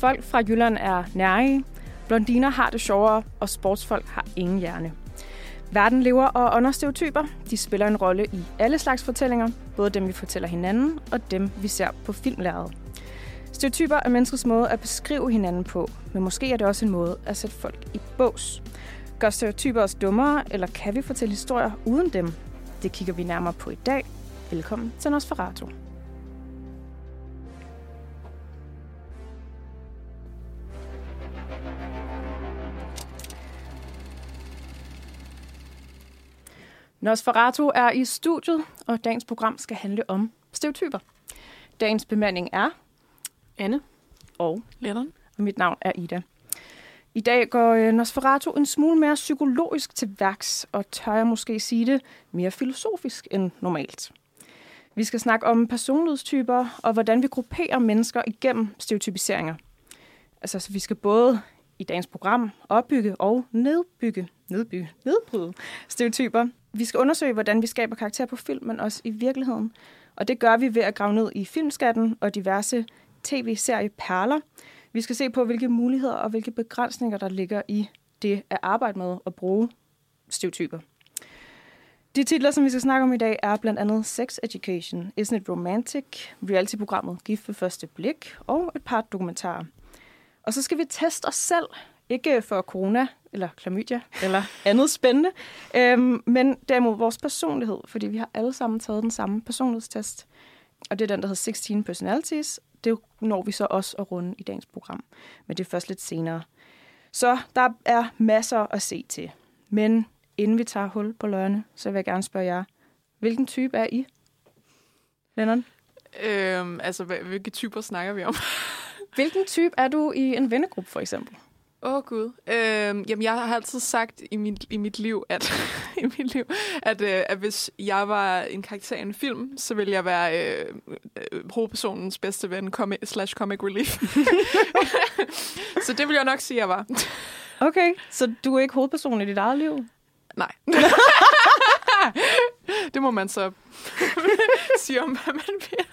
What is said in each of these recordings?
Folk fra Jylland er nærige, blondiner har det sjovere, og sportsfolk har ingen hjerne. Verden lever og under stereotyper. De spiller en rolle i alle slags fortællinger, både dem vi fortæller hinanden og dem vi ser på filmlæret. Stereotyper er menneskets måde at beskrive hinanden på, men måske er det også en måde at sætte folk i bås. Gør stereotyper os dummere, eller kan vi fortælle historier uden dem? Det kigger vi nærmere på i dag. Velkommen til Nosferatu. Nosferatu er i studiet, og dagens program skal handle om stereotyper. Dagens bemanding er Anne og Lennon. og mit navn er Ida. I dag går øh, Nosferatu en smule mere psykologisk til værks, og tør jeg måske sige det mere filosofisk end normalt. Vi skal snakke om personlighedstyper, og hvordan vi grupperer mennesker igennem stereotypiseringer. Altså, så vi skal både i dagens program opbygge og nedbygge, nedbygge, nedbryde stereotyper. Vi skal undersøge, hvordan vi skaber karakter på film, men også i virkeligheden. Og det gør vi ved at grave ned i filmskatten og diverse tv-serieperler. Vi skal se på, hvilke muligheder og hvilke begrænsninger, der ligger i det at arbejde med at bruge stereotyper. De titler, som vi skal snakke om i dag, er blandt andet Sex Education, Isn't It Romantic, reality-programmet Gift ved første blik og et par dokumentarer. Og så skal vi teste os selv, ikke for corona eller klamydia eller andet spændende, øhm, men derimod vores personlighed, fordi vi har alle sammen taget den samme personlighedstest. Og det er den, der hedder 16 Personalities. Det når vi så også at runde i dagens program, men det er først lidt senere. Så der er masser at se til. Men inden vi tager hul på løgene, så vil jeg gerne spørge jer, hvilken type er I? Lennon? Øhm, altså, hvilke typer snakker vi om? Hvilken type er du i en vennegruppe, for eksempel? Åh, oh, Gud. Øhm, jamen, jeg har altid sagt i mit, i mit liv, at, i mit liv, at, øh, at hvis jeg var en karakter i en film, så ville jeg være øh, øh, hovedpersonens bedste ven comic, slash comic relief. så det vil jeg nok sige, jeg var. Okay, så du er ikke hovedperson i dit eget liv? Nej. det må man så sige om, hvad man vil.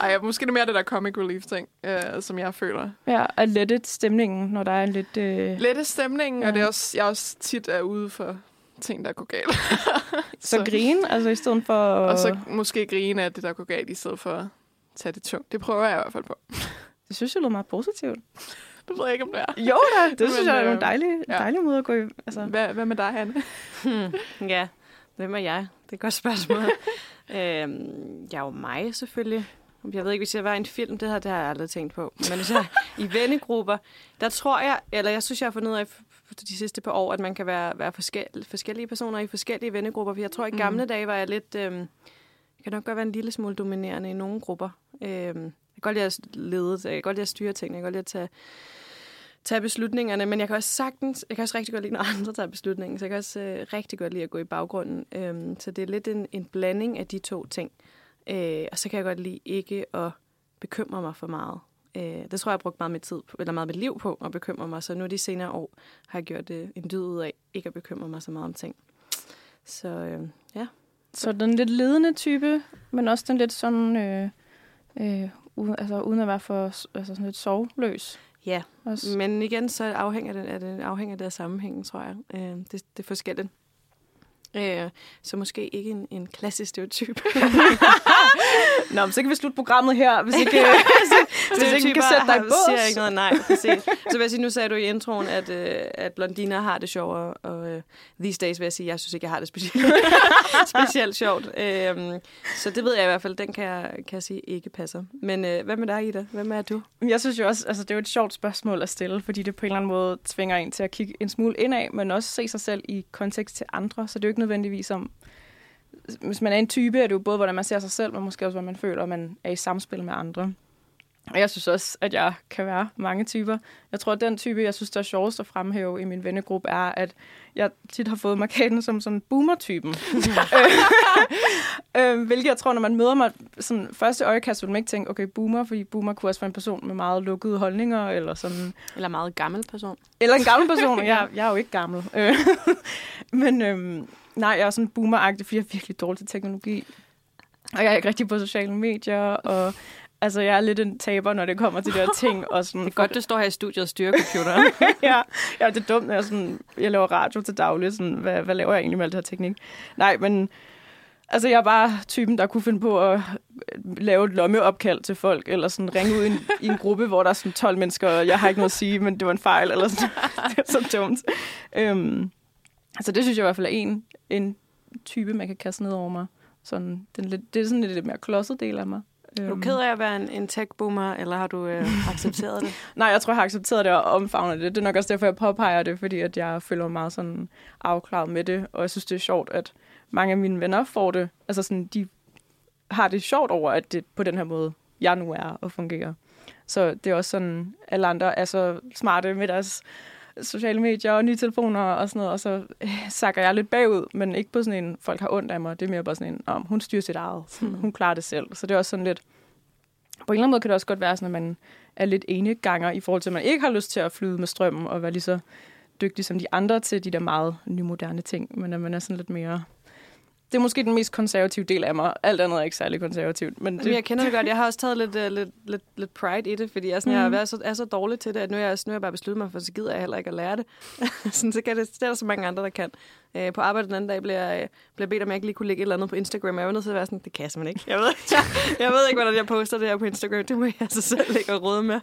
Ej, måske det mere det der comic relief ting, øh, som jeg føler. Ja, at lette stemningen, når der er en lidt... Øh... Lette stemningen, ja. Og det er også, jeg er også tit er ude for ting, der går galt. Så, så grine, altså i stedet for... Og så måske grine af det, der går galt, i stedet for at tage det tungt. Det prøver jeg i hvert fald på. Det synes jeg lyder meget positivt. Det ved jeg ikke, om det er. Jo da, det Men, synes jeg er en øh, dejlig, ja. dejlig måde at gå i. Altså. Hvad, hvad med dig, Hanne? Hmm, ja, hvem er jeg? Det er et godt spørgsmål. Øhm, jeg er jo mig, selvfølgelig. Jeg ved ikke, hvis jeg var en film, det, her, det har jeg aldrig tænkt på. Men hvis jeg i vennegrupper, der tror jeg, eller jeg synes, jeg har fundet ud af de sidste par år, at man kan være, være forskel, forskellige personer i forskellige vennegrupper. For jeg tror, i gamle dage var jeg lidt... Øhm, jeg kan nok godt være en lille smule dominerende i nogle grupper. Øhm, jeg kan godt lide at lede, jeg kan godt lide at styre ting, jeg kan godt lide at tage tage beslutningerne, men jeg kan også sagtens, jeg kan også rigtig godt lide, når andre tager beslutningen, så jeg kan også øh, rigtig godt lide at gå i baggrunden. Øhm, så det er lidt en, en blanding af de to ting. Øh, og så kan jeg godt lide ikke at bekymre mig for meget. Øh, det tror jeg, jeg har brugt meget mit tid, på, eller meget mit liv på at bekymre mig, så nu de senere år har jeg gjort øh, en dyd ud af ikke at bekymre mig så meget om ting. Så øh, ja. Så den lidt ledende type, men også den lidt sådan, øh, øh, uden, altså, uden at være for altså sådan lidt sovløs. Ja, Også. men igen, så afhænger det, af det, afhænger det af sammenhængen, tror jeg. Øh, det, det er forskelligt. Øh, så måske ikke en, en klassisk stereotyp. Nå, men så kan vi slutte programmet her, hvis ikke, hvis, hvis ikke kan sætte dig i har- siger bås. ikke noget, nej, præcis. Så vil jeg sige, nu sagde du i introen, at, øh, at blondiner har det sjovere, og øh, these days vil jeg sige, at jeg synes ikke, jeg har det specielt, specielt sjovt. Øh, så det ved jeg i hvert fald, den kan jeg, kan jeg sige ikke passer. Men øh, hvad med dig, Ida? Hvem er du? Jeg synes jo også, altså det er jo et sjovt spørgsmål at stille, fordi det på en eller anden måde tvinger en til at kigge en smule indad, men også se sig selv i kontekst til andre. Så det er jo ikke nødvendigvis om, hvis man er en type, er det jo både, hvordan man ser sig selv, men måske også, hvordan man føler, at man er i samspil med andre. Og jeg synes også, at jeg kan være mange typer. Jeg tror, at den type, jeg synes, der er sjovest at fremhæve i min vennegruppe, er, at jeg tit har fået markaden som sådan boomer-typen. øh, hvilket jeg tror, når man møder mig sådan første øjekast, vil man ikke tænke, okay, boomer, fordi boomer kunne også være en person med meget lukkede holdninger, eller sådan Eller meget gammel person? eller en gammel person. Jeg, jeg er jo ikke gammel. Øh, Men øhm, nej, jeg er sådan boomeragtig, fordi jeg er virkelig dårlig til teknologi. Og jeg er ikke rigtig på sociale medier, og Altså, jeg er lidt en taber, når det kommer til de her ting. Og sådan, Det er godt, du står her i studiet og styrer computeren. ja, ja, det er dumt, når jeg, sådan, jeg laver radio til daglig. Sådan, hvad, hvad laver jeg egentlig med alt det her teknik? Nej, men altså, jeg er bare typen, der kunne finde på at lave et lommeopkald til folk, eller sådan ringe ud i en, i en gruppe, hvor der er sådan 12 mennesker, og jeg har ikke noget at sige, men det var en fejl, eller sådan. det er så dumt. Øhm, altså, det synes jeg i hvert fald er en, en type, man kan kaste ned over mig. Sådan, den lidt, det er sådan lidt, lidt mere klodset del af mig. Er du ked af at være en, en tech-boomer, eller har du øh, accepteret det? Nej, jeg tror, jeg har accepteret det og omfavnet det. Det er nok også derfor, jeg påpeger det, fordi at jeg føler mig meget sådan afklaret med det. Og jeg synes, det er sjovt, at mange af mine venner får det. Altså sådan, de har det sjovt over, at det på den her måde, jeg nu er og fungerer. Så det er også sådan, alle andre er så smarte med deres sociale medier og nye telefoner og sådan noget, og så øh, sakker jeg lidt bagud, men ikke på sådan en, folk har ondt af mig. Det er mere bare sådan en, om hun styrer sit eget. Sådan, hun klarer det selv. Så det er også sådan lidt, på en eller anden måde kan det også godt være sådan, at man er lidt eneganger i forhold til, at man ikke har lyst til at flyde med strømmen og være lige så dygtig som de andre til de der meget nymoderne ting, men at man er sådan lidt mere det er måske den mest konservative del af mig. Alt andet er ikke særlig konservativt. Men det... Jeg kender det godt. Jeg har også taget lidt, uh, lidt, lidt, lidt pride i det, fordi jeg, sådan, mm. jeg er, så, er så dårlig til det, at nu er jeg, nu er jeg bare besluttet mig for, så gider jeg heller ikke at lære det. sådan, så kan det, det er der så mange andre, der kan. Uh, på arbejde den anden dag blev jeg, blev jeg bedt, om jeg ikke lige kunne lægge et eller andet på Instagram. Jeg var nødt til at være sådan, det kan jeg simpelthen ikke. Jeg ved, jeg, jeg ved ikke, hvordan jeg poster det her på Instagram. Det må jeg altså selv ikke råde med.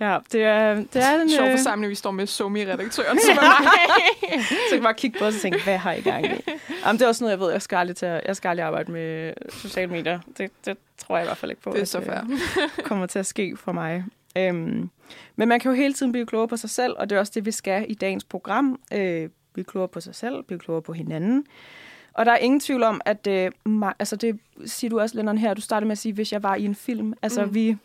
Ja, det er, det er en... Sjov øh, forsamling, vi står med Somi-redaktøren, som er mig. så kan jeg bare kigge på os og tænke, hvad har I gang i? Jamen, det er også noget, jeg ved, jeg skal aldrig, til, jeg skal aldrig arbejde med sociale medier. Det, det tror jeg i hvert fald ikke på. Det er så fair. kommer til at ske for mig. Øhm, men man kan jo hele tiden blive klogere på sig selv, og det er også det, vi skal i dagens program. Øh, blive klogere på sig selv, blive klogere på hinanden. Og der er ingen tvivl om, at øh, altså det siger du også, Lennon, her. Du startede med at sige, hvis jeg var i en film. Altså, mm. vi,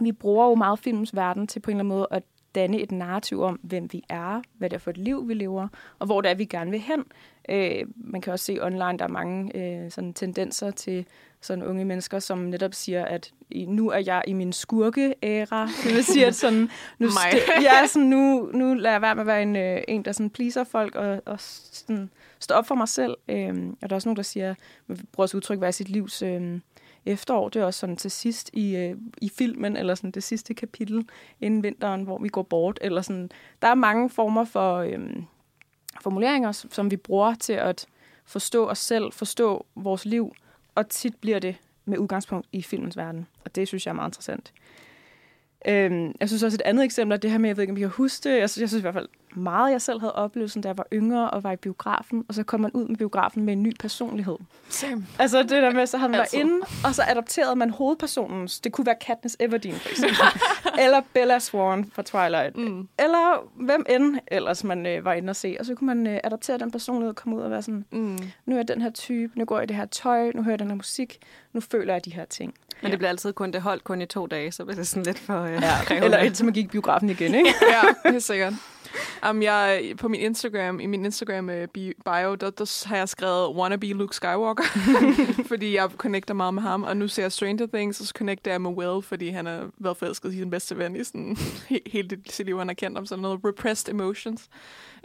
vi bruger jo meget filmens verden til på en eller anden måde at danne et narrativ om, hvem vi er, hvad det er for et liv, vi lever, og hvor det er, vi gerne vil hen. Øh, man kan også se online, der er mange øh, sådan tendenser til sådan unge mennesker, som netop siger, at nu er jeg i min skurke-æra. Det vil sige, at sådan, nu, st- ja, sådan, nu, nu lader jeg være med at være en, øh, en der sådan pleaser folk og, og sådan, stå op for mig selv. Øh, og der er også nogen, der siger, man bruger også udtryk, hvad er sit livs øh, efterår. Det er også sådan til sidst i, øh, i filmen, eller sådan det sidste kapitel inden vinteren, hvor vi går bort. Eller sådan. Der er mange former for øh, formuleringer, som- vi bruger til at forstå os selv, forstå vores liv, og tit bliver det med udgangspunkt i filmens verden. Og det synes jeg er meget interessant. Øhm, jeg synes også et andet eksempel er det her med, jeg ved ikke, om I kan huske det. Jeg synes, jeg synes i hvert fald meget, jeg selv havde oplevet, da jeg var yngre og var i biografen, og så kom man ud med biografen med en ny personlighed. Same. Altså det der med, så havde man Altid. var inde, og så adopterede man hovedpersonens. Det kunne være Katniss Everdeen, for eksempel. eller Bella Swan fra Twilight. Mm. Eller hvem end ellers man øh, var inde og se. Og så kunne man øh, adoptere den personlighed og komme ud og være sådan, Mm. nu er jeg den her type, nu går jeg i det her tøj, nu hører jeg den her musik, nu føler jeg de her ting. Men det bliver altid kun, det holdt kun i to dage, så bliver det sådan lidt for øh, Ja, krævende. eller indtil man gik i biografen igen, ikke? ja, helt sikkert. Um, jeg, på min Instagram, i min Instagram øh, bio, der, der har jeg skrevet wannabe Luke Skywalker, fordi jeg connecter meget med ham, og nu ser jeg Stranger Things, og så connecter jeg med Will, fordi han har været forelsket i sin bedste ven i sådan, he- hele det, sit liv, han har kendt om sådan noget repressed emotions.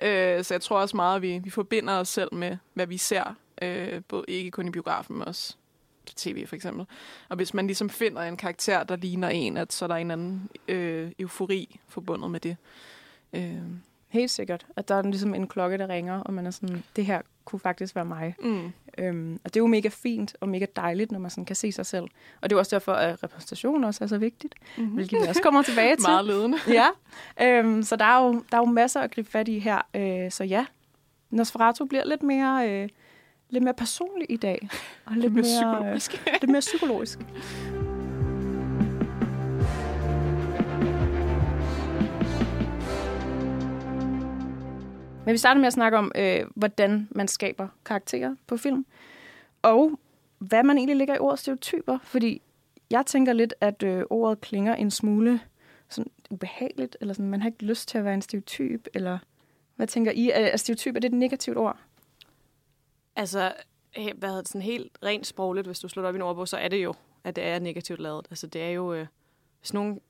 Uh, så jeg tror også meget, at vi, vi forbinder os selv med, hvad vi ser, uh, både ikke kun i biografen, men også på tv for eksempel. Og hvis man ligesom finder en karakter, der ligner en, at så er der en anden øh, eufori forbundet med det. Øh, Helt sikkert. At der er ligesom en klokke, der ringer, og man er sådan, det her kunne faktisk være mig. mm. Øhm, og det er jo mega fint og mega dejligt, når man sådan kan se sig selv. Og det er jo også derfor, at repræsentation også er så vigtigt, Mm-hmm. hvilket vi også kommer tilbage til. Meget ledende. Ja, øhm, så der er, jo, der er jo masser at gribe fat i her. Øh, så ja, Nosferatu bliver lidt mere, øh, lidt mere personlig i dag. Og lidt, mere. Øh, lidt mere psykologisk. Men vi starter med at snakke om, øh, hvordan man skaber karakterer på film. Og hvad man egentlig ligger i ordet stereotyper. Fordi jeg tænker lidt, at øh, ordet klinger en smule sådan ubehageligt, eller sådan, man har ikke lyst til at være en stereotyp, eller hvad tænker I? Er, er stereotyp, er det et negativt ord? Altså, hvad hedder det, sådan helt rent sprogligt, hvis du slår op i en ordbog, så er det jo, at det er negativt lavet. Altså, det er jo, øh, hvis nogen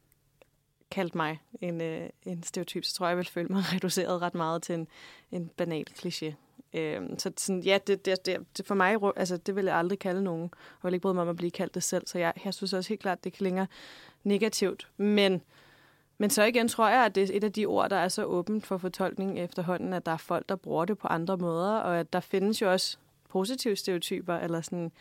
kaldt mig en, øh, en stereotyp, så tror jeg, jeg ville føle mig reduceret ret meget til en, en banal kliché. Øh, så sådan, ja, det, det, det, for mig, altså, det vil jeg aldrig kalde nogen. Jeg vil ikke bryde mig om at blive kaldt det selv, så jeg, jeg synes også helt klart, det klinger negativt. Men, men så igen tror jeg, at det er et af de ord, der er så åbent for fortolkning efterhånden, at der er folk, der bruger det på andre måder, og at der findes jo også positive stereotyper, eller sådan...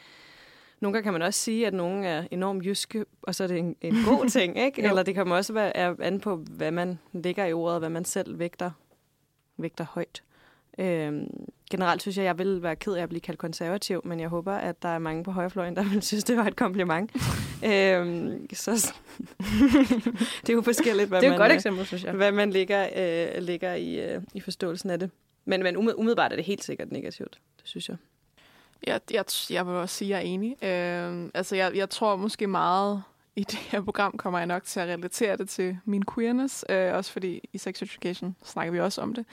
Nogle gange kan man også sige, at nogen er enormt jyske, og så er det en, en god ting, ikke? Eller det kan man også være an på, hvad man lægger i ordet, hvad man selv vægter, vægter højt. Øhm, generelt synes jeg, jeg vil være ked af at blive kaldt konservativ, men jeg håber, at der er mange på højrefløjen, der vil synes, det var et kompliment. øhm, så det er jo forskelligt, hvad, det er man, godt øh, eksempel, synes jeg. hvad man ligger, øh, ligger i, øh, i forståelsen af det. Men, men umiddelbart er det helt sikkert negativt, det synes jeg. Ja, jeg, jeg vil også sige, at jeg er enig. Øh, altså, jeg, jeg tror måske meget i det her program kommer jeg nok til at relatere det til min queerness, øh, også fordi i Sex Education snakker vi også om det.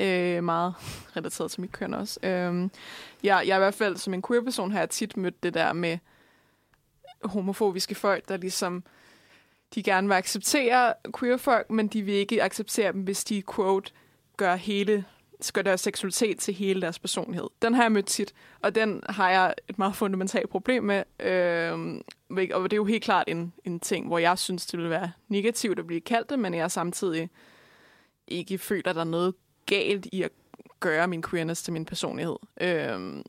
Øh, meget relateret til mit køn også. Øh, jeg, jeg er i hvert fald som en queer-person har jeg tit mødt det der med homofobiske folk, der ligesom de gerne vil acceptere queer-folk, men de vil ikke acceptere dem, hvis de, quote, gør hele skal deres seksualitet til hele deres personlighed. Den har jeg mødt tit, og den har jeg et meget fundamentalt problem med. Øh, og det er jo helt klart en, en ting, hvor jeg synes, det vil være negativt at blive kaldt det, men jeg samtidig ikke føler, at der er noget galt i at gøre min queerness til min personlighed. Øh,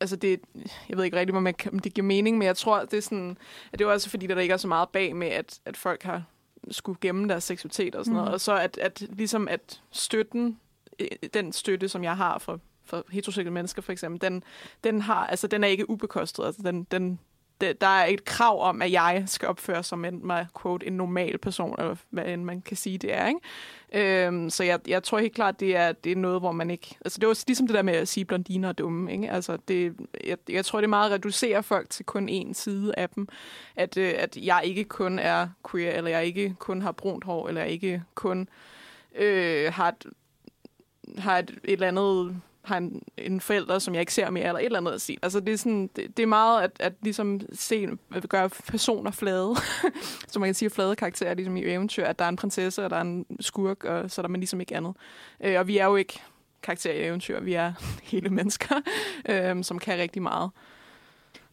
altså det, jeg ved ikke rigtig, om, det giver mening, men jeg tror, det er sådan, at det er også fordi, der ikke er så meget bag med, at, at folk har skulle gemme deres seksualitet og sådan mm. noget. Og så at, at ligesom at støtten Øh, den støtte, som jeg har for, for heteroseksuelle mennesker for eksempel, den, den, har, altså, den er ikke ubekostet. Altså, den, den, det, der er et krav om, at jeg skal opføre som en, mig, quote, en normal person, eller hvad end man kan sige, det er. Ikke? Øhm, så jeg, jeg tror helt klart, det er, det er noget, hvor man ikke... Altså, det var ligesom det der med at sige blondiner og dumme. Ikke? Altså, det, jeg, jeg tror, det er meget at reducere folk til kun én side af dem. At, øh, at jeg ikke kun er queer, eller jeg ikke kun har brunt hår, eller jeg ikke kun øh, har et har et, et eller andet har en, en forælder, som jeg ikke ser mere, eller et eller andet at sige. Altså, det er, sådan, det, det er meget at, at ligesom se, at gøre personer flade. som man kan sige, flade karakterer, ligesom i eventyr, at der er en prinsesse, og der er en skurk, og så er der man ligesom ikke andet. Øh, og vi er jo ikke karakterer i eventyr, vi er hele mennesker, øh, som kan rigtig meget.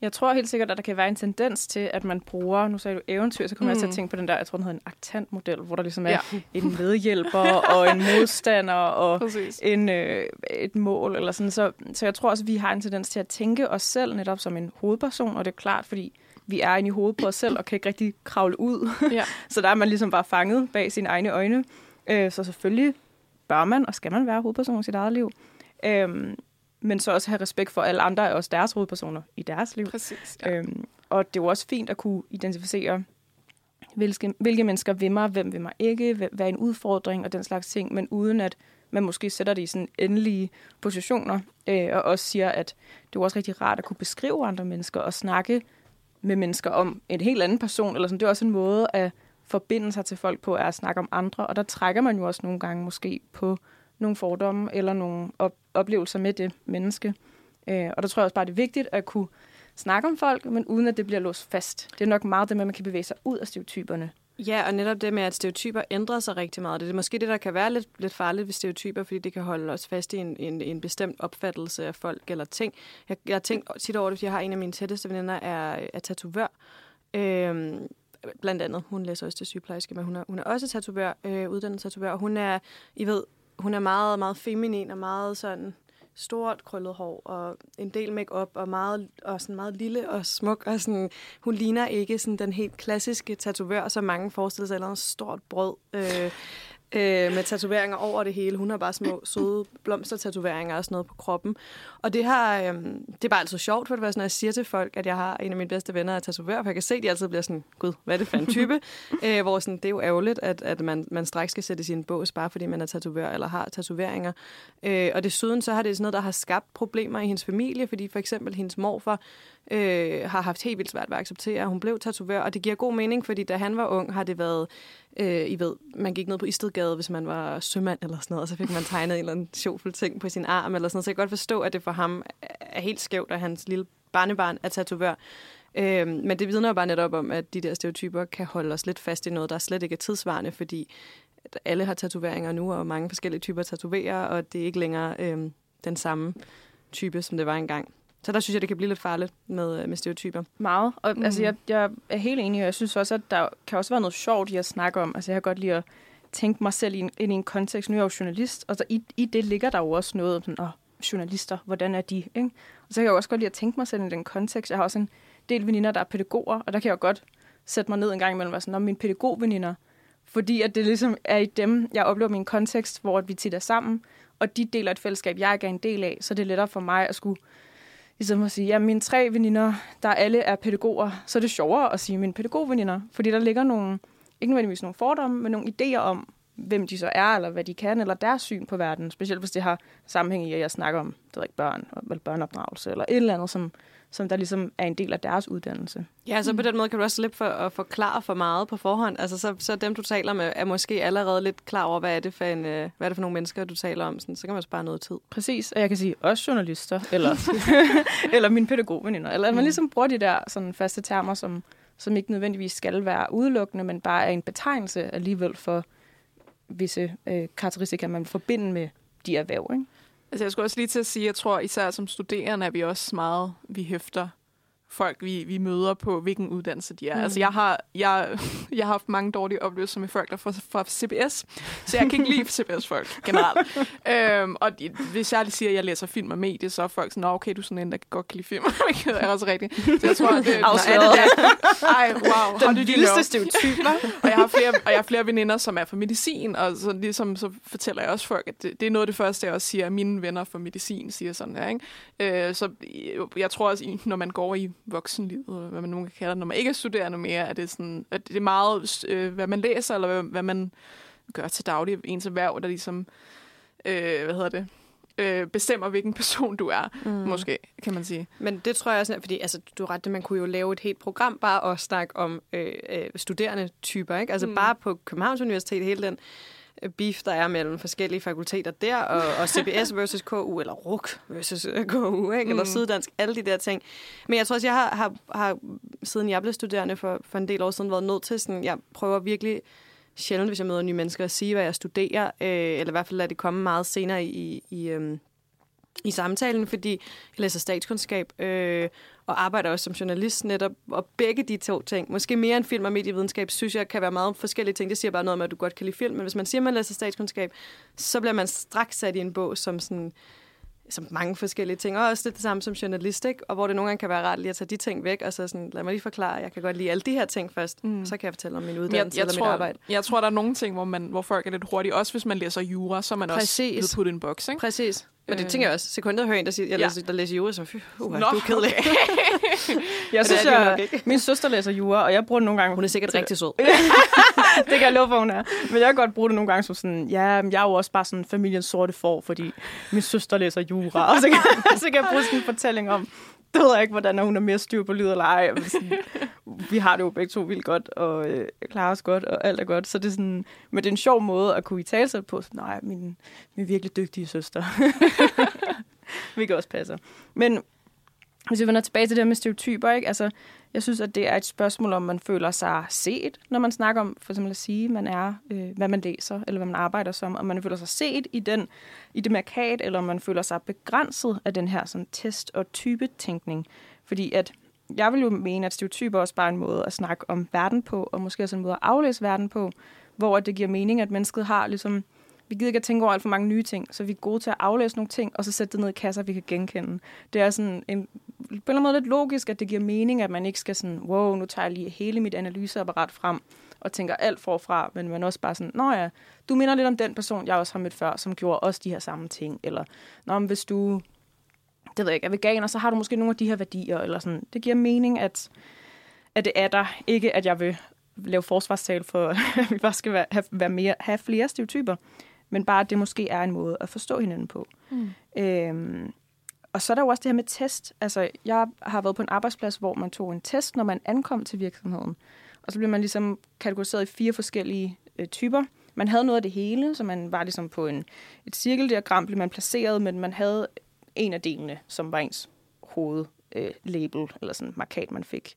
Jeg tror helt sikkert, at der kan være en tendens til, at man bruger, nu sagde du eventyr, så kommer mm. jeg til at mm. tænke på den der, jeg tror, den hedder en aktantmodel, hvor der ligesom er ja. en medhjælper og en modstander og en, øh, et mål. Eller sådan. Så, så jeg tror også, at vi har en tendens til at tænke os selv netop som en hovedperson, og det er klart, fordi vi er inde i hovedet på os selv og kan ikke rigtig kravle ud. Ja. så der er man ligesom bare fanget bag sine egne øjne. Øh, så selvfølgelig bør man og skal man være hovedperson i sit eget liv. Øh, men så også have respekt for alle andre os deres hovedpersoner i deres liv. Præcis, ja. øhm, og det er jo også fint at kunne identificere, hvilke, hvilke mennesker vil mig, hvem vil mig ikke, hvad er en udfordring og den slags ting, men uden at man måske sætter det i sådan endelige positioner, øh, og også siger, at det er også rigtig rart at kunne beskrive andre mennesker og snakke med mennesker om en helt anden person, eller sådan. det er også en måde at forbinde sig til folk på, er at snakke om andre, og der trækker man jo også nogle gange måske på nogle fordomme eller nogle op- oplevelser med det menneske. Øh, og der tror jeg også bare, det er vigtigt at kunne snakke om folk, men uden at det bliver låst fast. Det er nok meget det med, at man kan bevæge sig ud af stereotyperne. Ja, og netop det med, at stereotyper ændrer sig rigtig meget. Det er måske det, der kan være lidt, lidt farligt ved stereotyper, fordi det kan holde os fast i en, en, en bestemt opfattelse af folk eller ting. Jeg, jeg har tænkt tit over det, fordi jeg har en af mine tætteste veninder, er, er tatovør. Øhm, blandt andet. Hun læser også til sygeplejerske, men hun er, hun er også tatovør, øh, uddannet tatovør, og hun er, I ved, hun er meget, meget feminin og meget sådan stort krøllet hår og en del makeup og meget og sådan meget lille og smuk og sådan hun ligner ikke sådan den helt klassiske tatovør som mange forestiller sig eller en stort brød øh, øh, med tatoveringer over det hele. Hun har bare små, søde blomstertatoveringer og sådan noget på kroppen. Og det, har, øh, det er bare altid sjovt, for det var sådan, når jeg siger til folk, at jeg har en af mine bedste venner, er tatovør, for jeg kan se, at de altid bliver sådan, gud, hvad er det for en type? øh, hvor sådan, det er jo ærgerligt, at, at man, man straks skal sætte sin bås, bare fordi man er tatovør eller har tatoveringer. Øh, og desuden så har det sådan noget, der har skabt problemer i hendes familie, fordi for eksempel hendes morfar øh, har haft helt vildt svært ved at acceptere, at hun blev tatovør, og det giver god mening, fordi da han var ung, har det været Øh, I ved, man gik ned på Istedgade, hvis man var sømand eller sådan noget, og så fik man tegnet en eller anden sjovfuld ting på sin arm eller sådan noget. Så jeg kan godt forstå, at det for ham er helt skævt, at hans lille barnebarn er tatovør. Øh, men det vidner jo bare netop om, at de der stereotyper kan holde os lidt fast i noget, der slet ikke er tidsvarende, fordi alle har tatoveringer nu, og mange forskellige typer tatoverer, og det er ikke længere... Øh, den samme type, som det var engang. Så der synes jeg, det kan blive lidt farligt med, øh, med stereotyper. Meget. Og mm. altså, jeg, jeg er helt enig, og jeg synes også, at der kan også være noget sjovt i at snakke om. Altså, jeg kan godt lide at tænke mig selv ind i en kontekst. Nu er jeg jo journalist, og så i, i det ligger der jo også noget om sådan, åh, journalister, hvordan er de? Ikke? Og så kan jeg også godt lide at tænke mig selv i den kontekst. Jeg har også en del veninder, der er pædagoger, og der kan jeg jo godt sætte mig ned en gang imellem og være sådan, om mine pædagogveninder. Fordi at det ligesom er i dem, jeg oplever min kontekst, hvor vi tit er sammen, og de deler et fællesskab, jeg ikke er en del af, så det er lettere for mig at skulle ligesom at sige, ja, mine tre veninder, der alle er pædagoger, så er det sjovere at sige mine pædagogveninder, fordi der ligger nogle, ikke nødvendigvis nogle fordomme, men nogle idéer om, hvem de så er, eller hvad de kan, eller deres syn på verden, specielt hvis det har sammenhæng i, at jeg snakker om, det ved ikke, børn, eller børneopdragelse, eller et eller andet, som, som der ligesom er en del af deres uddannelse. Ja, så på den måde kan du også slippe for at forklare for meget på forhånd. Altså, så, så dem, du taler med, er måske allerede lidt klar over, hvad er det for, en, øh, hvad er det for nogle mennesker, du taler om. Sådan, så kan man spare noget tid. Præcis, og jeg kan sige også journalister, eller, eller mine pædagogveninder, eller at man Mm. ligesom bruger de der sådan faste termer, som, som ikke nødvendigvis skal være udelukkende, men bare er en betegnelse alligevel for visse øh, karakteristika, man vil forbinde med de erhverv. Ikke? Altså, jeg skulle også lige til at sige, jeg tror især som studerende er vi også meget, vi hæfter folk, vi, vi møder på, hvilken uddannelse de er. Mm. Mm. Altså, jeg har, jeg, jeg har haft mange dårlige oplevelser med folk, der er fra, fra CBS, så jeg kan ikke lide CBS-folk generelt. øhm, og de, hvis jeg lige siger, at jeg læser film og medie, så er folk sådan, okay, du er sådan en, der godt kan lide film. det er også rigtigt. Så jeg tror, at det, Afsløret. Er? Ej, wow. Den vildeste know? stereotyp, og jeg har flere, og jeg har flere veninder, som er fra medicin, og så, ligesom, så fortæller jeg også folk, at det, det er noget af det første, jeg også siger, at mine venner fra medicin siger sådan her. Ikke? Øh, så jeg, tror også, når man går i voksenlivet, eller hvad man nu kan kalde det, når man ikke er studerende mere, er det, sådan, at det er meget, øh, hvad man læser, eller hvad, hvad man gør til daglig, ens erhverv, der ligesom, øh, hvad hedder det, øh, bestemmer, hvilken person du er, mm. måske, kan man sige. Men det tror jeg også, fordi altså, du er ret, man kunne jo lave et helt program bare og snakke om øh, øh, studerende typer. Ikke? Altså mm. Bare på Københavns Universitet, hele den beef, der er mellem forskellige fakulteter der, og, og CBS versus KU, eller RUK versus øh, KU, ikke? eller Mm. Syddansk, alle de der ting. Men jeg tror også, jeg har, har, har siden jeg blev studerende for, for en del år siden, været nødt til sådan, jeg prøver virkelig sjældent, hvis jeg møder nye mennesker, at sige, hvad jeg studerer, øh, eller i hvert fald lade det komme meget senere i, i, øh, i samtalen, fordi jeg læser statskundskab øh, og arbejder også som journalist netop, og begge de to ting, måske mere end film og medievidenskab, synes jeg kan være meget forskellige ting. Det siger bare noget om, at du godt kan lide film, men hvis man siger, at man læser statskundskab, så bliver man straks sat i en bog som sådan som mange forskellige ting, og også lidt det samme som journalist, ikke? og hvor det nogle gange kan være rart lige at tage de ting væk, og så sådan, lad mig lige forklare, jeg kan godt lide alle de her ting først, Mm. så kan jeg fortælle om min uddannelse jeg, jeg, eller tror, mit arbejde. jeg tror, der er nogle ting, hvor, man, hvor folk er lidt hurtige. Også hvis man læser jura, så er man Præcis. også blevet puttet i en boks. Ikke? Præcis. Men det Øh. tænker jeg også. Sekundet hører en, der siger, jeg Ja. læser, der læser jura, så fy, uh, Nå, du er kedelig. okay. Jeg synes, jeg, min søster læser jura, og jeg bruger det nogle gange... Hun er sikkert rigtig sød. det kan jeg love for, hun er. Men jeg kan godt bruge det nogle gange som sådan, ja, men jeg er jo også bare sådan familiens sorte for, fordi min søster læser jura. Og så kan, så kan jeg bruge sådan en fortælling om, det ved jeg ikke, hvordan hun er mere styr på lyd eller ej. Men Sådan, vi har det jo begge to vildt godt, og øh, klarer os godt, og alt er godt. Så det er sådan, men det er en sjov måde at kunne i tale på. Sådan, nej, min, min virkelig dygtige søster. Hvilket også passer. Men hvis vi vender tilbage til det her med stereotyper, ikke? Altså, jeg synes, at det er et spørgsmål, om man føler sig set, når man snakker om, for eksempel at sige, man er, øh, hvad man læser, eller hvad man arbejder som, om man føler sig set i, den, i det markat, eller om man føler sig begrænset af den her sådan, test- og typetænkning. Fordi at jeg vil jo mene, at stereotyper også bare er en måde at snakke om verden på, og måske også en måde at aflæse verden på, hvor det giver mening, at mennesket har ligesom vi gider ikke at tænke over alt for mange nye ting, så vi er gode til at aflæse nogle ting, og så sætte det ned i kasser, vi kan genkende. Det er sådan en, på en eller anden måde lidt logisk, at det giver mening, at man ikke skal sådan, wow, nu tager jeg lige hele mit analyseapparat frem, og tænker alt forfra, men man også bare sådan, nå ja, du minder lidt om den person, jeg også har mødt før, som gjorde også de her samme ting, eller nå, men hvis du, det ved jeg ikke, er veganer, så har du måske nogle af de her værdier, eller sådan. Det giver mening, at, at det er der, ikke at jeg vil lave forsvarstal for, at vi bare skal være, have, være mere, have flere stereotyper, men bare, at det måske er en måde at forstå hinanden på. Mm. Øhm, og så er der jo også det her med test. Altså, jeg har været på en arbejdsplads, hvor man tog en test, når man ankom til virksomheden. Og så blev man ligesom kategoriseret i fire forskellige øh, typer. Man havde noget af det hele, så man var ligesom på en, et cirkeldiagram, blev man placeret, men man havde en af delene, som var ens hovedlabel, øh, label, eller sådan markat, man fik.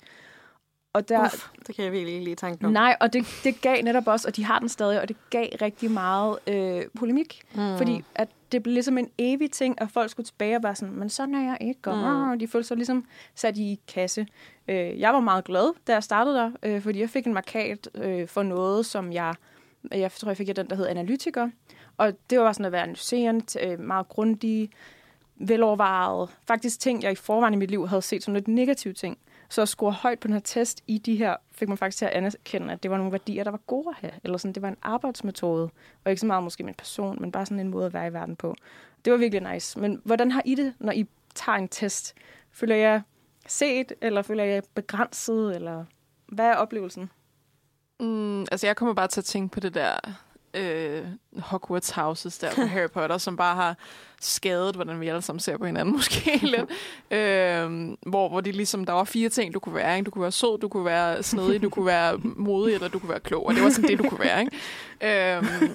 Og der, Uf, det kan jeg virkelig ikke lige tanke om. Nej, og det, det gav netop også, og de har den stadig, og det gav rigtig meget øh, polemik. Mm. Fordi at det blev ligesom en evig ting, at folk skulle tilbage og være sådan, men sådan er jeg ikke. Og mm. de følte sig ligesom sat i kasse. Øh, jeg var meget glad, da jeg startede der, øh, fordi jeg fik en markat øh, for noget, som jeg, jeg tror, jeg fik den, der hed analytiker. Og det var sådan at være analyserende, øh, meget grundig, velovervejet. Faktisk ting, jeg i forvejen i mit liv havde set som lidt negative ting. Så at score højt på den her test i de her, fik man faktisk til at anerkende, at det var nogle værdier, der var gode at have. Eller sådan, det var en arbejdsmetode, og ikke så meget måske min person, men bare sådan en måde at være i verden på. Det var virkelig nice. Men hvordan har I det, når I tager en test? Føler jeg set, eller føler jeg begrænset, eller hvad er oplevelsen? Mm, altså, jeg kommer bare til at tænke på det der øh, Hogwarts Houses der på Harry Potter, som bare har skadet, hvordan vi alle sammen ser på hinanden måske lidt. Øh, hvor, hvor de ligesom, der var fire ting, du kunne være. Ikke? Du kunne være sød, du kunne være snedig, du kunne være modig, eller du kunne være klog. Og det var sådan det, du kunne være. Ikke? Øh,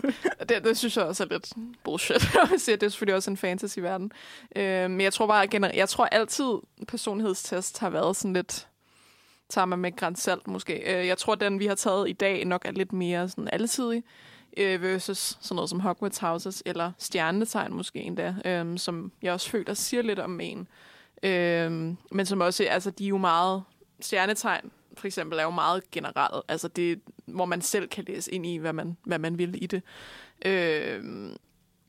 det, det synes jeg også er lidt bullshit. det er selvfølgelig også en fantasy-verden. Øh, men jeg tror bare, generelt, jeg tror altid, personlighedstest har været sådan lidt tager man med grænsalt måske. Øh, jeg tror, den vi har taget i dag nok er lidt mere sådan alletidig øh, versus sådan noget som Hogwarts Houses, eller Stjernetegn måske endda, øh, som jeg også føler siger lidt om en. Øh, men som også, altså de er jo meget, Stjernetegn for eksempel er jo meget generelt, altså det, hvor man selv kan læse ind i, hvad man, hvad man vil i det. Øh,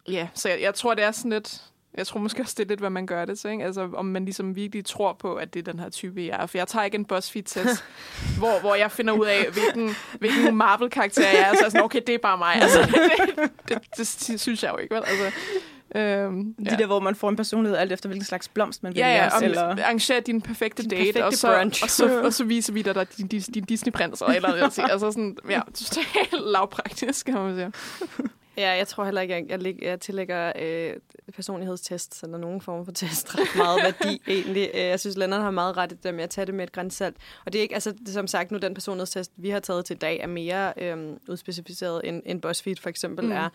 ja, så jeg, jeg tror, det er sådan lidt, jeg tror måske også, det er lidt, hvad man gør det til. Ikke? Altså, om man ligesom virkelig tror på, at det er den her type, jeg er. For jeg tager ikke en BuzzFeed-test, hvor, hvor jeg finder ud af, hvilken, hvilken Marvel-karakter jeg er. Så er sådan, okay, det er bare mig. Altså, det, det, det, det synes jeg jo ikke, vel? Altså, Øhm, de ja. der, hvor man får en personlighed alt efter, hvilken slags blomst man vil Ja, ja, om, eller... arrangere din perfekte din date, perfekte og, så, og, så, og så viser vi dig der din, din, din Disney-prins, eller andet. altså sådan, ja, totalt lavpraktisk, kan man sige. Ja, jeg tror heller ikke, jeg, jeg, jeg tillægger øh, personlighedstest eller nogen form for test ret meget værdi egentlig. Øh, jeg synes, Lennart har meget ret i det med at tage det med et grænsalt. Og det er ikke, altså det, som sagt nu, den personlighedstest, vi har taget til i dag, er mere øh, udspecificeret end, end BuzzFeed for eksempel mm. er.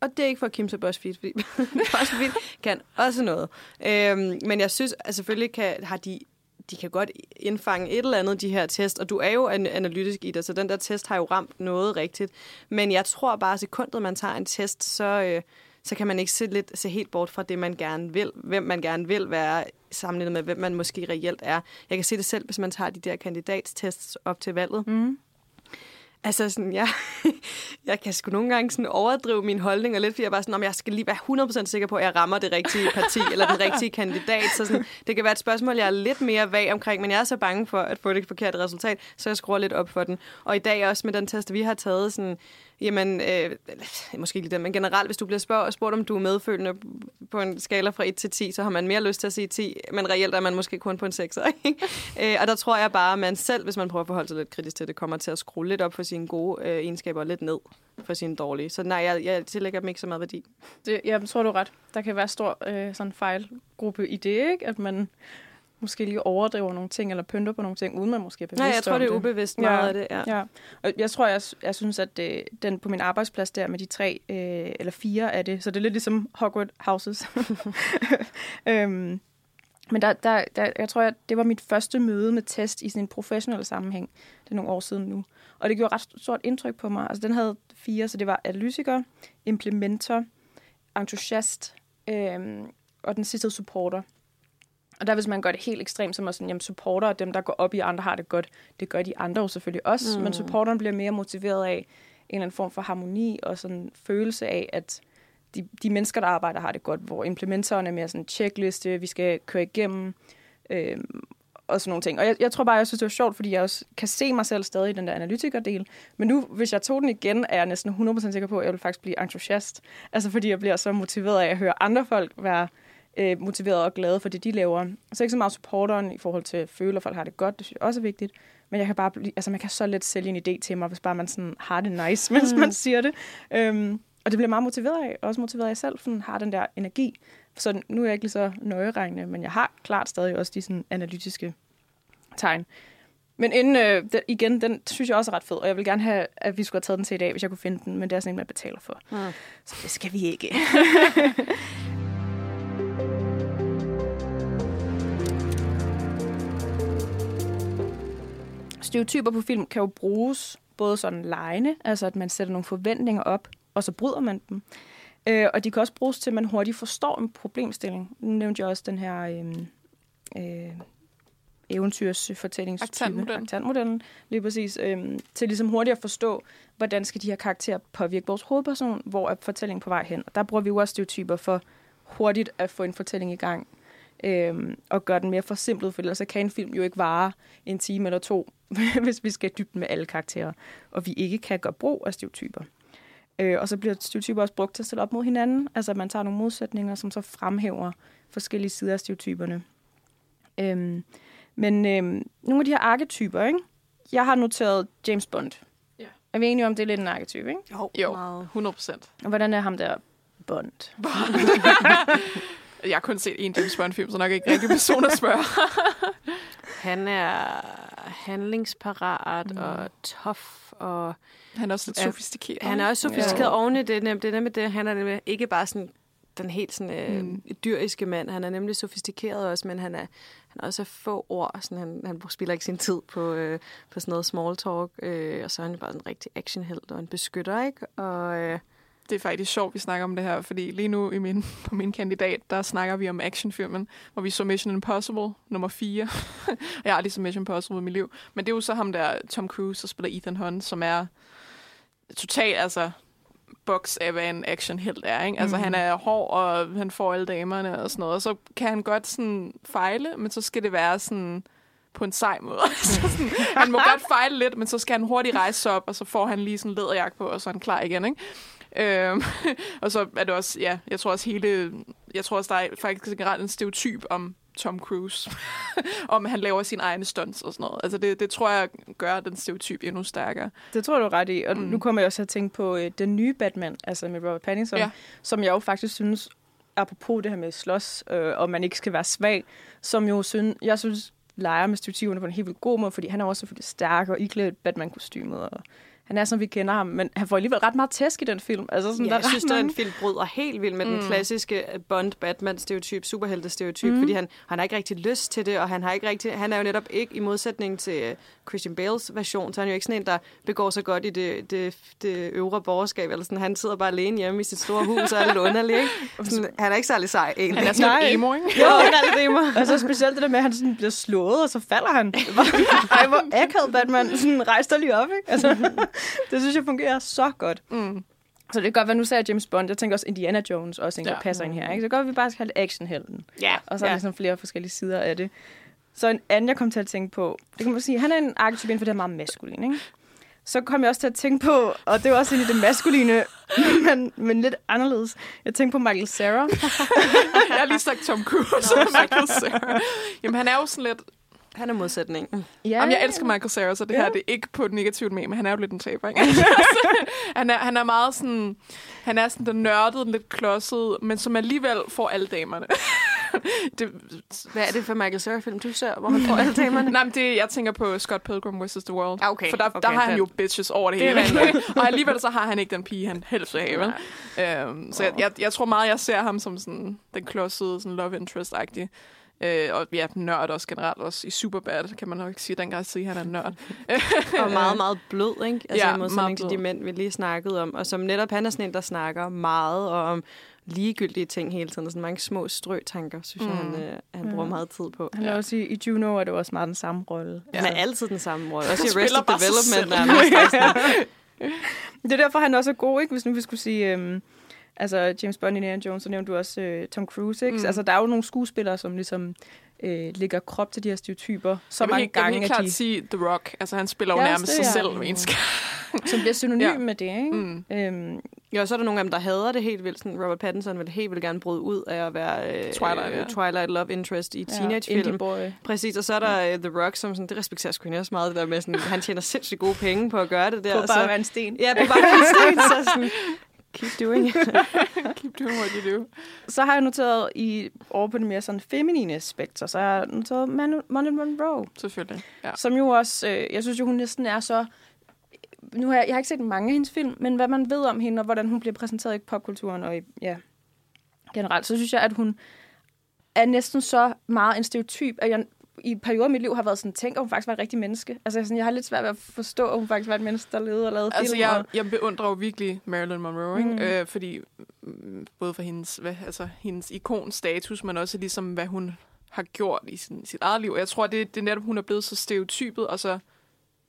Og det er ikke for at kimse BuzzFeed, fordi BuzzFeed kan også noget. Øhm, men jeg synes, at selvfølgelig kan, har de de kan godt indfange et eller andet, de her test, og du er jo analytisk i det, så den der test har jo ramt noget rigtigt. Men jeg tror bare, at sekundet man tager en test, så, øh, så kan man ikke se, lidt, se helt bort fra det, man gerne vil, hvem man gerne vil være, sammenlignet med, hvem man måske reelt er. Jeg kan se det selv, hvis man tager de der kandidatstests op til valget. Mm. Altså sådan, jeg, jeg kan sgu nogle gange sådan overdrive min holdning, og lidt fordi jeg bare sådan, om jeg skal lige være 100% sikker på, at jeg rammer det rigtige parti, eller den rigtige kandidat. Så sådan, det kan være et spørgsmål, jeg er lidt mere vag omkring, men jeg er så bange for at få det forkerte resultat, så jeg skruer lidt op for den. Og i dag også med den test, vi har taget, sådan, Jamen, øh, måske ikke lige det, men generelt, hvis du bliver spurgt, spurgt, om du er medfølende på en skala fra 1 til 10, så har man mere lyst til at sige 10, men reelt er man måske kun på en 6. øh, og der tror jeg bare, at man selv, hvis man prøver at forholde sig lidt kritisk til det, kommer til at skrue lidt op for sine gode øh, egenskaber og lidt ned for sine dårlige. Så nej, jeg, jeg tillægger dem ikke så meget værdi. Det, jeg tror, du er ret. Der kan være stor øh, sådan fejlgruppe i det, ikke? At man måske lige overdriver nogle ting, eller pynter på nogle ting, uden man måske er bevidst Nej, jeg tror, det er ubevidst meget ja, af det. Ja. ja. Og jeg tror, jeg, jeg synes, at det, øh, den på min arbejdsplads der med de tre, øh, eller fire af det, så det er lidt ligesom Hogwarts Houses. øhm, men der, der, der, jeg tror, at det var mit første møde med test i sådan en professionel sammenhæng. Det er nogle år siden nu. Og det gjorde ret stort indtryk på mig. Altså, den havde fire, så det var analytiker, implementer, entusiast, øhm, og den sidste supporter. Og der hvis man gør det helt ekstremt, så er sådan, jamen supporter og dem, der går op i, andre har det godt. Det gør de andre jo selvfølgelig også, mm. men supporteren bliver mere motiveret af en eller anden form for harmoni og sådan følelse af, at de, de mennesker, der arbejder, har det godt, hvor implementeren er mere sådan en checkliste, vi skal køre igennem, øh, og sådan nogle ting. Og jeg, jeg tror bare, jeg synes, det var sjovt, fordi jeg også kan se mig selv stadig i den der analytikerdel. Men nu, hvis jeg tog den igen, er jeg næsten 100% sikker på, at jeg vil faktisk blive entusiast. Altså fordi jeg bliver så motiveret af at høre andre folk være øh, motiveret og glade for det, de laver. Så ikke så meget supporteren i forhold til at føle, at folk har det godt, det synes jeg også er vigtigt. Men jeg kan bare blive, altså man kan så let sælge en idé til mig, hvis bare man sådan har det nice, mens mm. man siger det. Øhm, og det bliver meget motiveret af, også motiveret af jeg selv, for har den der energi. Så nu er jeg ikke lige så nøjeregnende, men jeg har klart stadig også de sådan analytiske tegn. Men inden, øh, den, igen, den synes jeg også er ret fed, og jeg vil gerne have, at vi skulle have taget den til i dag, hvis jeg kunne finde den, men det er sådan en, man betaler for. Mm. Så det skal vi ikke. stereotyper på film kan jo bruges både sådan lejende, altså at man sætter nogle forventninger op, og så bryder man dem. Øh, og de kan også bruges til, at man hurtigt forstår en problemstilling. Nu nævnte jeg også den her øh, øh, eventyrsfortællingstype. Aktantmodellen. Aktantmodellen, lige præcis. Øh, til ligesom hurtigt at forstå, hvordan skal de her karakterer påvirke vores hovedperson, hvor er fortællingen på vej hen. Og der bruger vi jo også stereotyper for hurtigt at få en fortælling i gang, øh, og gøre den mere forsimplet, for ellers så kan en film jo ikke vare en time eller to, hvis vi skal dybden med alle karakterer, og vi ikke kan gøre brug af stereotyper. Øh, og så bliver stereotyper også brugt til at stille op mod hinanden, altså at man tager nogle modsætninger, som så fremhæver forskellige sider af stereotyperne. Øhm, men øhm, nogle af de her arketyper, ikke? Jeg har noteret James Bond. Ja. Er vi enige om, det er lidt en arketype, ikke? Jo, Jo, meget. 100 procent. Og hvordan er ham der Bond? Jeg har kun set en James Bond-film, så nok ikke rigtig person at spørge. Han er handlingsparat mm. og tough, og Han er også lidt sofistikeret. han er også sofistikeret ja. oven i det. nem- Det er nemlig det, han er nemlig ikke bare sådan den helt sådan, øh, Mm. dyriske mand. Han er nemlig sofistikeret også, men han er, han er også af få ord. Sådan, han, han spiller ikke sin tid på, øh, på sådan noget small talk. Øh, og så er han bare en rigtig actionheld og en beskytter, ikke? Og øh, Det er faktisk sjovt, vi snakker om det her, fordi lige nu i min, på min kandidat, der snakker vi om actionfilmen, hvor vi så Mission Impossible nummer 4. jeg har aldrig så Mission Impossible i mit liv. Men det er jo så ham der, Tom Cruise, der spiller Ethan Hunt, som er totalt, altså boks af, hvad en actionhelt er. Ikke? Altså, Mhm. han er hård, og han får alle damerne og sådan noget. Og så kan han godt sådan fejle, men så skal det være sådan på en sej måde. så sådan, han må godt fejle lidt, men så skal han hurtigt rejse sig op, og så får han lige sådan en læderjakke på, og så er han klar igen. Ikke? Øhm, og så er det også, ja, jeg tror også hele, jeg tror også, der er faktisk generelt en stereotyp om Tom Cruise. om han laver sine egne stunts og sådan noget. Altså det, det tror jeg gør den stereotyp endnu stærkere. Det tror du ret i. Og Mm. nu kommer jeg også til at tænke på øh, den nye Batman, altså med Robert Pattinson, ja. som jeg jo faktisk synes, apropos det her med slås, øh, og man ikke skal være svag, som jo synes, jeg synes, leger med stereotyperne på en helt vildt god måde, fordi han er også selvfølgelig stærk og iklædt Batman-kostymet, og han er, som vi kender ham, men han får alligevel ret meget tæsk i den film. Altså, sådan, ja, der er jeg synes, at mange- en film bryder helt vildt med mm. den klassiske Bond-Batman-stereotyp, superhelte-stereotyp, mm. Fordi han, han har ikke rigtig lyst til det, og han, har ikke rigtig, han er jo netop ikke, i modsætning til øh, Christian Bales version, så er han jo ikke sådan en, der begår sig godt i det, det, det øvre borgerskab, eller sådan, han sidder bare alene hjemme i sit store hus og er lidt underlig, ikke? Sådan, han er ikke særlig sej, egentlig. Han er sådan Nej. lidt emo, ikke? jo, han er lidt emo. Og så specielt det der med, at han sådan bliver slået, og så falder han. Ej, hvor akavet Batman. Sådan, rejs dig lige op, ikke? Altså, det synes jeg fungerer så godt. Mm. Så det kan godt være, nu sagde James Bond. Jeg tænker også Indiana Jones også en, der Ja. passer ind her. Ikke? Så det kan godt, at vi bare skal kalde det actionhelten. Ja, Og så er der ligesom flere forskellige sider af det. Så en anden, jeg kom til at tænke på, det kan man sige, han er en arketyp inden for det er meget maskulin, ikke? Så kom jeg også til at tænke på, og det er også egentlig det maskuline, men, men lidt anderledes. Jeg tænkte på Michael Cera. Jeg har lige sagt Tom Cruise og Michael Cera. Jamen, han er jo sådan lidt... Han er modsætning. Ja, Jamen, jeg elsker Michael Cera, så det her Ja. det er ikke på et negativt med, men han er jo lidt en taber, ikke? han, er, han er meget sådan... Han er sådan den nørdede, lidt klodset, men som alligevel får alle damerne. det, Hvad er det for Michael Cera-film, du ser, hvor han får alle damerne? Nej, men det, jeg tænker på Scott Pilgrim vs. The World. Ah, okay. For der, Okay, der har han jo bitches over det, Det hele. og alligevel så har han ikke den pige, han helst vil have, vel? Øhm, så jeg, jeg, jeg tror meget, jeg ser ham som sådan den klodsede, sådan love interest-agtige. Øh, og ja, nørd også generelt, også i Superbad, kan man nok ikke sige, dengang sige, at han er nørd. og meget, meget blød, ikke? Altså Ja, ja, i modsætning til de mænd, vi lige snakkede om. Og som netop han er sådan en, der snakker meget og om ligegyldige ting hele tiden. Og sådan mange små strøtanker, synes mm. jeg, Mm. han, øh, han bruger Ja. meget tid på. Han er også i, i Juno, er det også meget den samme rolle. Ja. Han er altid den samme rolle. Også i Arrested Development. selv. nærmest. Altså. Det er derfor, han også er god, ikke? Hvis nu vi skulle sige... Øhm, altså, James Bond, Indiana Jones, så nævnte du også øh, Tom Cruise, ikke? Mm. Altså, der er jo nogle skuespillere, som ligesom øh, lægger krop til de her stereotyper så jeg mange helt, jeg vil gange, helt klart de sige The Rock. Altså, han spiller jo Ja, nærmest det sig selv en som bliver synonym Ja. ja. med det, ikke? Mm. Øhm, Ja, og så er der nogle af dem, der hader det helt vildt. Sådan Robert Pattinson vil helt vildt gerne bryde ud af at være øh, Twilight, ja. øh, Twilight Love Interest i ja, teenagefilm. Præcis, og så er der uh, The Rock, som sådan, det respekterer sgu også meget, det der med, sådan, han tjener sindssygt gode penge på at gøre det der. På og bare så, at være en sten. Ja, på bare en sten, så sådan, keep doing it. Keep doing what you do. Så har jeg noteret i over på det mere sådan feminine spektrum, så har jeg noteret Manu- Marilyn Monroe, Selvfølgelig. Ja. som jo også, øh, jeg synes jo, hun næsten er så... Nu har jeg, jeg har ikke set mange af hendes film, men hvad man ved om hende, og hvordan hun bliver præsenteret i popkulturen, og i, ja, generelt, så synes jeg, at hun er næsten så meget en stereotyp, at jeg i perioder af mit liv har været sådan, tænk, at hun faktisk var et rigtigt menneske. Altså, jeg, sådan, jeg har lidt svært ved at forstå, at hun faktisk var et menneske, der levede og lavede Altså, film. jeg, og, jeg beundrer jo virkelig Marilyn Monroe, mm. Mm. ikke? Øh, fordi mm, både for hendes, hvad, altså, hendes ikonstatus, men også ligesom, hvad hun har gjort i sin, sit eget liv. Jeg tror, det, det er netop, hun er blevet så stereotypet og så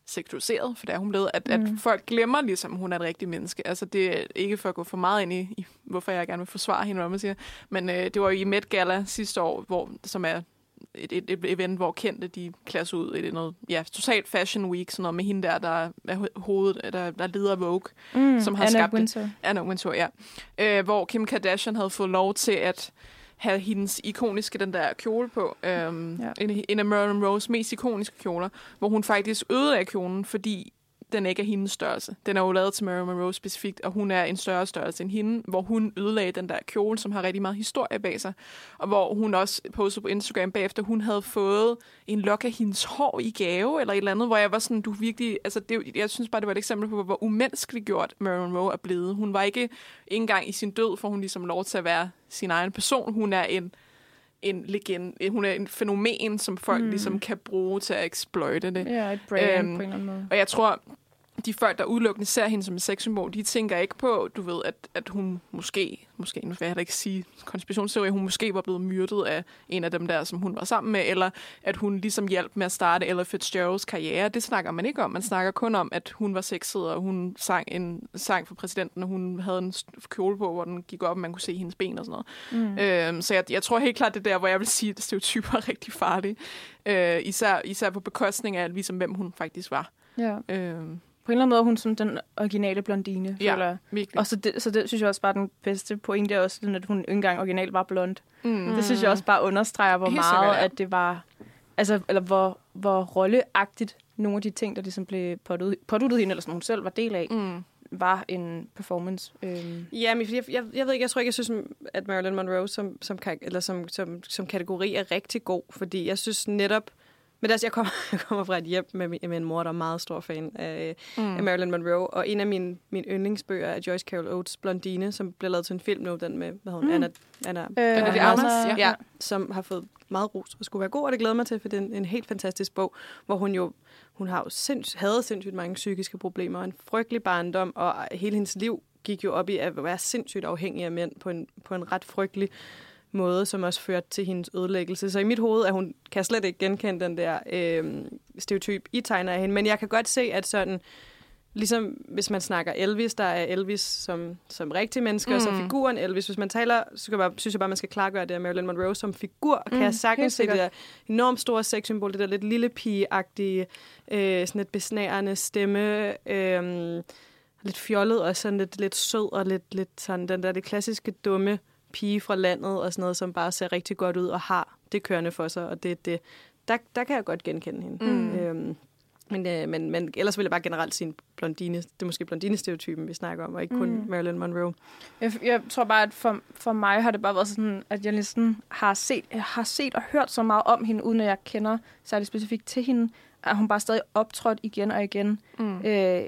sektoriseret, for det er hun blevet, at, mm. at folk glemmer ligesom, hun er et rigtigt menneske. Altså, det er ikke for at gå for meget ind i, i hvorfor jeg gerne vil forsvare hende, hvad man siger. Men øh, det var jo i Met Gala sidste år, hvor, som er et, et, et event, hvor kendte de klæder sig ud i det noget, ja, totalt fashion week, sådan noget med hende der, der er ho- hovedet, der, der leder Vogue, mm, som har Anna skabt det. Wintour. Anna Wintour, ja. Øh, hvor Kim Kardashian havde fået lov til at have hendes ikoniske, den der kjole på. Øhm, Ja. en, en af Marilyn Monroes mest ikoniske kjoler, hvor hun faktisk ødelagde kjolen, fordi den ikke er hendes størrelse. Den er jo lavet til Marilyn Monroe specifikt, og hun er en større størrelse end hende, hvor hun ødelagde den der kjole, som har rigtig meget historie bag sig. Og hvor hun også postede på Instagram bagefter, hun havde fået en lok af hendes hår i gave, eller et eller andet, hvor jeg var sådan, du virkelig, altså det, jeg synes bare, det var et eksempel på, hvor umenneskeligt gjort Marilyn Monroe er blevet. Hun var ikke, ikke engang i sin død, for hun ligesom lov til at være sin egen person. Hun er en en legende. Hun er en fænomen, som folk Mm. mm. ligesom kan bruge til at exploite det. Ja, et brand Øhm, på en eller anden måde. Og jeg tror, de folk, der udelukkende ser hende som en sexsymbol, de tænker ikke på, du ved, at, at hun måske, måske, nu vil jeg heller ikke sige konspirationsteori, hun måske var blevet myrdet af en af dem der, som hun var sammen med, eller at hun ligesom hjalp med at starte Ella Fitzgeralds karriere. Det snakker man ikke om. Man snakker kun om, at hun var sexet, og hun sang en sang for præsidenten, og hun havde en kjole på, hvor den gik op, og man kunne se hendes ben og sådan noget. Mm. Øhm, så jeg, jeg tror helt klart, det er der, hvor jeg vil sige, at stereotyper er rigtig farlige. Øh, især, især på bekostning af, ligesom, hvem hun faktisk var. ja. Øhm, På en eller anden måde er hun som den originale blondine, Ja. føler virkelig. Og så det, så det synes jeg også bare den bedste pointe, er også at hun ikke engang originalt var blond. mm. Det synes jeg også bare understreger, hvor Helt meget, sikkert, ja. at det var... Altså, eller hvor, hvor rolleagtigt nogle af de ting, der ligesom blev påduttet, påduttet hende, eller som hun selv var del af, Mm. var en performance. Øhm, Ja, men jeg, jeg, jeg ved ikke, jeg tror ikke, jeg synes, at Marilyn Monroe som, som, eller som, som, som kategori er rigtig god, fordi jeg synes netop, men altså, jeg kommer, jeg kommer fra et hjem med, min- med en mor, der er meget stor fan af, mm. af Marilyn Monroe, og en af mine, mine yndlingsbøger er Joyce Carol Oates' Blondine, som blev lavet til en film nu, den med, hvad hun, Mm. Anna, Anna, øh, Anna de Armas, ja. ja. ja, som har fået meget ros og skulle være god, og det glæder mig til, for det er en, en helt fantastisk bog, hvor hun jo hun har jo sinds, havde sindssygt mange psykiske problemer, og en frygtelig barndom, og hele hendes liv gik jo op i at være sindssygt afhængig af mænd på en, på en ret frygtelig måde, som også førte til hendes ødelæggelse. Så i mit hoved er hun, kan jeg slet ikke genkende den der øh, stereotyp, I tegner af hende, men jeg kan godt se, at sådan, ligesom hvis man snakker Elvis, der er Elvis som, som rigtig menneske, mm. og så Mm. figuren Elvis. Hvis man taler, så kan jeg bare, synes jeg bare, man skal klargøre det af Marilyn Monroe som figur. Mm, kan jeg sagtens se det der enormt store sexsymbol, det der lidt lille pige-agtige, øh, sådan et besnærende stemme, øh, lidt fjollet og sådan lidt, lidt sød og lidt, lidt sådan den der det klassiske dumme pige fra landet og sådan noget, som bare ser rigtig godt ud og har det kørende for sig, og det, det der, der kan jeg godt genkende hende. Mm. Øhm, men, øh, men, men ellers vil jeg bare generelt sige en blondine. Det er måske blondine-stereotypen, vi snakker om, og ikke kun Mm. Marilyn Monroe. Jeg, jeg tror bare, at for, for mig har det bare været sådan, at jeg næsten har set, har set og hørt så meget om hende, uden at jeg kender særlig specifikt til hende, at hun bare stadig optrådt igen og igen Mm. øh,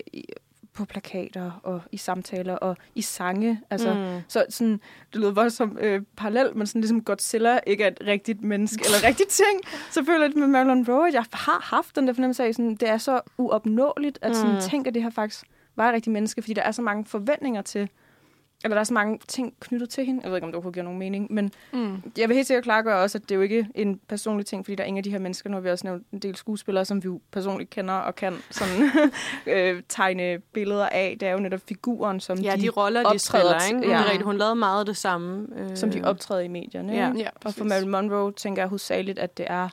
på plakater og i samtaler og i sange. Altså, mm. Så sådan, det lyder voldsomt øh, parallelt, men sådan ligesom Godzilla ikke er et rigtigt menneske eller rigtig ting. Så føler jeg det med Marilyn Monroe, at jeg har haft den der fornemmelse af, sådan, det er så uopnåeligt, at sådan, Mm. tænke, at det her faktisk var et rigtigt menneske, fordi der er så mange forventninger til, eller der er så mange ting knyttet til hende. Jeg ved ikke, om det overhovedet giver nogen mening, men Mm. jeg vil helt sikkert klargøre også, at det er jo ikke en personlig ting, fordi der er ingen af de her mennesker, nu har vi også nævnt en del skuespillere, som vi jo personligt kender og kan sådan, øh, tegne billeder af. Det er jo netop figuren, som Ja, de, de roller, de optræder spiller, til- ikke? ja. Rigtigt. Hun lavede meget af det samme. Øh, som de optræder i medierne. Ja. ikke? Ja, Og for Marilyn Monroe tænker jeg hovedsageligt, at det er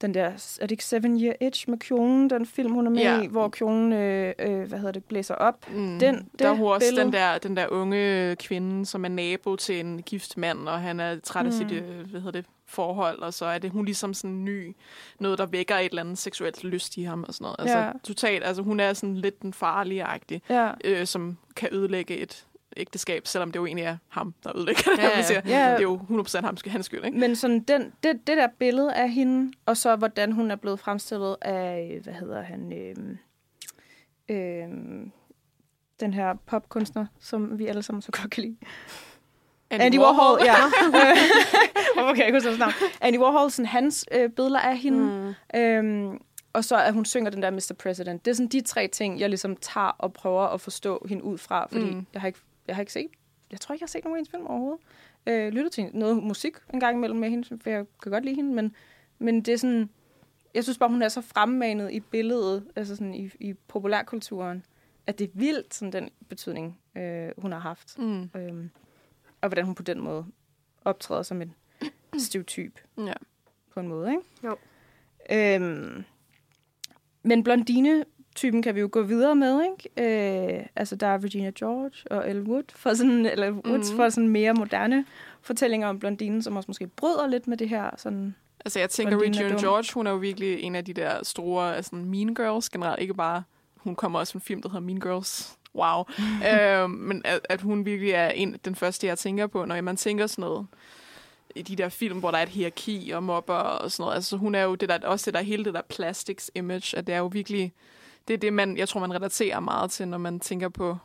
den der, er det ikke Seven Year Itch med kjolen, den film, hun er med Ja. i, hvor kjolen, øh, øh, hvad hedder det, blæser op. Mm. Den- der er det også billede. den der, den der unge kvinde, som er nabo til en gift mand, og han er træt af Mm. sit øh, hvad hedder det, forhold, og så er det hun ligesom sådan ny, noget, der vækker et eller andet seksuelt lyst i ham og sådan noget. Altså Ja. totalt, altså hun er sådan lidt den farlige-agtige, Ja. øh, som kan ødelægge et ægteskab, selvom det jo egentlig er ham, der ødelægger det. Ja, Ja, siger. Ja. Det er jo 100% ham, hans skyld, ikke? Men sådan den, det, det der billede af hende, og så hvordan hun er blevet fremstillet af, hvad hedder han, øhm, øhm, den her popkunstner, som vi alle sammen så godt kan lide. Andy Warhol, ja. Hvorfor kan jeg ikke huske hans navn? Andy Warhol, sådan hans øh, billeder af hende. Mm. Øhm, og så at hun synger den der Mr. President. Det er sådan de tre ting, jeg ligesom tager og prøver at forstå hende ud fra, fordi mm. jeg, har ikke, jeg har ikke set, jeg tror ikke, jeg har set nogen af hendes film overhovedet. Øh, lyttet til noget musik en gang imellem med hende, for jeg kan godt lide hende, men, men det er sådan, jeg synes bare, hun er så fremmanet i billedet, altså sådan i, i populærkulturen, at det er vildt, sådan den betydning, øh, hun har haft. Mm. Øhm, og hvordan hun på den måde optræder som en stereotyp Ja. på en måde, ikke? Jo. Øhm, men blondine-typen kan vi jo gå videre med, ikke? Øh, altså, der er Regina George og Elle Wood, for sådan, eller Woods Mhm. for sådan mere moderne fortællinger om blondinen, som også måske bryder lidt med det her sådan... Altså, jeg tænker, er Regina dum. George, hun er jo virkelig en af de der store altså, Mean Girls generelt. Ikke bare, hun kommer også fra en film, der hedder Mean Girls. Wow. øhm, men at, at, hun virkelig er en, den første, jeg tænker på, når man tænker sådan noget i de der film, hvor der er et hierarki og mobber og sådan noget. Altså, hun er jo det der, også det der hele det der plastics image, at det er jo virkelig, det er det, man, jeg tror, man relaterer meget til, når man tænker på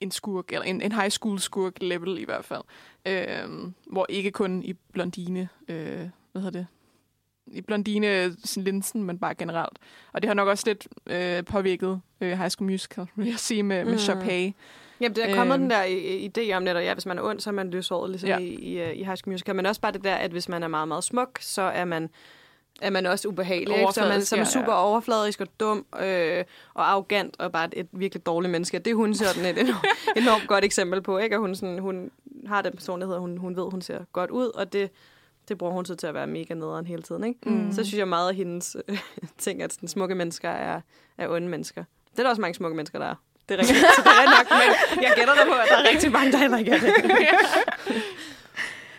en skurk, eller en, en high school skurk level i hvert fald. Øhm, hvor ikke kun i blondine, øh, hvad hedder det, i blondine sådan linsen, men bare generelt. Og det har nok også lidt øh, påvirket øh, High School Musical, vil jeg sige, med, med Mm. Sharpay. Jamen, det er kommet Øhm. den der idé om netop, ja, hvis man er ond, så er man lyshåret, ligesom Ja. ja. i, i, øh, i High School Musical. Men også bare det der, at hvis man er meget, meget smuk, så er man er man også ubehagelig. Ikke? Så man, så er super ja. overfladisk og dum øh, og arrogant og bare et, et virkelig dårligt menneske. Det er hun sådan et enormt, enormt godt eksempel på. Ikke? At hun, sådan, hun har den personlighed, hun, hun ved, hun ser godt ud, og det, det bruger hun så til at være mega nederen hele tiden. Ikke? Mm. Så synes jeg meget af hendes øh, ting, at sådan, smukke mennesker er, er onde mennesker. Det er der også mange smukke mennesker, der er. Det er rigtigt. Så det er nok, men jeg gætter dig på, at der er rigtig mange, der heller ikke er det.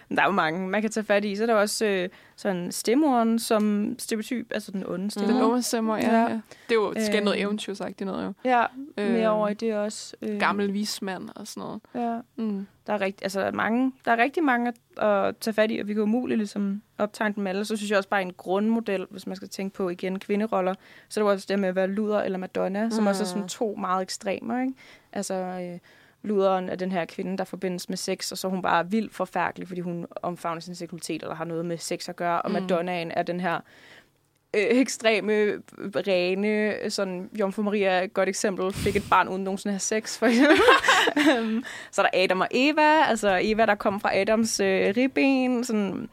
Der er jo mange, man kan tage fat i. Så er der også øh, sådan stemmoren som stereotyp, altså den onde stemme. Den unge stemmer, ja. Ja. ja. Det er jo skal Øhm. noget eventyrsagtigt noget jo. Ja, Øh, mere over i det også. Øh, Gammel vismand og sådan noget. Ja. Mm. Der er, rigt, altså, der er mange, der er rigtig mange at, at tage fat i, og vi kan umuligt ligesom, optegne dem alle. Så synes jeg også bare en grundmodel, hvis man skal tænke på igen kvinderoller, så er det jo også det med at være luder eller Madonna, som Mm. også er sådan to meget ekstremer. Ikke? Altså, øh, luderen er den her kvinde, der forbindes med sex, og så er hun bare vildt forfærdelig, fordi hun omfavner sin seksualitet, eller har noget med sex at gøre. Og Mm. Madonnaen er den her øh, ekstreme, rene, sådan, Jomfru Maria er et godt eksempel, fik et barn uden nogensinde at have sex, for eksempel. Så er der Adam og Eva, altså Eva, der kommer fra Adams øh, ribben, sådan,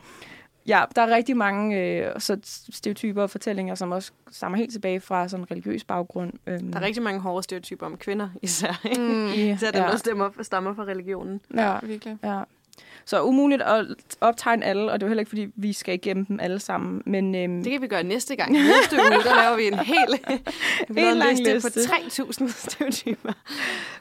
ja, der er rigtig mange øh, så stereotyper og fortællinger, som også stammer helt tilbage fra sådan en religiøs baggrund. Øhm, Der er rigtig mange hårde stereotyper om kvinder, især. Ikke? Mm. i, Især dem, ja, der stemmer, stammer fra religionen. ja, virkelig. ja. Så umuligt at optegne alle, og det er jo heller ikke, fordi vi skal igennem dem alle sammen. Men øhm, Det kan vi gøre næste gang. Næste uge, der laver vi en hel, en lang liste, liste. på 3.000 stereotyper.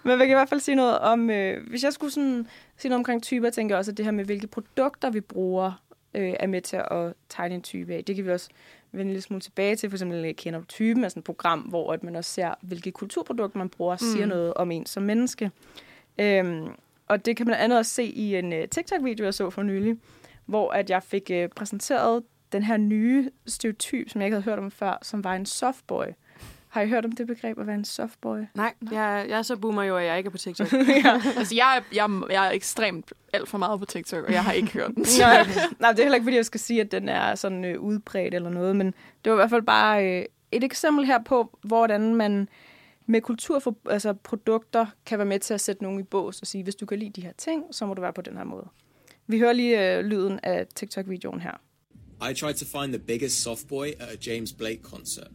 Men vi kan i hvert fald sige noget om, øh, hvis jeg skulle sådan, sige noget omkring typer, tænker jeg også, at det her med, hvilke produkter vi bruger, øh, er med til at tegne en type af. Det kan vi også vende en lille smule tilbage til, for eksempel øh, kender du typen, altså et program, hvor at man også ser, hvilke kulturprodukter man bruger, mm. siger Mm. noget om en som menneske. Øhm, og det kan man andet også se i en uh, TikTok-video, jeg så for nylig, hvor at jeg fik uh, præsenteret den her nye stereotyp, som jeg ikke havde hørt om før, som var en softboy. Har I hørt om det begreb at være en softboy? Nej, jeg, jeg er så boomer jo, at jeg ikke er på TikTok. Altså, jeg er, jeg, jeg er ekstremt alt for meget på TikTok, og jeg har ikke hørt den. nej, nej, det er heller ikke, fordi jeg skal sige, at den er sådan øh, udbredt eller noget, men det var i hvert fald bare øh, et eksempel her på, hvordan man med kultur altså produkter kan være med til at sætte nogen i bås og sige, hvis du kan lide de her ting, så må du være på den her måde. Vi hører lige øh, lyden af TikTok-videoen her. I tried to find the biggest softboy at a James Blake concert.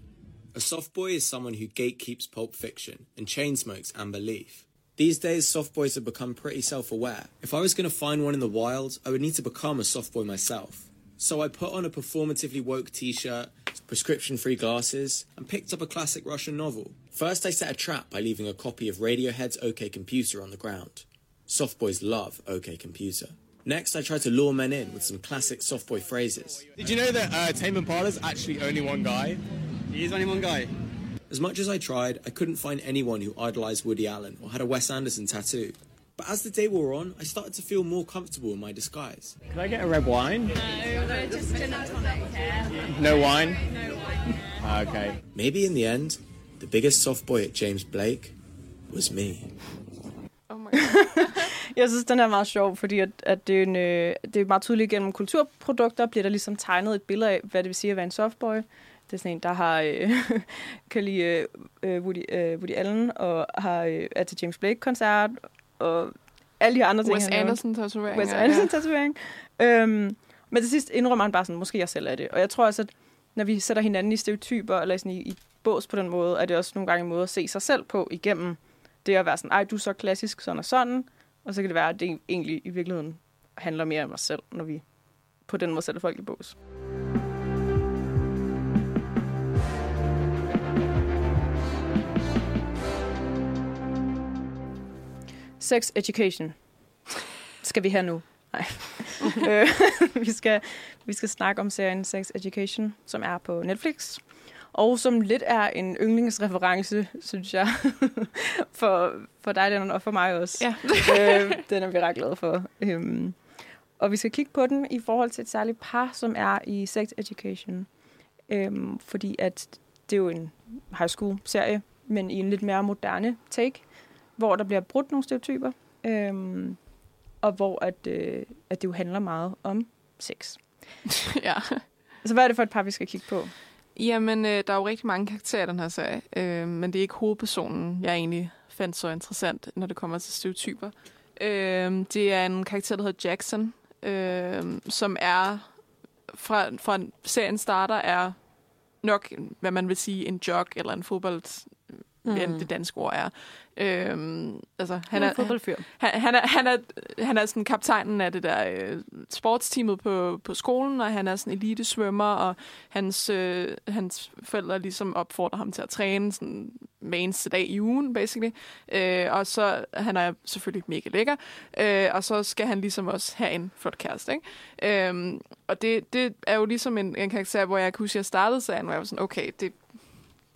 A softboy is someone who gatekeeps Pulp Fiction and chainsmokes Amber Leaf. These days, softboys have become pretty self aware. If I was going to find one in the wild, I would need to become a softboy myself. So I put on a performatively woke t shirt, prescription free glasses, and picked up a classic Russian novel. First, I set a trap by leaving a copy of Radiohead's OK Computer on the ground. Softboys love OK Computer. Next, I tried to lure men in with some classic softboy phrases. Did you know that uh, Tame Impala's actually only one guy? He is only one guy. As much as I tried, I couldn't find anyone who idolized Woody Allen or had a Wes Anderson tattoo. But as the day wore on, I started to feel more comfortable in my disguise. Can I get a red wine? No, no, just gin and tonic. No wine? No wine. Ah, okay. Maybe in the end, the biggest soft boy at James Blake was me. Oh my God. Jeg synes, den er meget sjov, fordi at, at det, er en, øh, det er meget tydeligt gennem kulturprodukter, bliver der ligesom tegnet et billede af, hvad det vil sige at være en softboy. Det er sådan en, der har, øh, kan lide øh, øh, Woody, øh, Woody Allen, og har, øh, er til James Blake-koncert, og alle de andre ting. Wes. Anderson-tatovering. Wes Anderson-tatovering. Øhm, men til sidst indrømmer han bare sådan, måske jeg selv er det. Og jeg tror også, at når vi sætter hinanden i stereotyper, eller sådan i, i bås på den måde, er det også nogle gange en måde at se sig selv på igennem det at være sådan, ej, du er så klassisk, sådan og sådan. Og så kan det være, at det egentlig i virkeligheden handler mere om os selv, når vi på den måde sætter folk i bås. Sex education skal vi have nu. Nej. Øh, vi, skal, vi skal snakke om serien Sex Education, som er på Netflix. Og som lidt er en yndlingsreference, synes jeg, for, for dig, den, og for mig også. Ja. øh, den er vi ret glade for. Øhm, og vi skal kigge på den i forhold til et særligt par, som er i Sex Education. Øhm, fordi at det er jo en high school-serie, men i en lidt mere moderne take, hvor der bliver brudt nogle stereotyper, øhm, og hvor at, øh, at det jo handler meget om sex. ja. Altså, hvad er det for et par, vi skal kigge på? Jamen, øh, der er jo rigtig mange karakterer i den her serie, øh, men det er ikke hovedpersonen, jeg egentlig fandt så interessant, når det kommer til stereotyper. Øh, det er en karakter, der hedder Jackson, øh, som er, fra, fra serien starter, er nok, hvad man vil sige, en jog eller en fodbold, mm. end det danske ord er. Øhm, altså, han er, fodboldfyr. han, han, er, han, er, han er sådan kaptajnen af det der øh, sportsteamet på, på skolen, og han er sådan elitesvømmer, og hans, øh, hans forældre ligesom opfordrer ham til at træne sådan hver eneste dag i ugen, basically. Øh, og så, han er selvfølgelig mega lækker, øh, og så skal han ligesom også have en flot kæreste, ikke? Øh, og det, det er jo ligesom en, en karakter, hvor jeg kan huske, at jeg startede serien, hvor jeg var sådan, okay, det,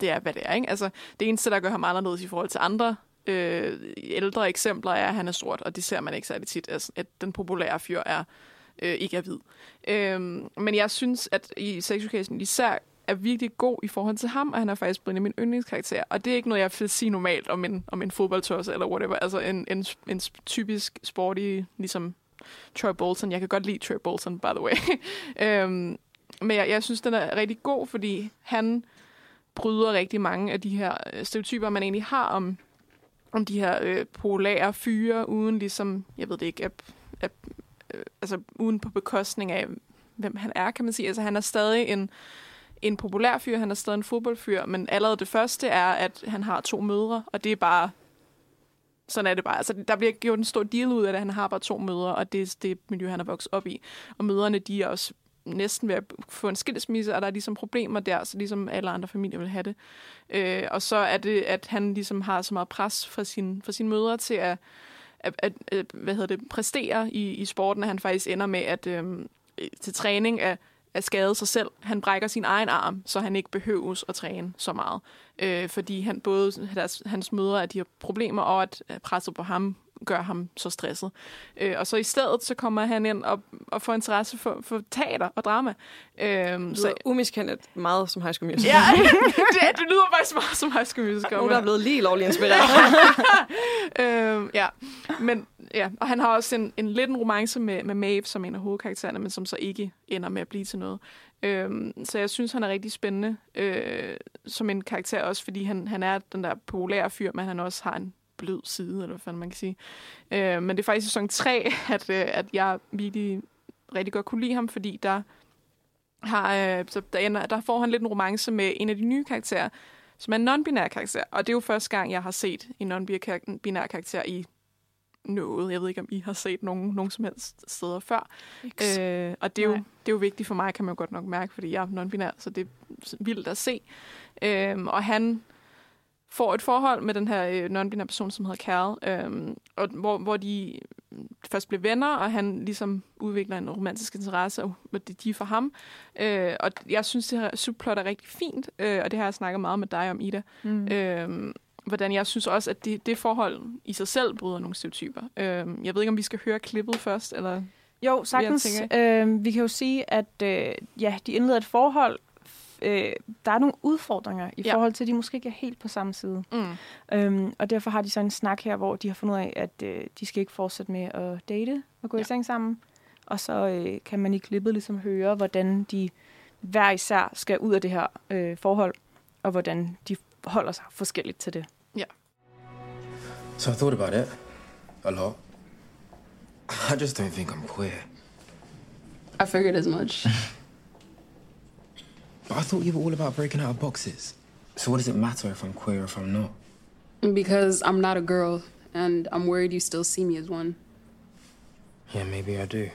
det er, hvad det er, ikke? Altså, det eneste, der gør ham anderledes i forhold til andre øh, ældre eksempler er, at han er sort, og det ser man ikke særlig tit, altså, at den populære fyr er øh, ikke er hvid. Øh, men jeg synes, at i Sex Education især er virkelig god i forhold til ham, og han er faktisk blevet min yndlingskarakter. Og det er ikke noget, jeg vil sige normalt om en, om en fodboldtosse eller whatever. Altså en, en, en typisk sporty, ligesom Troy Bolton. Jeg kan godt lide Troy Bolton, by the way. øhm, men jeg, jeg synes, den er rigtig god, fordi han bryder rigtig mange af de her øh, stereotyper, man egentlig har om, om de her øh, polære fyre, uden ligesom, jeg ved det ikke, at, at, øh, altså uden på bekostning af, hvem han er, kan man sige. Altså han er stadig en, en populær fyr, han er stadig en fodboldfyr, men allerede det første er, at han har to mødre, og det er bare sådan er det bare. Altså, der bliver gjort en stor deal ud af det. Han har bare to mødre, og det er det miljø, han er vokset op i. Og mødrene, de er også næsten ved at få en skilsmisse, og der er ligesom problemer der, så ligesom alle andre familier vil have det. Øh, og så er det, at han ligesom har så meget pres fra, sin, fra sine mødre til at, at, at, at hvad hedder det, præstere i, i sporten, at han faktisk ender med at øh, til træning at, at skade sig selv. Han brækker sin egen arm, så han ikke behøves at træne så meget. Øh, fordi han både deres, hans mødre at de har problemer, og at presset på ham gør ham så stresset. Øh, og så i stedet, så kommer han ind og, og får interesse for, for teater og drama. Øh, så umiskendt meget som High School Musical. Ja, det, det lyder faktisk meget som High School Musical. Nogen, der er blevet lige lovligt inspireret. øh, ja, men ja, og han har også en, en lidt en romance med, med Maeve, som en af hovedkaraktererne, men som så ikke ender med at blive til noget. Øhm, så jeg synes, han er rigtig spændende øh, som en karakter også, fordi han, han er den der populære fyr, men han også har en blød side, eller hvad man kan sige. Øh, men det er faktisk i sæson 3, at, øh, at jeg virkelig rigtig godt kunne lide ham, fordi der har, øh, så der, ender, der får han lidt en romance med en af de nye karakterer, som er en non-binær karakter. Og det er jo første gang, jeg har set en non-binær karakter i noget. Jeg ved ikke, om I har set nogen, nogen som helst steder før. Øh, og det er, jo, det er jo vigtigt for mig, kan man jo godt nok mærke, fordi jeg er non-binær, så det er vildt at se. Øh, og han får et forhold med den her øh, non-binære person, som hedder Carl, øh, og hvor, hvor de først bliver venner, og han ligesom udvikler en romantisk interesse, og det de for ham. Øh, og jeg synes, det her subplot er rigtig fint, øh, og det har jeg snakket meget med dig om, Ida. Mm. Øh, hvordan jeg synes også, at det, det forhold i sig selv bryder nogle stereotyper. Øh, jeg ved ikke, om vi skal høre klippet først, eller... Jo, sagtens. Øh, vi kan jo sige, at øh, ja, de indleder et forhold, øh, der er nogle udfordringer i Ja. forhold til, at de måske ikke er helt på samme side. Mm. Øhm, og derfor har de så en snak her, hvor de har fundet ud af, at øh, de skal ikke fortsætte med at date og gå ja. Ja. i seng sammen. Og så øh, kan man i klippet ligesom høre, hvordan de hver især skal ud af det her øh, forhold, og hvordan de holder sig forskelligt til det. So I thought about it a lot. I just don't think I'm queer. I figured as much. But I thought you were all about breaking out of boxes. So what does it matter if I'm queer or if I'm not? because I'm not a girl, and I'm worried you still see me as one. Yeah, maybe I do.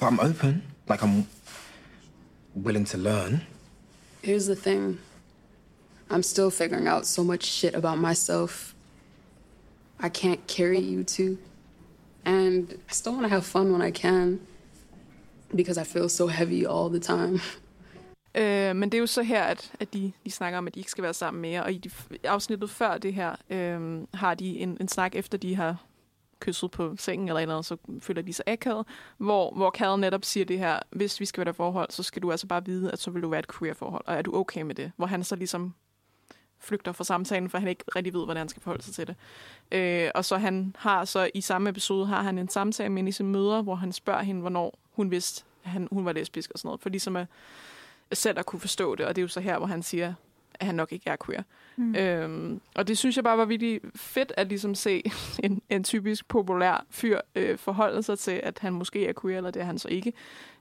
But I'm open. Like I'm willing to learn. Here's the thing I'm still figuring out so much shit about myself. I can't carry you two. And I still want to have fun when I can because I feel so heavy all the time. Øh, men det er jo så her, at, at de, de snakker om, at de ikke skal være sammen mere. Og i de, afsnittet før det her, øh, har de en, en snak, efter de har kysset på sengen eller andet, så føler de sig akavet, hvor, hvor Cal netop siger det her, hvis vi skal være der forhold, så skal du altså bare vide, at så vil du være et queer forhold, og er du okay med det? Hvor han så ligesom flygter fra samtalen, for han ikke rigtig ved, hvordan han skal forholde sig til det. Øh, og så han har så i samme episode, har han en samtale med en af sine hvor han spørger hende, hvornår hun vidste, at han, hun var lesbisk og sådan noget, for ligesom at selv at kunne forstå det, og det er jo så her, hvor han siger, at han nok ikke er queer. Mm. Øhm, og det synes jeg bare var virkelig fedt at ligesom se en, en typisk populær fyr øh, forholde sig til, at han måske er queer, eller det er han så ikke.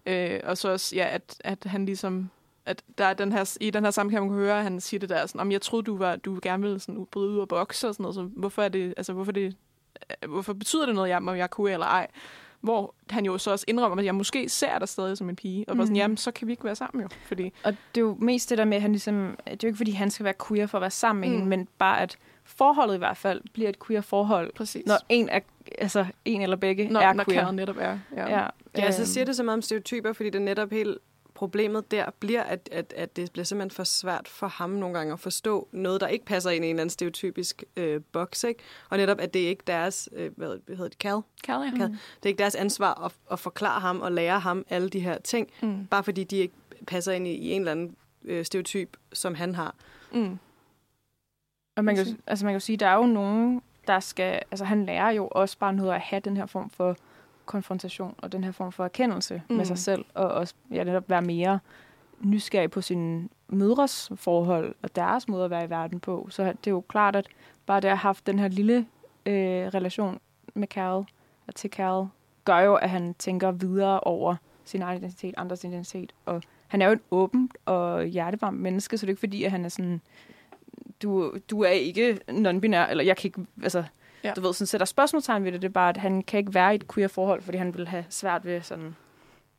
Øh, og så også, ja, at, at han ligesom at der er den her, i den her sammenhæng, man kan høre, at han siger det der, sådan, om jeg troede, du, var, du gerne ville sådan, bryde ud af bokse og sådan noget, så hvorfor, er det, altså, hvorfor, det, hvorfor betyder det noget, om jeg er queer eller ej? Hvor han jo så også indrømmer, at jeg måske ser dig stadig som en pige, og var sådan, jamen, så kan vi ikke være sammen jo, fordi Og det er jo mest det der med, at han ligesom... Det er jo ikke, fordi han skal være queer for at være sammen med Mm. hende, men bare at forholdet i hvert fald bliver et queer forhold, præcis, når en, er, altså, en eller begge når, er når queer. Karen netop er. Ja. Ja, Ja, så øhm, siger det så meget om stereotyper, fordi det netop helt problemet der bliver, at, at, at det bliver simpelthen for svært for ham nogle gange at forstå noget, der ikke passer ind i en eller anden stereotypisk øh, boks, ikke? Og netop, at det er ikke deres, øh, hvad, hedder det, Cal? Cal, ja. Cal. Det er ikke deres ansvar at, at forklare ham og lære ham alle de her ting, Mm. bare fordi de ikke passer ind i, i en eller anden øh, stereotyp, som han har. Mm. Og man kan, jo- altså man kan jo sige, der er jo nogen, der skal... Altså han lærer jo også bare noget at have den her form for konfrontation og den her form for erkendelse mm. med sig selv, og også ja, netop være mere nysgerrig på sine mødres forhold og deres måde at være i verden på. Så det er jo klart, at bare det at have haft den her lille øh, relation med Carol og til Carol, gør jo, at han tænker videre over sin egen identitet, andres identitet. Og han er jo et åbent og hjertevarmt menneske, så det er ikke fordi, at han er sådan, du, du er ikke non-binær, eller jeg kan ikke, altså, Ja. du ved, sådan sætter spørgsmålstegn ved det, det er bare, at han kan ikke være i et queer forhold, fordi han vil have svært ved sådan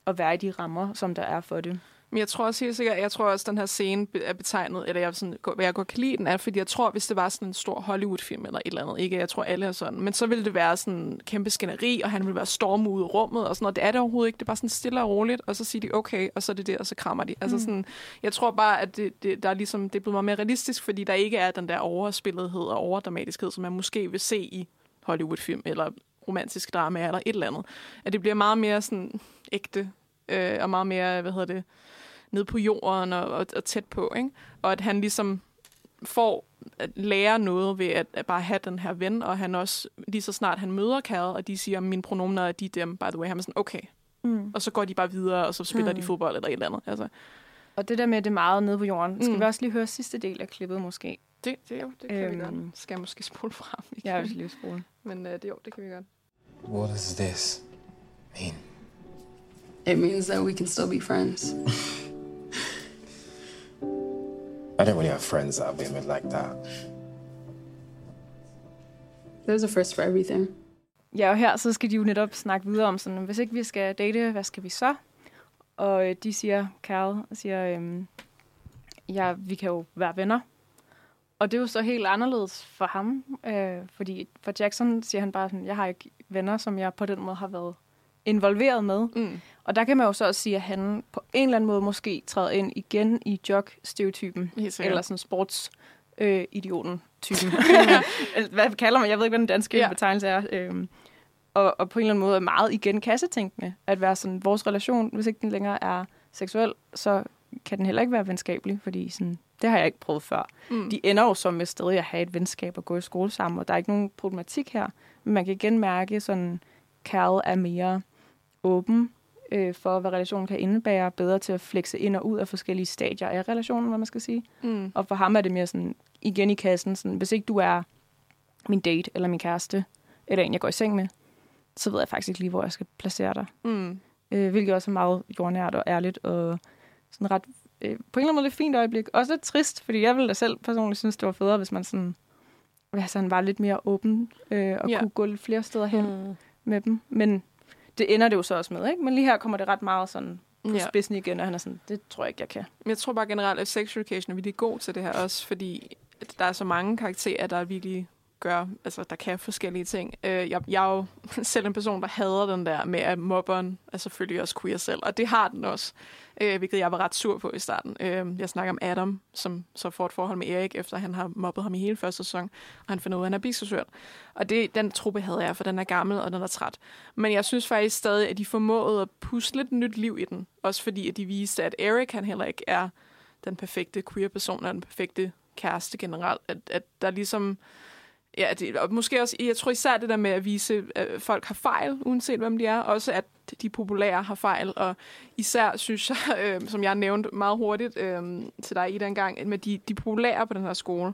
at være i de rammer, som der er for det. Men jeg tror også helt sikkert, jeg tror også, at den her scene er betegnet, eller jeg, sådan, hvad jeg godt kan lide den, er, fordi jeg tror, hvis det var sådan en stor Hollywood-film eller et eller andet, ikke, jeg tror alle er sådan, men så ville det være sådan en kæmpe skænderi, og han ville være stormet ud af rummet, og sådan noget. Det er det overhovedet ikke, det er bare sådan stille og roligt, og så siger de okay, og så er det det, og så krammer de. Altså sådan, jeg tror bare, at det, det, der er ligesom, det er blevet meget mere realistisk, fordi der ikke er den der overspillethed og overdramatiskhed, som man måske vil se i Hollywood-film, eller romantisk drama, eller et eller andet. At det bliver meget mere sådan ægte, øh, og meget mere, hvad hedder det, ned på jorden og, og, og tæt på, ikke? Og at han ligesom får at lære noget ved at, at bare have den her ven, og han også, lige så snart han møder Cal, og de siger, mine pronomener er de dem, by the way, han er sådan, okay. Mm. Og så går de bare videre, og så spiller mm. de fodbold eller et eller andet. Altså, Og det der med, at det er meget nede på jorden, skal Mm. vi også lige høre sidste del af klippet måske? det, det, jo, det kan øhm, vi Øhm. godt. Skal jeg måske spole frem igen? Jeg er også lige spole. Men øh, det, jo, det kan vi godt. What does this mean? It means that we can still be friends. I don't really have friends that I've been with like that. There's a first for everything. Ja, og her så skal de jo netop snakke videre om sådan, hvis ikke vi skal date, hvad skal vi så? Og øh, de siger, Carl siger, øhm, ja, vi kan jo være venner. Og det er jo så helt anderledes for ham, øh, fordi for Jackson siger han bare sådan, jeg har ikke venner, som jeg på den måde har været involveret med. Mm. Og der kan man jo så også sige, at han på en eller anden måde måske træder ind igen i sikkert. eller sådan sports øh, idioten typen. Hvad kalder man? Jeg ved ikke, hvad den danske ja. betegnelse er. Øhm, og, og på en eller anden måde er meget igen kassetænkende. At være sådan, vores relation, hvis ikke den længere er seksuel, så kan den heller ikke være venskabelig, fordi sådan, det har jeg ikke prøvet før. Mm. De ender jo så med stadig at have et venskab og gå i skole sammen, og der er ikke nogen problematik her. Men man kan igen mærke, sådan, Carl er mere åben øh, for, hvad relationen kan indebære, bedre til at flexe ind og ud af forskellige stadier af relationen, hvad man skal sige. Mm. Og for ham er det mere sådan, igen i kassen, sådan, hvis ikke du er min date eller min kæreste, eller en, jeg går i seng med, så ved jeg faktisk ikke lige, hvor jeg skal placere dig. Mm. Øh, hvilket også er meget jordnært og ærligt, og sådan ret, øh, på en eller anden måde lidt fint øjeblik. Også lidt trist, fordi jeg ville da selv personligt synes, det var federe, hvis man sådan, altså, han var lidt mere åben, øh, og Ja. kunne gå lidt flere steder hen Mm. med dem. Men det ender det jo så også med, ikke? Men lige her kommer det ret meget sådan på Ja. spidsen igen, og han er sådan, det tror jeg ikke, jeg kan. Men jeg tror bare generelt, at sex education er virkelig god til det her også, fordi der er så mange karakterer, der virkelig gør, altså der kan forskellige ting. Øh, jeg, jeg er jo selv en person, der hader den der med, at mobberen er selvfølgelig også queer selv, og det har den også, øh, hvilket jeg var ret sur på i starten. Øh, jeg snakker om Adam, som så får et forhold med Erik, efter han har mobbet ham i hele første sæson, og han finder ud af, at han er biseksuel. Og det, den truppe havde jeg, for den er gammel, og den er træt. Men jeg synes faktisk stadig, at de formåede at pusle et nyt liv i den. Også fordi, at de viste, at Erik han heller ikke er den perfekte queer person, og den perfekte kæreste generelt. At, at der ligesom... Ja, det, og måske også, jeg tror især det der med at vise, at folk har fejl, uanset hvem de er. Også at de populære har fejl. Og især synes jeg, øh, som jeg nævnte meget hurtigt øh, til dig i den gang, med de, de populære på den her skole.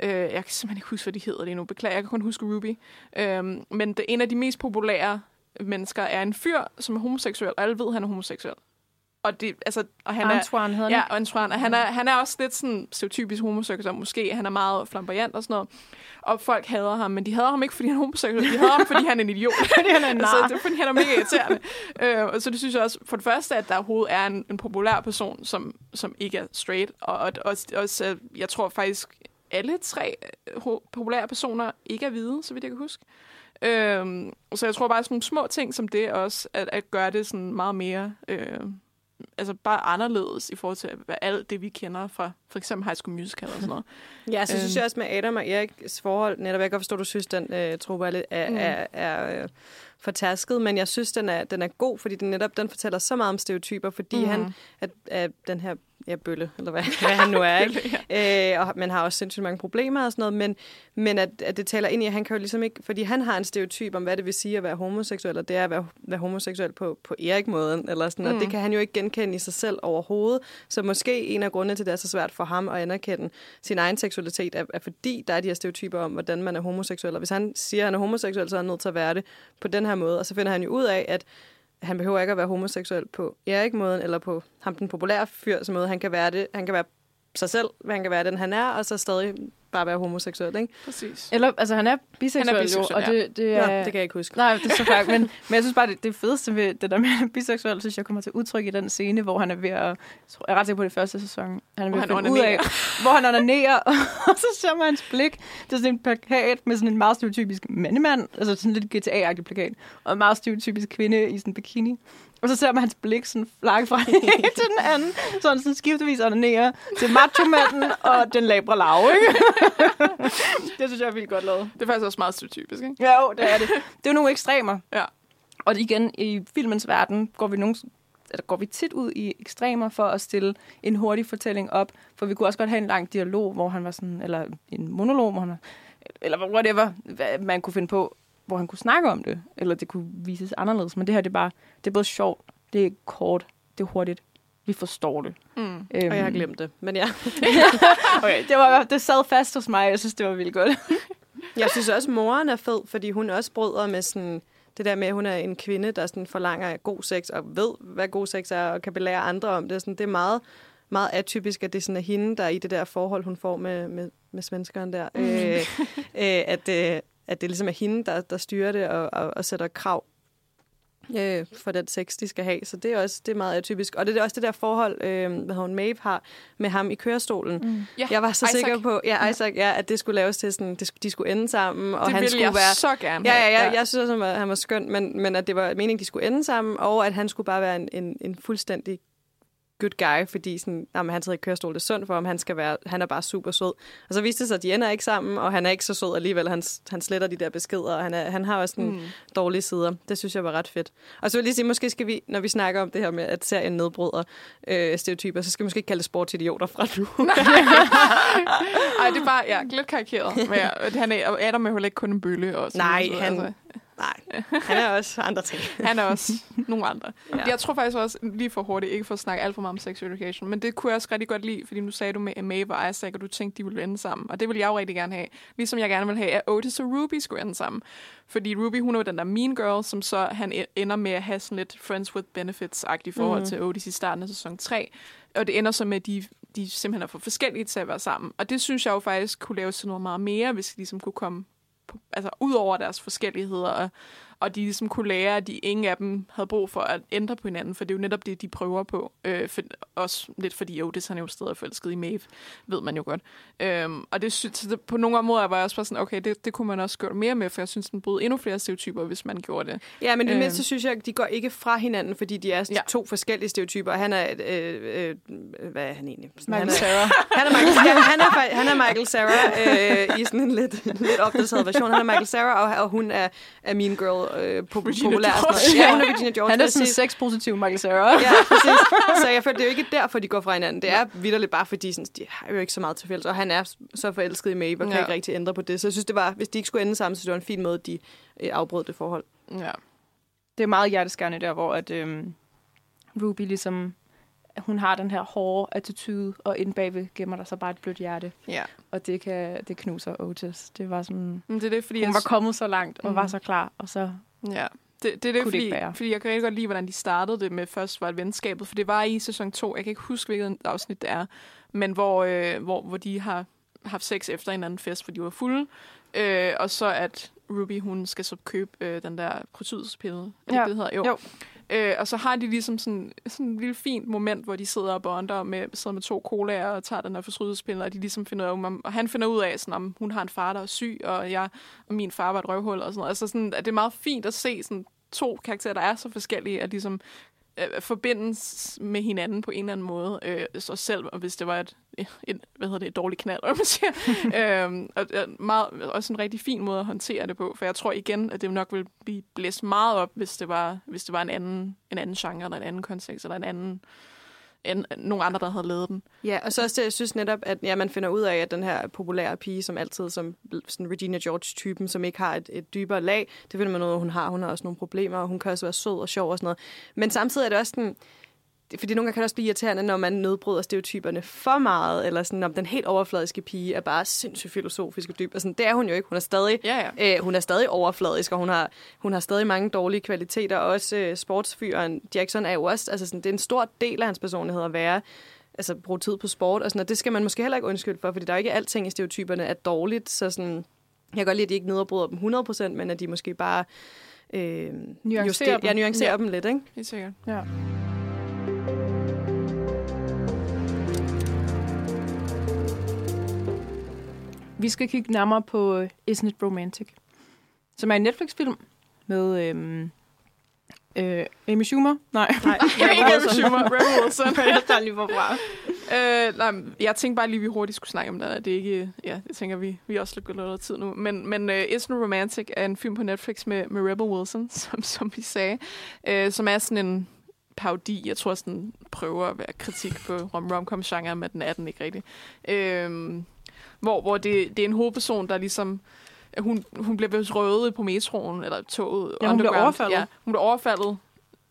Øh, jeg kan simpelthen ikke huske, hvad de hedder lige nu. Beklager, jeg kan kun huske Ruby. Øh, men det, en af de mest populære mennesker er en fyr, som er homoseksuel, og alle ved, at han er homoseksuel. Og, det, altså, og han er, Antoine hedder Ja, han. og Antoine. Og han er, han er også lidt sådan stereotypisk homoseksuel, måske. Han er meget flamboyant og sådan noget. Og folk hader ham, men de hader ham ikke, fordi han er homoseksuel. De hader ham, fordi han er en idiot. fordi han er en altså, det er, fordi han er mega irriterende. øh, og så det synes jeg også, for det første, at der overhovedet er en, en populær person, som, som ikke er straight. Og, og også, også, øh, jeg tror faktisk, alle tre øh, populære personer ikke er hvide, så vidt jeg kan huske. Øhm, så jeg tror bare, sådan nogle små ting som det også, at, at gøre det sådan meget mere... Øh, altså bare anderledes i forhold til hvad alt det, vi kender fra for eksempel High School Musical og sådan noget. Ja, så synes Øhm. jeg også med Adam og Eriks forhold, netop jeg kan forstå, at du synes, den øh, truppe er, lidt, er, Mm. er, er øh, fortasket, men jeg synes, den er, den er god, fordi den netop den fortæller så meget om stereotyper, fordi mm. han, at, at den her ja, bølle, eller hvad, hvad han nu er, ikke? Øh, og man har også sindssygt mange problemer og sådan noget, men, men at, at det taler ind i, at han kan jo ligesom ikke, fordi han har en stereotyp om, hvad det vil sige at være homoseksuel, og det er at være, være homoseksuel på, på Erik-måden, eller sådan, mm. og det kan han jo ikke genkende i sig selv overhovedet, så måske en af grundene til, at det er så svært for ham at anerkende sin egen seksualitet, er, er fordi der er de her stereotyper om, hvordan man er homoseksuel, og hvis han siger, at han er homoseksuel, så er han nødt til at være det på den her måde, og så finder han jo ud af, at han behøver ikke at være homoseksuel på Erik-måden, eller på ham den populære fyrs måde. Han kan være det. Han kan være sig selv, han kan være den, han er, og så stadig bare være homoseksuel, ikke? Præcis. Eller, altså han er biseksuel, Han er biseksuel, jo, og ja. det, det Ja, er... det kan jeg ikke huske. Nej, det er så faktisk, men, men jeg synes bare, det, det fedeste ved det der med at han er biseksuel, synes jeg kommer til udtryk i den scene, hvor han er ved at, jeg tror- jeg er ret sikker på det første sæson, han er ved Hvor at han ud af, hvor han onanerer, og så ser man hans blik, det er sådan en plakat med sådan en meget stereotypisk mandemand, altså sådan lidt GTA-agtig plakat, og en meget stereotypisk kvinde i sådan en bikini. Og så ser man hans blik sådan flakke fra den ene til den anden, så han sådan skiftevis onanerer til macho-manden og den labre lav, ikke? det synes jeg er vildt godt lavet. Det er faktisk også meget stereotypisk, ikke? Ja, jo, det er det. Det er nogle ekstremer. Ja. Og igen, i filmens verden går vi, nogle, eller går vi tit ud i ekstremer for at stille en hurtig fortælling op. For vi kunne også godt have en lang dialog, hvor han var sådan, eller en monolog, hvor han, eller whatever, hvad man kunne finde på, hvor han kunne snakke om det, eller det kunne vises anderledes. Men det her, det er bare, det er både sjovt, det er kort, det er hurtigt, vi forstår det. Mm. Øhm, Og jeg har glemt det, men ja. okay, det, var, det sad fast hos mig, jeg synes, det var vildt godt. Jeg synes også, moren er fed, fordi hun også bryder med sådan det der med, at hun er en kvinde, der sådan forlanger god sex, og ved, hvad god sex er, og kan belære andre om det. Sådan, det er meget, meget atypisk, at det sådan er hende, der er i det der forhold, hun får med, med, med svenskeren der. Mm. Øh, øh, at, øh, at det ligesom er hende, der, der styrer det og, og, og sætter krav øh, for den sex, de skal have. Så det er også det er meget atypisk. Og det er også det der forhold, øh, hvad hun Maeve har med ham i kørestolen. Mm. Ja, Jeg var så Isaac. sikker på, ja, Isaac, ja, at det skulle laves til sådan, det, skulle- de skulle ende sammen, og det han ville skulle jeg være... så gerne Ja, have. ja, ja, jeg synes også, han var, han var skøn, men, men at det var meningen, de skulle ende sammen, og at han skulle bare være en, en, en fuldstændig good guy, fordi sådan, jamen, han sidder i kørestol, det er sundt for ham, han, skal være, han er bare super sød. Og så viste det sig, at de ender ikke sammen, og han er ikke så sød alligevel. Han, han sletter de der beskeder, og han, er, han har også sådan mm. dårlige sider. Det synes jeg var ret fedt. Og så vil jeg lige sige, måske skal vi, når vi snakker om det her med, at serien nedbryder øh, stereotyper, så skal vi måske ikke kalde det sportsidioter fra nu. Ej, det er bare ja, lidt karikeret. Men ja, han er, Adam er heller ikke kun en bølle. Og Nej, han, altså. Nej, han er også andre ting. han er også nogle andre. Ja. Jeg tror faktisk også, lige for hurtigt, ikke for at snakke alt for meget om sex education, men det kunne jeg også rigtig godt lide, fordi nu sagde du med Maeve og Isaac, og du tænkte, de ville ende sammen. Og det vil jeg jo rigtig gerne have. Ligesom jeg gerne vil have, at Otis og Ruby skulle ende sammen. Fordi Ruby, hun er jo den der mean girl, som så han e- ender med at have sådan lidt friends with benefits-agtigt forhold mm. til Otis i starten af sæson 3. Og det ender så med, at de, de simpelthen er for forskellige til at være sammen. Og det synes jeg jo faktisk kunne lave sådan noget meget mere, hvis de ligesom kunne komme altså ud over deres forskelligheder, og, og de ligesom kunne lære, at de ingen af dem havde brug for at ændre på hinanden, for det er jo netop det, de prøver på. Øh, for, også lidt fordi Otis han er jo stadig forelsket i Maeve, ved man jo godt. Øhm, og det, synes, det, på nogle måder var jeg også bare sådan, okay, det, det kunne man også gøre mere med, for jeg synes, den brød endnu flere stereotyper, hvis man gjorde det. Ja, men det øhm. mindste synes jeg, at de går ikke fra hinanden, fordi de er ja. to forskellige stereotyper. Han er, øh, øh, hvad er han egentlig? Michael han er, Sarah. Han er Michael, ja, han er, han er Michael Sarah øh, i sådan en lidt, lidt opdateret version. Han er Michael Sarah, og, og hun er, er Mean Girl øh, på, populær. Ja, hun er Regina George. Han er sådan sexpositiv Michael Sarah. ja, præcis. Så jeg føler, det er jo ikke derfor, de går fra hinanden. Det er vidderligt bare fordi, sådan, de har jo ikke så meget til fælles. Og han er så forelsket i Maeve, og kan ja. ikke rigtig ændre på det. Så jeg synes, det var, hvis de ikke skulle ende sammen, så det var en fin måde, de øh, afbrød det forhold. Ja. Det er meget hjerteskærende der, hvor at, øhm, Ruby ligesom hun har den her hårde attitude, og inde bagved gemmer der så bare et blødt hjerte. Ja. Og det kan det knuser Otis. Det var sådan... Men det er det, fordi hun var kommet så langt, og mm. var så klar, og så Ja, det, det er det, fordi, det fordi jeg kan rigtig godt lide, hvordan de startede det med først var et venskabet, for det var i sæson 2, jeg kan ikke huske, hvilket afsnit det er, men hvor, øh, hvor, hvor de har haft sex efter en anden fest, for de var fulde, øh, og så at Ruby, hun skal så købe øh, den der protydspille, ja. det hedder? Jo. jo. Øh, og så har de ligesom sådan, sådan et lille fint moment, hvor de sidder og bonder med, sidder med to colaer og tager den her fortrydelsespille, og de ligesom finder ud af, og han finder ud af, sådan, om hun har en far, der er syg, og jeg og min far var et røvhul og sådan noget. Altså sådan, at det er meget fint at se sådan to karakterer, der er så forskellige, at ligesom øh, forbindes med hinanden på en eller anden måde. Øh, så selv hvis det var et, et, hvad hedder det, et dårligt knald, man siger. øhm, og, meget, også en rigtig fin måde at håndtere det på, for jeg tror igen, at det nok vil blive blæst meget op, hvis det var, hvis det var en, anden, en anden genre, eller en anden kontekst, eller en anden end nogle andre, der havde lavet den. Ja, og så også det, jeg synes netop, at ja, man finder ud af, at den her populære pige, som altid som sådan Regina George-typen, som ikke har et, et dybere lag, det finder man ud af, hun har. Hun har også nogle problemer, og hun kan også være sød og sjov og sådan noget. Men samtidig er det også sådan, fordi nogle gange kan det også blive irriterende, når man nedbryder stereotyperne for meget, eller sådan, om den helt overfladiske pige er bare sindssygt filosofisk og dyb. Og sådan, det er hun jo ikke. Hun er stadig, ja, ja. Øh, hun er stadig overfladisk, og hun har, hun har stadig mange dårlige kvaliteter. Også øh, sportsfyren Jackson er jo også, altså sådan, det er en stor del af hans personlighed at være altså bruge tid på sport og sådan og det skal man måske heller ikke undskylde for, fordi der er ikke alting i stereotyperne er dårligt, så sådan, jeg kan godt lide, at de ikke nedbryder dem 100%, men at de måske bare øh, nuancerer, juster, dem. Ja, nuancerer ja. dem lidt, ikke? Helt sikkert. Ja. Vi skal kigge nærmere på øh, Isn't It Romantic, som er en Netflix-film med øhm, øh, Amy Schumer. Nej, nej ikke Amy Schumer. Rebel Wilson. jeg tager lige fra. øh, nej, jeg tænkte bare lige, at vi hurtigt skulle snakke om det. Det er ikke, ja, jeg tænker, vi, vi også lidt noget tid nu. Men, men uh, Isn't Romantic er en film på Netflix med, med Rebel Wilson, som, som vi sagde, øh, som er sådan en parodi. Jeg tror, sådan prøver at være kritik på rom rom genre men den er den ikke rigtig. Øh, hvor, hvor det, det er en hovedperson, der ligesom... Hun, hun bliver røvet på metroen, eller toget. Ja, hun bliver overfaldet. Ja, hun bliver overfaldet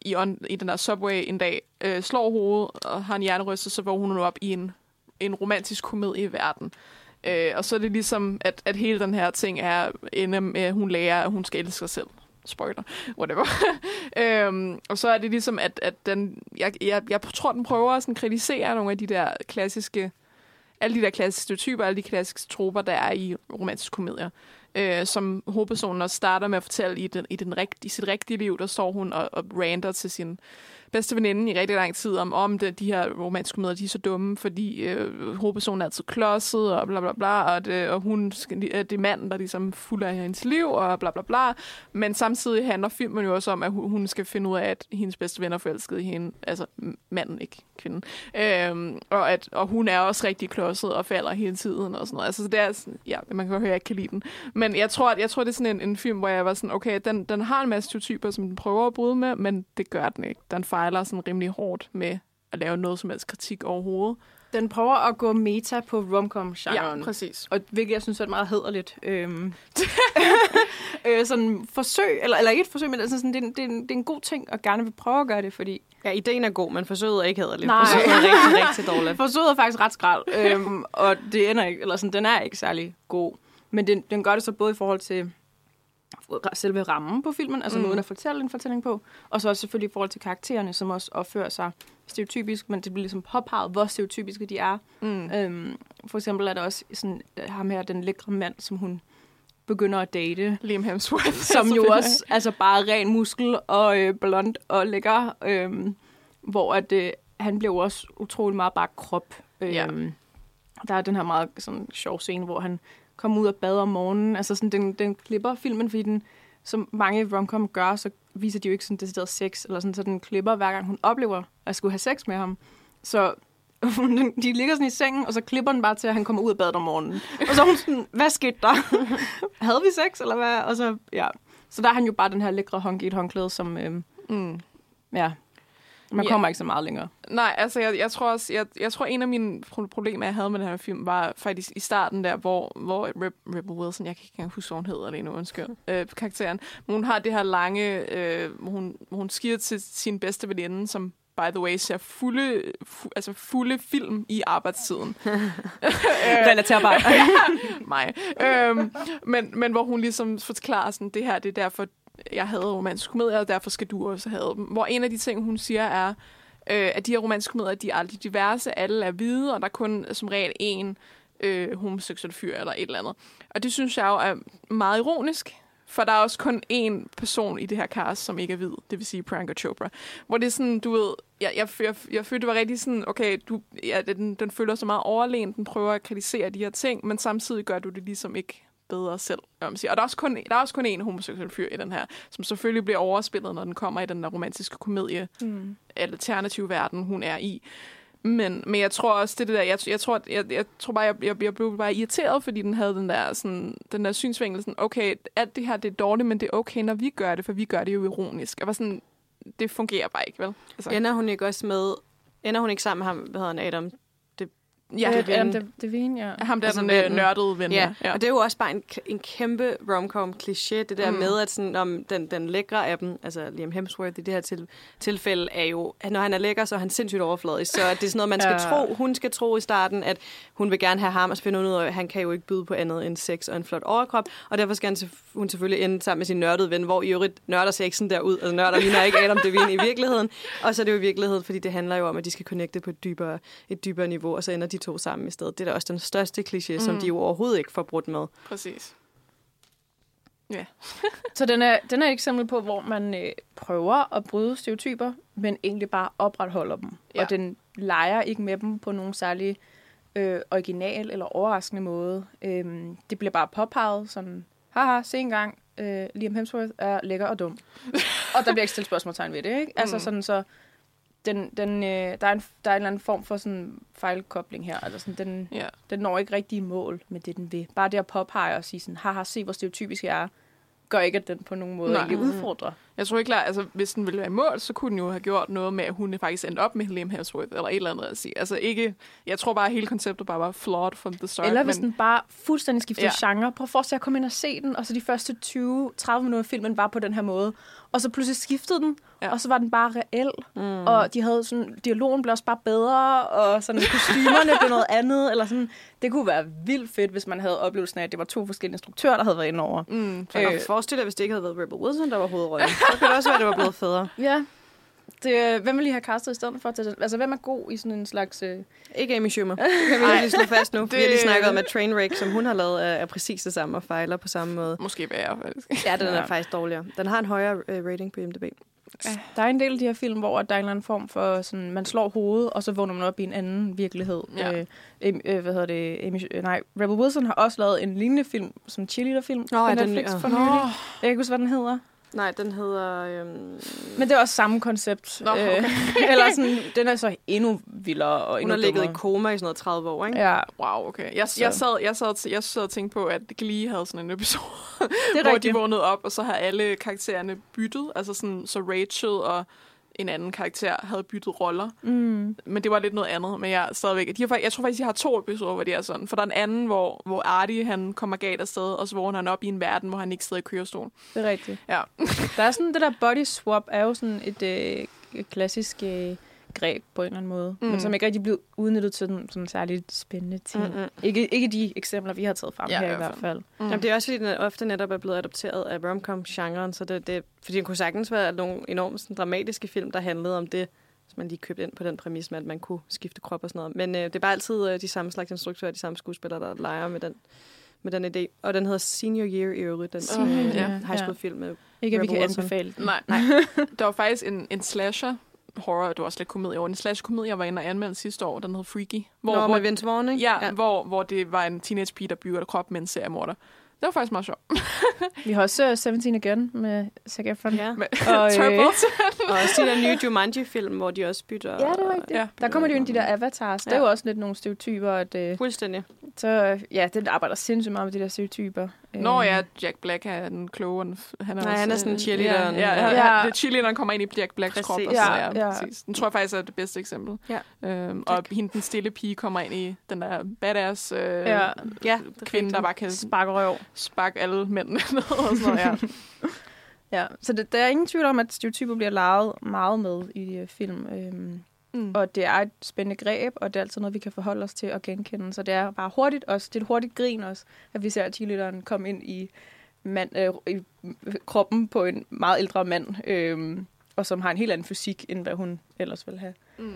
i, on, i den der subway en dag, øh, slår hovedet og har en hjernerystelse, så vågner hun nu op i en, en romantisk komedie i verden. Øh, og så er det ligesom, at, at hele den her ting er inde med, at hun lærer, at hun skal elske sig selv. Spoiler. Whatever. øhm, og så er det ligesom, at, at den, jeg, jeg, jeg tror, den prøver at sådan kritisere nogle af de der klassiske alle de der klassiske stereotyper, alle de klassiske troper, der er i romantiske komedier. Øh, som hovedpersonen også starter med at fortælle i, den, i, den rigt, i sit rigtige liv, der står hun og, og rander til sin bedste veninde i rigtig lang tid, om, om det, de her romantiske komedier, de er så dumme, fordi øh, hovedpersonen er altid klodset, og bla bla bla, og, det, og hun, det er manden, der ligesom fulder hendes liv, og bla bla bla. Men samtidig handler filmen jo også om, at hun skal finde ud af, at hendes bedste venner forelskede i hende. Altså manden, ikke kvinden. Øhm, og, at, og hun er også rigtig klodset og falder hele tiden og sådan noget. Altså, det er sådan, ja, man kan godt høre, at jeg ikke kan lide den. Men jeg tror, at, jeg tror det er sådan en, en film, hvor jeg var sådan, okay, den, den har en masse stereotyper, som den prøver at bryde med, men det gør den ikke. Den fejler sådan rimelig hårdt med at lave noget som helst kritik overhovedet. Den prøver at gå meta på romcom-genren. Ja, præcis. Og hvilket jeg synes er meget hederligt. Øhm. øh, sådan forsøg, eller, eller ikke et forsøg, men altså sådan, det, er, det, er en, det er en god ting, og gerne vil prøve at gøre det, fordi Ja, ideen er god, men forsøget er ikke hederligt. Nej. Forsøget er rigtig, rigtig dårligt. forsøget er faktisk ret skrald, øhm, og det ender ikke, eller sådan, den er ikke særlig god. Men den, den gør det så både i forhold til selve rammen på filmen, altså Mm. måden at fortælle en fortælling på, og så også selvfølgelig i forhold til karaktererne, som også opfører sig stereotypisk, men det bliver ligesom påpeget, hvor stereotypiske de er. Mm. Øhm, for eksempel er der også sådan, ham her, den lækre mand, som hun begynder at date, Liam Hemsworth. som jo også altså bare ren muskel og øh, blond og lækker, øhm, hvor at, øh, han jo også utrolig meget bare krop. Øhm, Ja. Der er den her meget sådan, sjov scene, hvor han kommer ud og bader om morgenen. Altså sådan, den, den klipper filmen, fordi den, som mange romcom gør, så viser de jo ikke sådan decideret sex, eller sådan, så den klipper hver gang hun oplever at skulle have sex med ham. Så de ligger sådan i sengen, og så klipper den bare til, at han kommer ud og bader om morgenen. Og så er hun sådan, hvad skete der? Havde vi sex, eller hvad? Og så, ja. Så der er han jo bare den her lækre honk i et håndklæde, som, øhm, Mm. ja, man Ja. kommer ikke så meget længere. Nej, altså jeg, jeg tror også, jeg, jeg tror en af mine pro- problemer, jeg havde med den her film, var faktisk i starten der, hvor, hvor Reb, Rebel Wilson, jeg kan ikke engang huske, hvad hun hedder lige nu, undskyld, øh, karakteren, hun har det her lange, øh, hun, hun skiver til sin bedste veninde, som by the way ser fulde, fu, altså fulde film i arbejdstiden. Relaterbart. mig. Øhm, men, men hvor hun ligesom forklarer sådan, det her, det er derfor, jeg havde romantiske komedier, og derfor skal du også have dem. Hvor en af de ting, hun siger, er, øh, at de her romantiske komedier, de er aldrig diverse, alle er hvide, og der er kun som regel en øh, homoseksuel fyr eller et eller andet. Og det synes jeg jo er meget ironisk, for der er også kun én person i det her cast, som ikke er hvid, det vil sige Priyanka Chopra. Hvor det er sådan, du ved, jeg, jeg, jeg, jeg følte, det var rigtig sådan, okay, du, ja, den, den føler sig meget overlegen, den prøver at kritisere de her ting, men samtidig gør du det ligesom ikke bedre selv. kan man sige. Og der er, også kun, der er også kun én homoseksuel fyr i den her, som selvfølgelig bliver overspillet, når den kommer i den der romantiske komedie, Mm. alternative verden, hun er i. Men, men jeg tror også, det, det der, jeg, jeg, tror, jeg, jeg tror bare, jeg, jeg, jeg blev bare irriteret, fordi den havde den der, sådan, den der synsvinkel, sådan, okay, alt det her, det er dårligt, men det er okay, når vi gør det, for vi gør det jo ironisk. Jeg var sådan, det fungerer bare ikke, vel? Altså, Ender hun ikke også med... Ender hun ikke sammen med ham, hvad hedder han, Adam? Ja, det, Devine, ja. ham der altså den øh, nørdede ven. Ja, ja, og det er jo også bare en, en kæmpe romcom kliché, det der Mm. med, at sådan, om den, den lækre af dem, altså Liam Hemsworth i det her til, tilfælde, er jo, at når han er lækker, så er han sindssygt overfladisk. Så det er sådan noget, man skal Ja. tro, hun skal tro i starten, at hun vil gerne have ham, og så finder hun ud af, at han kan jo ikke byde på andet end sex og en flot overkrop, og derfor skal han, hun selvfølgelig ende sammen med sin nørdede ven, hvor i øvrigt nørder ser ikke sådan der ud, altså nørder ligner ikke Adam Devine i virkeligheden, og så er det jo i virkeligheden, fordi det handler jo om, at de skal connecte på et dybere, et dybere niveau, og så ender de to sammen i stedet. Det er da også den største kliché, mm. som de jo overhovedet ikke får brudt med. Præcis. Så den er, den er et eksempel på, hvor man øh, prøver at bryde stereotyper, men egentlig bare opretholder dem. Ja. Og den leger ikke med dem på nogen særlig øh, original eller overraskende måde. Øhm, det bliver bare påpeget sådan, haha, se engang, øh, Liam Hemsworth er lækker og dum. og der bliver ikke stillet spørgsmålstegn ved det, ikke? Altså Mm. sådan så, den, den, øh, der, er en, der er en eller anden form for sådan fejlkobling her. Altså sådan, den, Ja. den når ikke rigtig mål med det, den vil. Bare det at påpege og sige sådan, haha, se hvor stereotypisk jeg er, gør ikke, at den på nogen måde Nej. udfordrer. Jeg tror ikke klart, altså hvis den ville være i mål, så kunne den jo have gjort noget med, at hun faktisk endte op med Liam Hemsworth, eller et eller andet at sige. Altså ikke, jeg tror bare, at hele konceptet bare var flawed from the start. Eller hvis men, den bare fuldstændig skiftede Ja. genre. Prøv at forestille at komme ind og se den, og så de første 20-30 minutter af filmen var på den her måde. Og så pludselig skiftede den, Ja. og så var den bare reel. Mm. Og de havde sådan, dialogen blev også bare bedre, og sådan kostymerne blev noget andet. Eller sådan. Det kunne være vildt fedt, hvis man havde oplevelsen af, at det var to forskellige instruktører, der havde været inde over. mm, Øh. forestil dig, hvis det ikke havde været Rebel Wilson, der var hovedrollen. Så kunne det også være, at det var blevet federe. Ja. Det, hvem vil lige have castet i stedet for? Til, altså, hvem er god i sådan en slags... Øh... Ikke Amy Schumer. Det kan vi lige slå fast nu. Det... Vi har lige snakket om, at Trainwreck, som hun har lavet, er, er præcis det samme og fejler på samme måde. måske værre, faktisk. Ja, den er Ja. faktisk dårligere. Den har en højere uh, rating på IMDb. Der er en del af de her film, hvor der er en eller anden form for, sådan, man slår hovedet, og så vågner man op i en anden virkelighed. Ja. Øh, em- øh, hvad hedder det? Amy, øh, nej, Rebel Wilson har også lavet en lignende film, som cheerleader-film Nå, på ja, den- Netflix ja. for nylig. Jeg kan ikke huske, hvad den hedder. Nej, den hedder... Øhm, Men det er også samme koncept. Nå, okay. Øh, eller sådan, den er så endnu vildere og hun endnu har ligget i koma i sådan noget 30 år, ikke? Ja, Wow, okay. Jeg, Så- jeg, sad, jeg, sad, jeg sad og tænkte på, at Glee havde sådan en episode, det er hvor rigtigt. de vågnede op, og så har alle karaktererne byttet. Altså sådan, så Rachel og en anden karakter havde byttet roller. Mm. Men det var lidt noget andet. Men jeg, stadigvæk, de har, jeg tror faktisk, de har to episoder, hvor det er sådan. For der er en anden, hvor, hvor Artie han kommer galt afsted, og så vågner han op i en verden, hvor han ikke sidder i kørestol. Det er rigtigt. Ja. Der er sådan, det der body swap er jo sådan et, øh, klassisk øh, greb på en eller anden måde, mm. Mm. men som ikke rigtig blevet udnyttet til sådan, sådan særligt spændende ting. Mm. Mm-mm. Ikke, ikke de eksempler, vi har taget frem Ja, her i hvert fald. Mm. Jamen, det er også fordi, den ofte netop er blevet adopteret af romcom-genren, så det, det, fordi den kunne sagtens være nogle enormt sådan, dramatiske film, der handlede om det, hvis man lige købte ind på den præmis med, at man kunne skifte krop og sådan noget. Men øh, det er bare altid øh, de samme slags instruktører, de samme skuespillere, der leger med den, med den idé. Og den hedder Senior Year i øvrigt, den Åh, øh, ja. high school film med Ikke, at vi kan Wilson. anbefale den. Nej, nej. der var faktisk en, en slasher horror, det var også lidt komedie over. En slasher komedie, jeg var inde og anmelde sidste år, den hed Freaky. Hvor, Nå, med Vince Vaughn, ikke? Ja, ja. Hvor, hvor det var en teenage pige, der bygger et krop med en seriemorder. Det var faktisk meget sjovt. Vi har også uh, 17 Again med Zac Efron. ja. Med Og, øh, Turtles. Og også de der nye Jumanji-film, hvor de også bytter. Ja, det er rigtigt. Ja. Der kommer de jo ind de der avatars. Det er Ja. jo også lidt nogle stereotyper. At, øh, Fuldstændig. så øh, ja, den arbejder sindssygt meget med de der stereotyper. Nå ja, Jack Black er den kloge. Han er Nej, også, han er sådan øh, cheerleaderen. Ja, ja, Ja. ja. Er cheerleaderen kommer ind i Jack Blacks Præcis. krop. Og så, Ja, ja, ja. Præcis. Den tror jeg faktisk er det bedste eksempel. Ja. Øhm, og hende, den stille pige, kommer ind i den der badass øh, Ja. ja. Kvinde, der bare kan Sparker røv. sparke alle mændene ned og sådan noget. Ja. Ja, så det, der er ingen tvivl om, at stereotyper bliver lavet meget med i øh, film. Øhm, Mm. og det er et spændende greb, og det er altid noget, vi kan forholde os til og genkende. Så det er bare hurtigt også. Det er et hurtigt grin også, at vi ser at cheerleaderen komme ind i, mand, øh, i kroppen på en meget ældre mand, øhm, og som har en helt anden fysik, end hvad hun ellers ville have. Mm.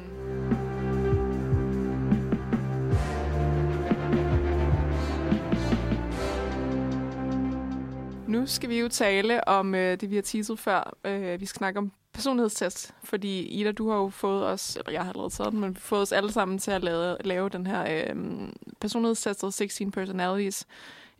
Nu skal vi jo tale om øh, det, vi har teaset før. Øh, vi skal snakke om personlighedstest, fordi Ida, du har jo fået os, eller jeg har allerede taget den, men fået os alle sammen til at lave, lave den her øh, personlighedstestet 16 Personalities,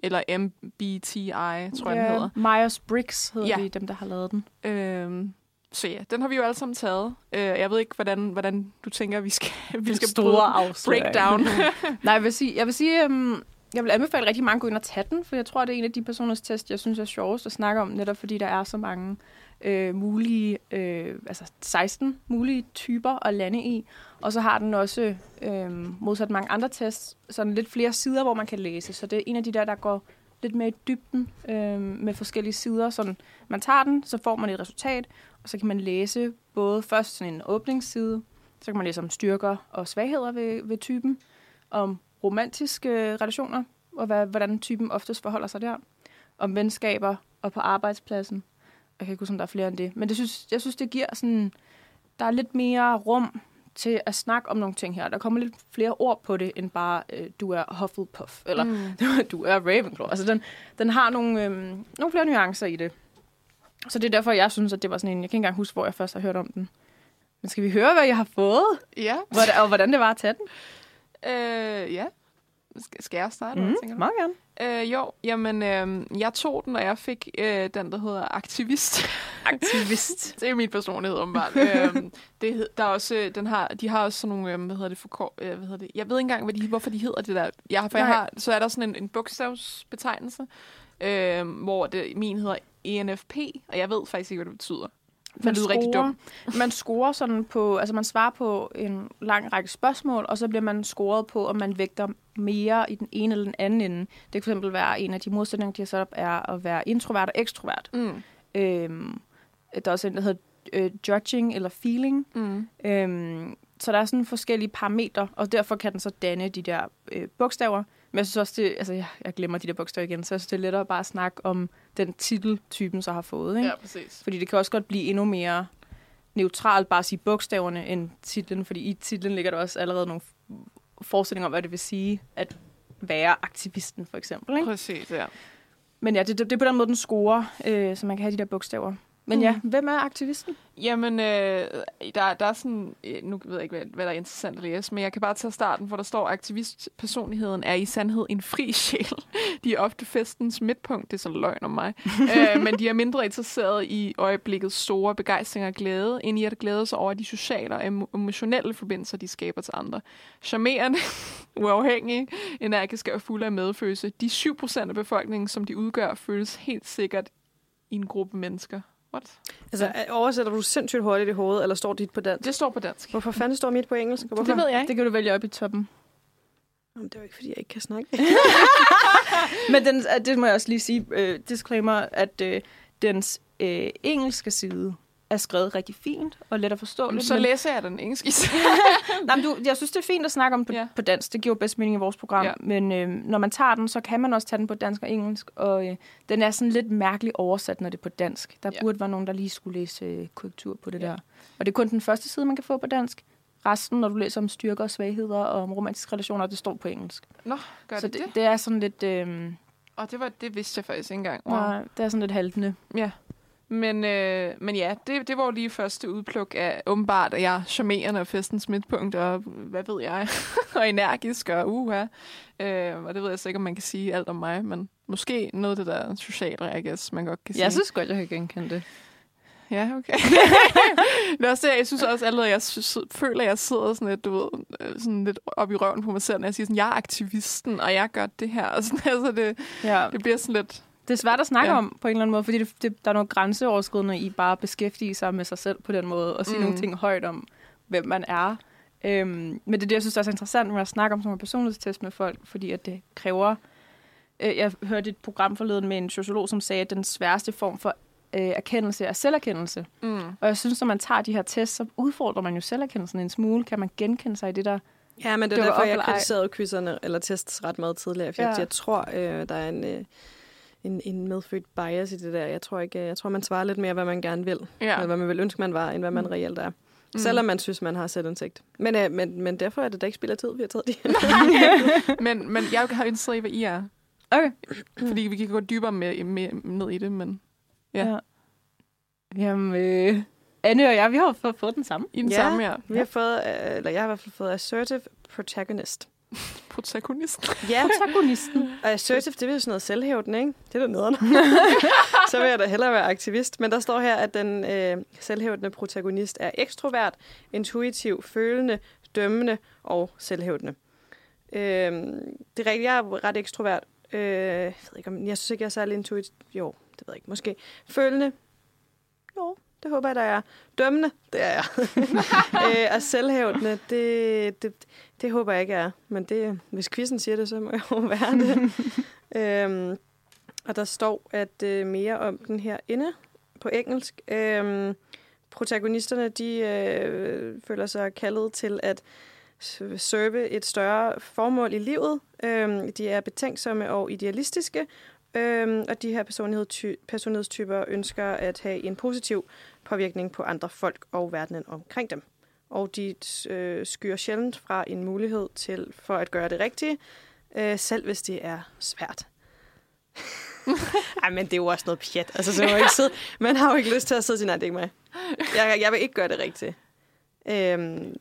eller MBTI, tror jeg, den hedder. Myers-Briggs hedder Ja. de, dem der har lavet den. Øhm, så ja, den har vi jo alle sammen taget. Øh, jeg ved ikke, hvordan, hvordan du tænker, vi skal, vi skal store afsløring. breakdown. Nej, jeg vil sige, jeg vil, sige um, jeg vil anbefale rigtig mange at gå ind og tage den, for jeg tror, det er en af de personlighedstest, jeg synes er sjovest at snakke om, netop fordi der er så mange øh, mulige, øh, altså 16 mulige typer at lande i. Og så har den også, øh, modsat mange andre tests, sådan lidt flere sider, hvor man kan læse. Så det er en af de der, der går lidt mere i dybden øh, med forskellige sider. Sådan, man tager den, så får man et resultat, og så kan man læse både først sådan en åbningsside, så kan man læse om styrker og svagheder ved, ved typen, om romantiske relationer, og hvad, hvordan typen oftest forholder sig der, om venskaber og på arbejdspladsen. Jeg kan ikke huske, om der er flere end det. Men det synes, jeg synes, det giver sådan... Der er lidt mere rum til at snakke om nogle ting her. Der kommer lidt flere ord på det, end bare, øh, du er Hufflepuff, eller Mm. du er Ravenclaw. Altså, den, den har nogle, øhm, nogle flere nuancer i det. Så det er derfor, jeg synes, at det var sådan en... Jeg kan ikke engang huske, hvor jeg først har hørt om den. Men skal vi høre, hvad jeg har fået? Ja. Hvordan, og hvordan det var at tage den? Øh, ja. Skal, jeg starte? Mm, tænker du? meget gerne. Øh, jo, jamen, øh, jeg tog den, og jeg fik øh, den, der hedder aktivist. Aktivist. det er min personlighed, åbenbart. øh, det, der er også, øh, den har, de har også sådan nogle, øh, hvad hedder det, for, øh, hvad hedder det? Jeg ved ikke engang, hvad de, hvorfor de hedder det der. Jeg har, for jeg har, så er der sådan en, en bogstavsbetegnelse, øh, hvor det, min hedder ENFP, og jeg ved faktisk ikke, hvad det betyder. Det lyder rigtig dumt. Man scorer sådan på, altså man svarer på en lang række spørgsmål, og så bliver man scoret på, om man vægter mere i den ene eller den anden ende. Det kan fx være en af de modsætninger, de har sat op, er at være introvert og ekstrovert. Mm. Øhm, der er også en, der hedder øh, judging eller feeling. Mm. Øhm, så der er sådan forskellige parametre, og derfor kan den så danne de der øh, bogstaver. Men jeg synes også, det, altså jeg, jeg glemmer de der bogstaver igen, så jeg synes, det er lettere bare at snakke om den titeltypen, så har fået. Ikke? Ja, præcis. Fordi det kan også godt blive endnu mere neutralt bare at sige bogstaverne end titlen, fordi i titlen ligger der også allerede nogle f- forestillinger om, hvad det vil sige at være aktivisten, for eksempel. Ikke? Præcis, ja. Men ja, det, det, det er på den måde, den scorer, øh, så man kan have de der bogstaver. Men mm. ja, hvem er aktivisten? Jamen, øh, der, der er sådan... Øh, nu ved jeg ikke, hvad, hvad der er interessant at læse, men jeg kan bare tage starten, hvor der står, at aktivistpersonligheden er i sandhed en fri sjæl. De er ofte festens midtpunkt. Det er så løgn om mig. øh, men de er mindre interesseret i øjeblikkets store begejstring og glæde, end i at glæde sig over de sociale og emotionelle forbindelser, de skaber til andre. Charmerende, uafhængige, energiske og fulde af medfølelse. De 7% af befolkningen, som de udgør, føles helt sikkert i en gruppe mennesker. What? Altså, oversætter du sindssygt hurtigt i hovedet, eller står dit på dansk? Det står på dansk. Hvorfor fanden står mit på engelsk? Hvorfor? Det ved jeg ikke. Det kan du vælge op i toppen. Jamen, det er jo ikke, fordi jeg ikke kan snakke. Men den, det må jeg også lige sige, uh, disclaimer, at uh, dens uh, engelske side er skrevet rigtig fint og let at forstå. Så men... læser jeg den engelske Nej, men du, jeg synes, det er fint at snakke om på, ja. på dansk. Det giver bedst mening i vores program. Ja. Men øh, når man tager den, så kan man også tage den på dansk og engelsk. Og øh, den er sådan lidt mærkeligt oversat, når det er på dansk. Der ja. burde være nogen, der lige skulle læse øh, korrektur på det ja. der. Og det er kun den første side, man kan få på dansk. Resten, når du læser om styrker og svagheder og om romantiske relationer, det står på engelsk. Nå, gør så det det? det er sådan lidt... Øh, og det, var, det vidste jeg faktisk ikke engang. Wow. Nej, det er sådan lidt haltende. Ja. Men, øh, men ja, det, det var lige første udpluk af åbenbart, at jeg er charmerende og festens midtpunkt, og hvad ved jeg, og energisk, og uha. Øh, og det ved jeg så ikke, om man kan sige alt om mig, men måske noget af det der sociale, I guess, man godt kan sige. Jeg synes godt, jeg kan genkende det. Ja, okay. det er også det, jeg synes også allerede, jeg synes, føler, at jeg sidder sådan lidt, du ved, øh, sådan lidt op i røven på mig selv, når jeg siger sådan, jeg er aktivisten, og jeg gør det her. Og sådan, altså det, ja. det bliver sådan lidt det er svært at snakke ja. om på en eller anden måde, fordi det, det, der er noget grænseoverskridende i bare at beskæftige sig med sig selv på den måde, og sige mm. nogle ting højt om, hvem man er. Øhm, men det er det, jeg synes er så interessant med at snakke om sådan en personlighedstest med folk, fordi at det kræver... Øh, jeg hørte et program forleden med en sociolog, som sagde, at den sværeste form for øh, erkendelse er selverkendelse. Mm. Og jeg synes, når man tager de her tests, så udfordrer man jo selverkendelsen en smule. Kan man genkende sig i det, der Ja, men det er derfor, jeg kritiserede quizzerne eller tests ret meget tidligere, for ja. jeg, jeg tror, øh, der er en... Øh, en, en medfødt bias i det der. Jeg tror ikke, jeg tror, man svarer lidt mere, hvad man gerne vil. Ja. Eller hvad man vil ønske, man var, end hvad man mm. reelt er. Mm. Selvom man synes, man har selvindsigt. Men, øh, men, men derfor er det da ikke spild af tid, vi har taget de men, men jeg har interesseret i, hvad I er. Okay. Fordi vi kan gå dybere med, med, ned i det, men ja. ja. Jamen, øh, Anne og jeg, vi har fået, fået den samme. I den ja, samme, ja. Vi har fået, øh, eller jeg har i hvert fald fået assertive protagonist. Protagonisten. Ja, protagonisten. Og assertive, det er sådan noget selvhævdende, ikke? Det er da noget. så vil jeg da hellere være aktivist. Men der står her, at den øh, selvhævdende protagonist er ekstrovert, intuitiv, følende, dømmende og selvhævdende. Øh, det er rigtigt, jeg er ret ekstrovert. Øh, jeg, ved ikke, om, jeg synes ikke, jeg er særlig intuitiv. Jo, det ved jeg ikke. Måske. Følende. Jo, det håber jeg, der er. Dømmende, det er jeg. øh, og selvhævdende, det, det, det håber jeg ikke er. Men det, hvis quizzen siger det, så må jeg jo være det. øhm, og der står at øh, mere om den her inde på engelsk. Øhm, protagonisterne, de øh, føler sig kaldet til at serve et større formål i livet. Øhm, de er betænksomme og idealistiske, øhm, og de her personlighedstyper ønsker at have en positiv påvirkning på andre folk og verdenen omkring dem. Og de øh, skyer sjældent fra en mulighed til for at gøre det rigtige, øh, selv hvis det er svært. Ej, men det er jo også noget pjat. Altså, så man, ikke sidde, man har jo ikke lyst til at sidde til, nej, det er ikke mig. Jeg, jeg vil ikke gøre det rigtigt. Øhm,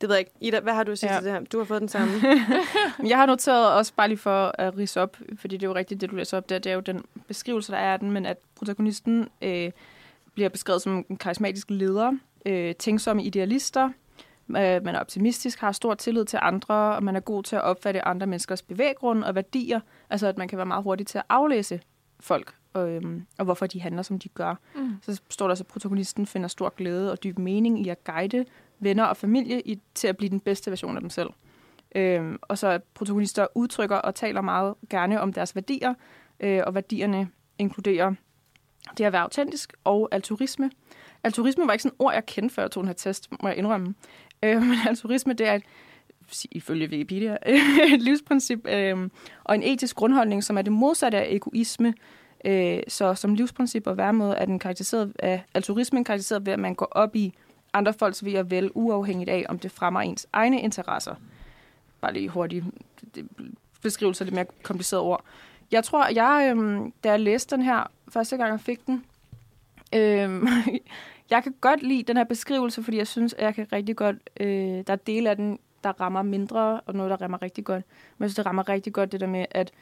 det ved jeg ikke. Ida, hvad har du at sige ja. til det her? Du har fået den samme. jeg har noteret også bare lige for at rise op, fordi det er jo rigtigt, det du læser op der. Det er jo den beskrivelse, der er af den, men at protagonisten øh, bliver beskrevet som en karismatisk leder, øh, tænksomme idealister, øh, man er optimistisk, har stor tillid til andre, og man er god til at opfatte andre menneskers bevæggrunde og værdier. Altså, at man kan være meget hurtig til at aflæse folk, og, øhm, og hvorfor de handler, som de gør. Mm. Så står der så, at protagonisten finder stor glæde og dyb mening i at guide venner og familie i, til at blive den bedste version af dem selv. Øhm, og så at protagonister udtrykker og taler meget gerne om deres værdier, øh, og værdierne inkluderer det at være autentisk og altruisme. Altruisme var ikke sådan et ord, jeg kendte før jeg tog den her test, må jeg indrømme. Øh, men altruisme, det er et, ifølge Wikipedia, et livsprincip øh, og en etisk grundholdning, som er det modsatte af egoisme. Øh, så som livsprincip og væremåde er den karakteriseret af altruismen karakteriseret ved, at man går op i andre folks ved at vælge uafhængigt af, om det fremmer ens egne interesser. Bare lige hurtigt beskrivelse af det mere komplicerede ord. Jeg tror, jeg, øhm, da jeg læste den her første gang, jeg fik den, Øhm, jeg kan godt lide den her beskrivelse, fordi jeg synes, at jeg kan rigtig godt... Øh, der er dele af den, der rammer mindre, og noget, der rammer rigtig godt. Men jeg synes, det rammer rigtig godt det der med, at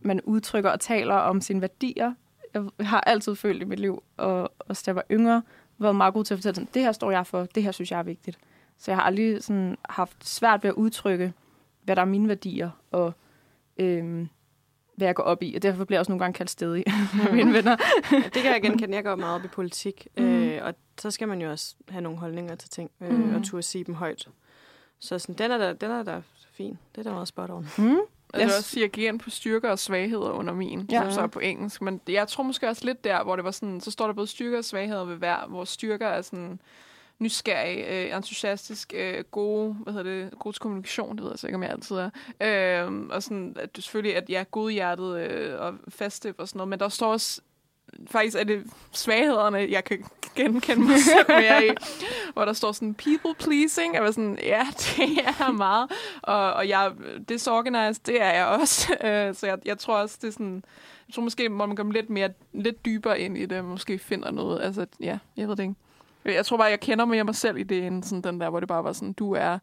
man udtrykker og taler om sine værdier. Jeg har altid følt i mit liv, og også da jeg var yngre, været meget god til at fortælle sådan, det her står jeg for, det her synes jeg er vigtigt. Så jeg har aldrig sådan haft svært ved at udtrykke, hvad der er mine værdier, og øhm, hvad jeg går op i. Og derfor bliver jeg også nogle gange kaldt stedig af mine venner. Ja, det kan jeg genkende. Jeg går meget op i politik, mm. øh, og så skal man jo også have nogle holdninger til ting, øh, mm. og turde sige dem højt. Så sådan, den, er der, den er der fin. Det er der meget spot on. Mm. Jeg vil også jeg på styrker og svagheder under min, ja. som så er på engelsk. Men jeg tror måske også lidt der, hvor det var sådan, så står der både styrker og svagheder ved hver, hvor styrker er sådan nysgerrig, øh, entusiastisk, øh, gode, hvad hedder det, god kommunikation, det ved jeg så ikke, om jeg altid er. Øh, og sådan, at du selvfølgelig, at jeg er godhjertet øh, og faste og sådan noget, men der står også faktisk er det svaghederne, jeg kan genkende mig selv mere i. Hvor der står sådan, people pleasing. Jeg var sådan, ja, det er meget. Og, og jeg, disorganized, det er jeg også. Øh, så jeg, jeg tror også, det er sådan, jeg tror måske, må man komme lidt mere, lidt dybere ind i det, måske finder noget. Altså, ja, jeg ved det ikke. Jeg tror bare, jeg kender mere mig selv i det, end sådan den der, hvor det bare var sådan, du er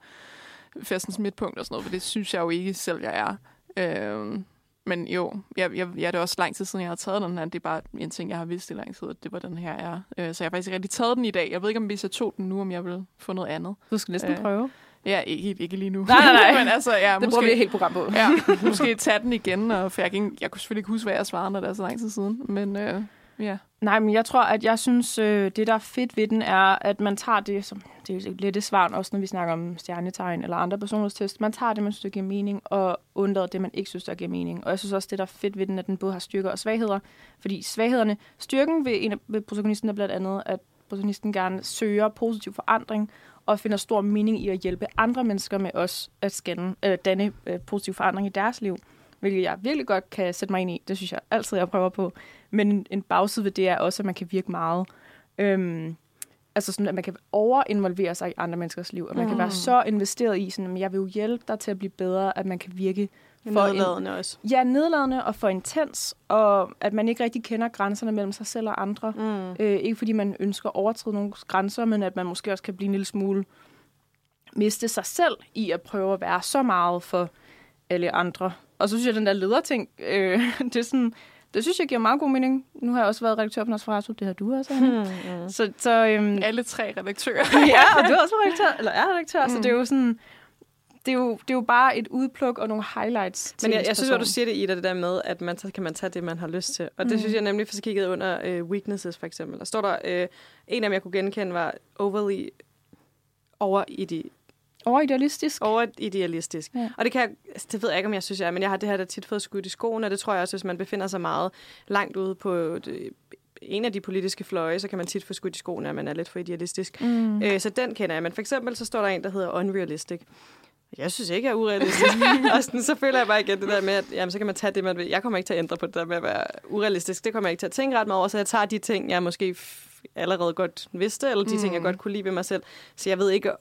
festens midtpunkt og sådan noget, for det synes jeg jo ikke selv, jeg er. Øh, men jo, jeg, jeg, jeg, det er også lang tid siden, jeg har taget den her. Det er bare en ting, jeg har vidst i lang tid, at det var den her er. Øh, så jeg har faktisk ikke rigtig taget den i dag. Jeg ved ikke, om hvis jeg tog den nu, om jeg vil få noget andet. Du skal næsten øh, prøve. Ja, ikke, ikke lige nu. Nej, nej, nej. Men altså, ja, det måske, bruger vi et helt program på. ja, måske tage den igen, og, for jeg, kan, jeg kunne selvfølgelig ikke huske, hvad jeg svarede, når det er så lang tid siden. Men øh, ja. Nej, men jeg tror, at jeg synes, øh, det der er fedt ved den, er, at man tager det, som det er lidt det svar, også når vi snakker om stjernetegn eller andre personlighedstest. Man tager det, man synes, der giver mening, og undlader det, man ikke synes, der giver mening. Og jeg synes også, det der er fedt ved den, at den både har styrker og svagheder. Fordi svaghederne, styrken ved, en af, ved protagonisten er blandt andet, at protagonisten gerne søger positiv forandring, og finder stor mening i at hjælpe andre mennesker med os at scanne, øh, danne øh, positiv forandring i deres liv hvilket jeg virkelig godt kan sætte mig ind i. Det synes jeg altid, jeg prøver på. Men en bagside ved det er også, at man kan virke meget. Øhm, altså sådan, at man kan overinvolvere sig i andre menneskers liv, og man mm. kan være mm. så investeret i, sådan, at jeg vil jo hjælpe dig til at blive bedre, at man kan virke for nedladende en, også. Ja, nedladende og for intens, og at man ikke rigtig kender grænserne mellem sig selv og andre. Mm. Øh, ikke fordi man ønsker at overtræde nogle grænser, men at man måske også kan blive en lille smule miste sig selv i at prøve at være så meget for alle andre. Og så synes jeg, at den der lederting, øh, det er sådan, det synes jeg giver meget god mening. Nu har jeg også været redaktør på Nosferatu, det har du også, Anne. Mm, mm. Så, så, øhm, Alle tre redaktører. ja, og du er også redaktør, eller er redaktør, mm. så det er jo sådan... Det er, jo, det er jo bare et udpluk og nogle highlights. Men jeg, jeg synes, at du siger det, i det der med, at man, så kan man tage det, man har lyst til. Og det mm. synes jeg nemlig, for så kiggede under uh, weaknesses, for eksempel. Der står der, uh, en af dem, jeg kunne genkende, var overly over i de Overidealistisk? Overidealistisk. Ja. Og det, kan jeg, altså, det ved jeg ikke, om jeg synes, jeg er, men jeg har det her der tit fået skudt i skoene, og det tror jeg også, hvis man befinder sig meget langt ude på det, en af de politiske fløje, så kan man tit få skudt i skoene, at man er lidt for idealistisk. Mm. Øh, så den kender jeg. Men for eksempel så står der en, der hedder unrealistic. Jeg synes ikke, jeg er urealistisk. og sådan, så føler jeg bare igen det der med, at jamen, så kan man tage det, man vil. Jeg kommer ikke til at ændre på det der med at være urealistisk. Det kommer jeg ikke til at tænke ret meget over, så jeg tager de ting, jeg måske allerede godt vidste, eller de mm. ting, jeg godt kunne lide ved mig selv. Så jeg ved ikke,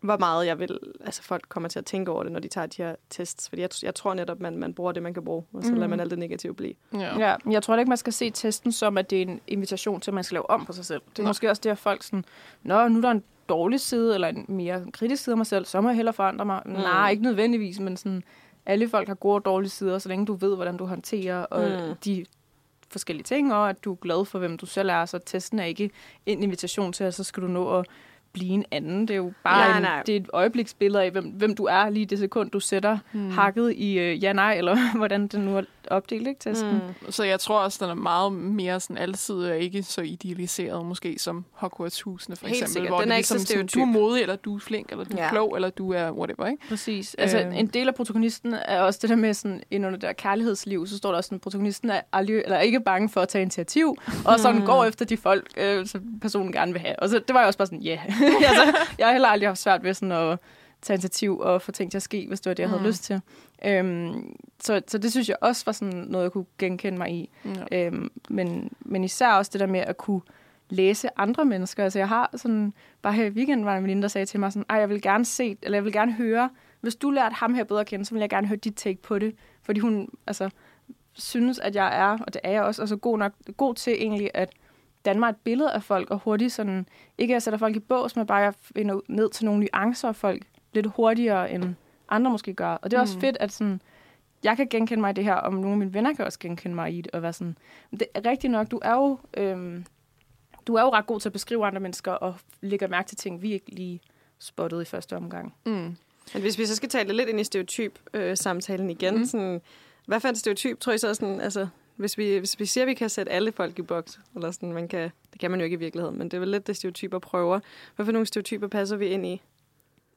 hvor meget jeg vil, altså folk kommer til at tænke over det, når de tager de her tests. Fordi jeg, jeg tror netop, man, man bruger det, man kan bruge, og så mm. lader man alt det negative blive. Ja. ja, jeg tror ikke, man skal se testen som, at det er en invitation til, at man skal lave om på sig selv. Det er Nå. måske også det, at folk sådan, Nå, nu er der en dårlig side, eller en mere kritisk side af mig selv, så må jeg hellere forandre mig. Mm. Nej, ikke nødvendigvis, men sådan, alle folk har gode og dårlige sider, så længe du ved, hvordan du håndterer og mm. de forskellige ting, og at du er glad for, hvem du selv er. Så testen er ikke en invitation til, at så skal du nå at blive en anden. Det er jo bare ja, en, det er et øjebliksbillede af, hvem, hvem du er lige det sekund, du sætter hmm. hakket i uh, ja-nej, eller hvordan det nu er opdelt, ikke, testen. Mm. Så jeg tror også, den er meget mere sådan altid og ikke så idealiseret, måske som Hogwarts-husene for Helt eksempel. Sikkert. Hvor den er ikke ligesom, sådan, du er modig, eller du er flink, eller du er ja. klog, eller du er whatever, ikke? Præcis. Altså, øh. en del af protagonisten er også det der med sådan, ind under der kærlighedsliv, så står der også, at protagonisten er aldrig, eller ikke bange for at tage initiativ, og sådan mm. går efter de folk, øh, som personen gerne vil have. Og så, det var jo også bare sådan, ja. Yeah. altså, jeg har heller aldrig haft svært ved sådan at tage initiativ og få ting til at ske, hvis det var det, jeg mm. havde lyst til. Øhm, så, så det synes jeg også var sådan noget, jeg kunne genkende mig i. Ja. Øhm, men, men især også det der med at kunne læse andre mennesker. Altså jeg har sådan, bare her i weekenden var en veninde, der sagde til mig sådan, jeg vil gerne se, eller jeg vil gerne høre, hvis du lærte ham her bedre at kende, så vil jeg gerne høre dit take på det. Fordi hun, altså, synes, at jeg er, og det er jeg også, altså god, nok, god til egentlig at danne mig et billede af folk, og hurtigt sådan, ikke at sætte folk i bås, men bare jeg finder ned til nogle nuancer af folk, lidt hurtigere end andre måske gør. Og det er også Mm. fedt, at sådan, jeg kan genkende mig i det her, og nogle af mine venner kan også genkende mig i det, og være sådan, det er rigtigt nok, du er jo, øhm, du er jo ret god til at beskrive andre mennesker, og lægger mærke til ting, vi ikke lige spottede i første omgang. Mm. Men hvis vi så skal tale lidt ind i stereotyp-samtalen igen, Mhm. mm. sådan, hvad for en stereotyp tror I så sådan, altså, hvis vi, hvis vi siger, at vi kan sætte alle folk i boks, eller sådan, man kan, det kan man jo ikke i virkeligheden, men det er vel lidt det stereotyper prøver. Hvad for nogle stereotyper passer vi ind i?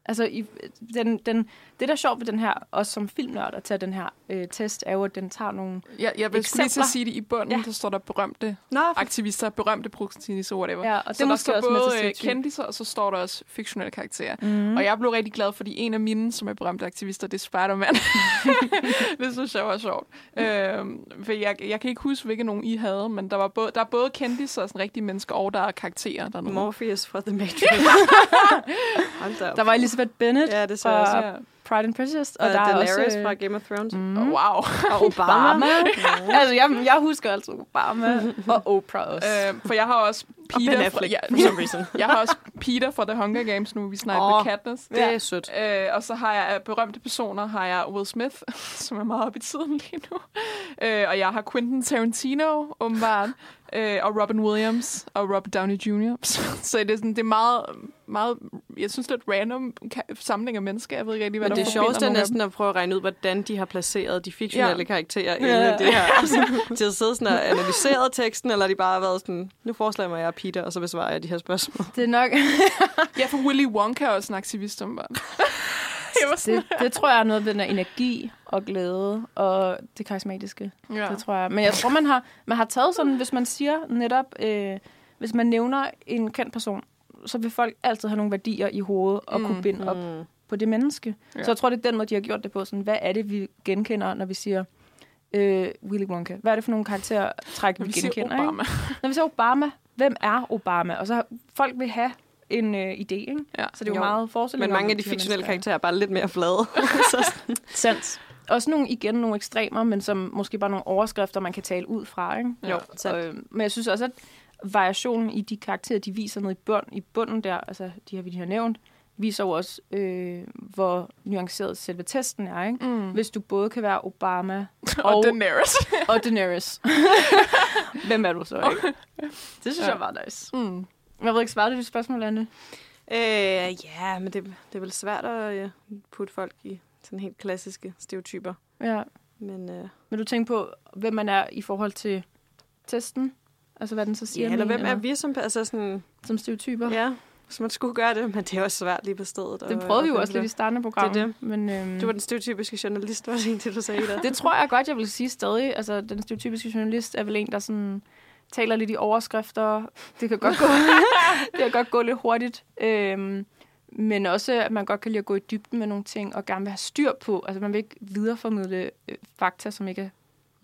Altså, i, den, den, det, der er sjovt ved den her, også som filmnørd at tage den her øh, test, er jo, at den tager nogle... Jeg, jeg vil skulle lige til Eksempler. at sige det i bunden, Ja. ja. der står der berømte Nå, aktivister, berømte proxenister, whatever. Ja, og det så er der måske står både øh, kendiser, og så står der også fiktionelle karakterer. Mm. Mm. Og jeg blev rigtig glad, fordi en af mine, som er berømte aktivister, det er Spider-Man. det synes jeg var sjovt. Øhm, for jeg, jeg kan ikke huske, hvilke nogen I havde, men der, var både, der er både kendiser, sådan rigtige mennesker, og der er karakterer. Der er. Morpheus fra The Matrix. Hold da op. Der var Elizabeth Bennet Ja, det så jeg også. Ja. Pride and Prejudice, Og og der er Daenerys også... fra Game of Thrones. Mm. Oh, wow. Og Obama. Obama. altså, jeg, jeg husker altså Obama og Oprah også. Øh, for jeg har også Og Peter fra, Affleck, ja, for some reason. jeg har også Peter fra The Hunger Games nu, vi snakker oh, med Katniss. Det er sødt. Øh, og så har jeg berømte personer, har jeg Will Smith, som er meget op i tiden lige nu. Øh, og jeg har Quentin Tarantino, åbenbart, øh, og Robin Williams og Robert Downey Jr. Så, så det er, sådan, det er meget, meget, jeg synes lidt random ka- samling af mennesker. Jeg ved ikke rigtig, hvad der det sjoveste er næsten at prøve at regne ud, hvordan de har placeret de fiktionelle Ja. karakterer Ja. inde i det her. Altså, de har siddet sådan og analyseret teksten, eller de bare har været sådan, nu foreslår jeg mig, at jeg er Peter, og så besvarer jeg de her spørgsmål. Det er nok... Ja, for Willy Wonka er også en aktivist, var sådan, det, det tror jeg er noget ved den her energi og glæde og det karismatiske. ja. Det tror jeg. Men jeg tror, man har, man har taget sådan, hvis man siger netop, øh, hvis man nævner en kendt person, så vil folk altid have nogle værdier i hovedet og mm, kunne binde op Mm. På det menneske. Ja. Så jeg tror, det er den måde, de har gjort det på. Sådan, hvad er det, vi genkender, når vi siger øh, Willy Wonka? Hvad er det for nogle karaktertræk, vi, Vi genkender? Obama. Ikke? Når vi siger Obama, hvem er Obama? Og så folk vil have en øh, idé, ikke? Ja. Så det er jo, Jo. meget forestilling Men mange af de her fiktionelle er. karakterer er bare lidt mere flade. så Sandt. Også nogle, igen, nogle ekstremer, men som måske bare nogle overskrifter, man kan tale ud fra, ikke? jo, Og, sandt. øh, men jeg synes også, at variationen i de karakterer, de viser ned i, bund, i bunden der, altså de her, vi lige har nævnt, viser jo også, øh, hvor nuanceret selve testen er, ikke? Mm. Hvis du både kan være Obama Og og, Daenerys. og Daenerys. Hvem er du så, ikke? Det synes Ja. jeg var nice. Mm. Jeg ved ikke, svarede du dit spørgsmål, Anne? Øh, ja, men det, det er vel svært at øh, putte folk i sådan helt klassiske stereotyper. Ja. Men, øh, Men du tænker på, hvem man er i forhold til testen? Altså, hvad den så siger? ja, eller hvem er vi som, altså sådan, Som stereotyper? ja, hvis man skulle gøre det, men det er også svært lige på stedet. Det prøvede vi jo også lidt i starten af programmet. Det er det. Men, øhm, Du var den stereotypiske journalist, var det det, du sagde der? det tror jeg godt, jeg vil sige stadig. Altså, den stereotypiske journalist er vel en, der sådan taler lidt i overskrifter. Det kan godt gå, det kan godt gå lidt hurtigt. Øhm, men også, at man godt kan lide at gå i dybden med nogle ting, og gerne vil have styr på. Altså, man vil ikke videreformidle øh, fakta, som ikke er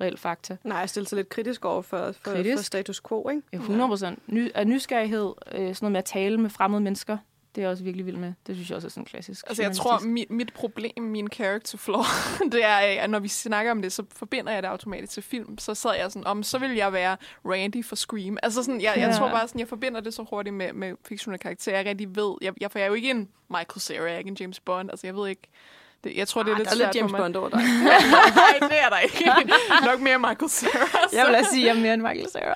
reelt fakta. Nej, jeg stiller sig lidt kritisk over for, for, Kritisk? for status quo, ikke? Ja, 100 procent. Ny, af nysgerrighed, øh, sådan noget med at tale med fremmede mennesker, det er jeg også virkelig vild med. Det synes jeg også er sådan klassisk. Altså, jeg tror, mit, mit problem, min character flaw, det er, at når vi snakker om det, så forbinder jeg det automatisk til film. Så sad jeg sådan, om så vil jeg være Randy for Scream. Altså sådan, jeg, jeg Ja. tror bare sådan, jeg forbinder det så hurtigt med, med fiktionelle karakterer. Jeg rigtig ved, jeg, jeg, for jeg er jo ikke en Michael Cera, jeg er ikke en James Bond. Altså, jeg ved ikke, det, jeg tror, det er Ah, lidt der er lidt James. Bond over dig. Nej, det er der ikke. Nok mere Michael Cera. Jeg vil også sige, at jeg er mere end Michael Cera.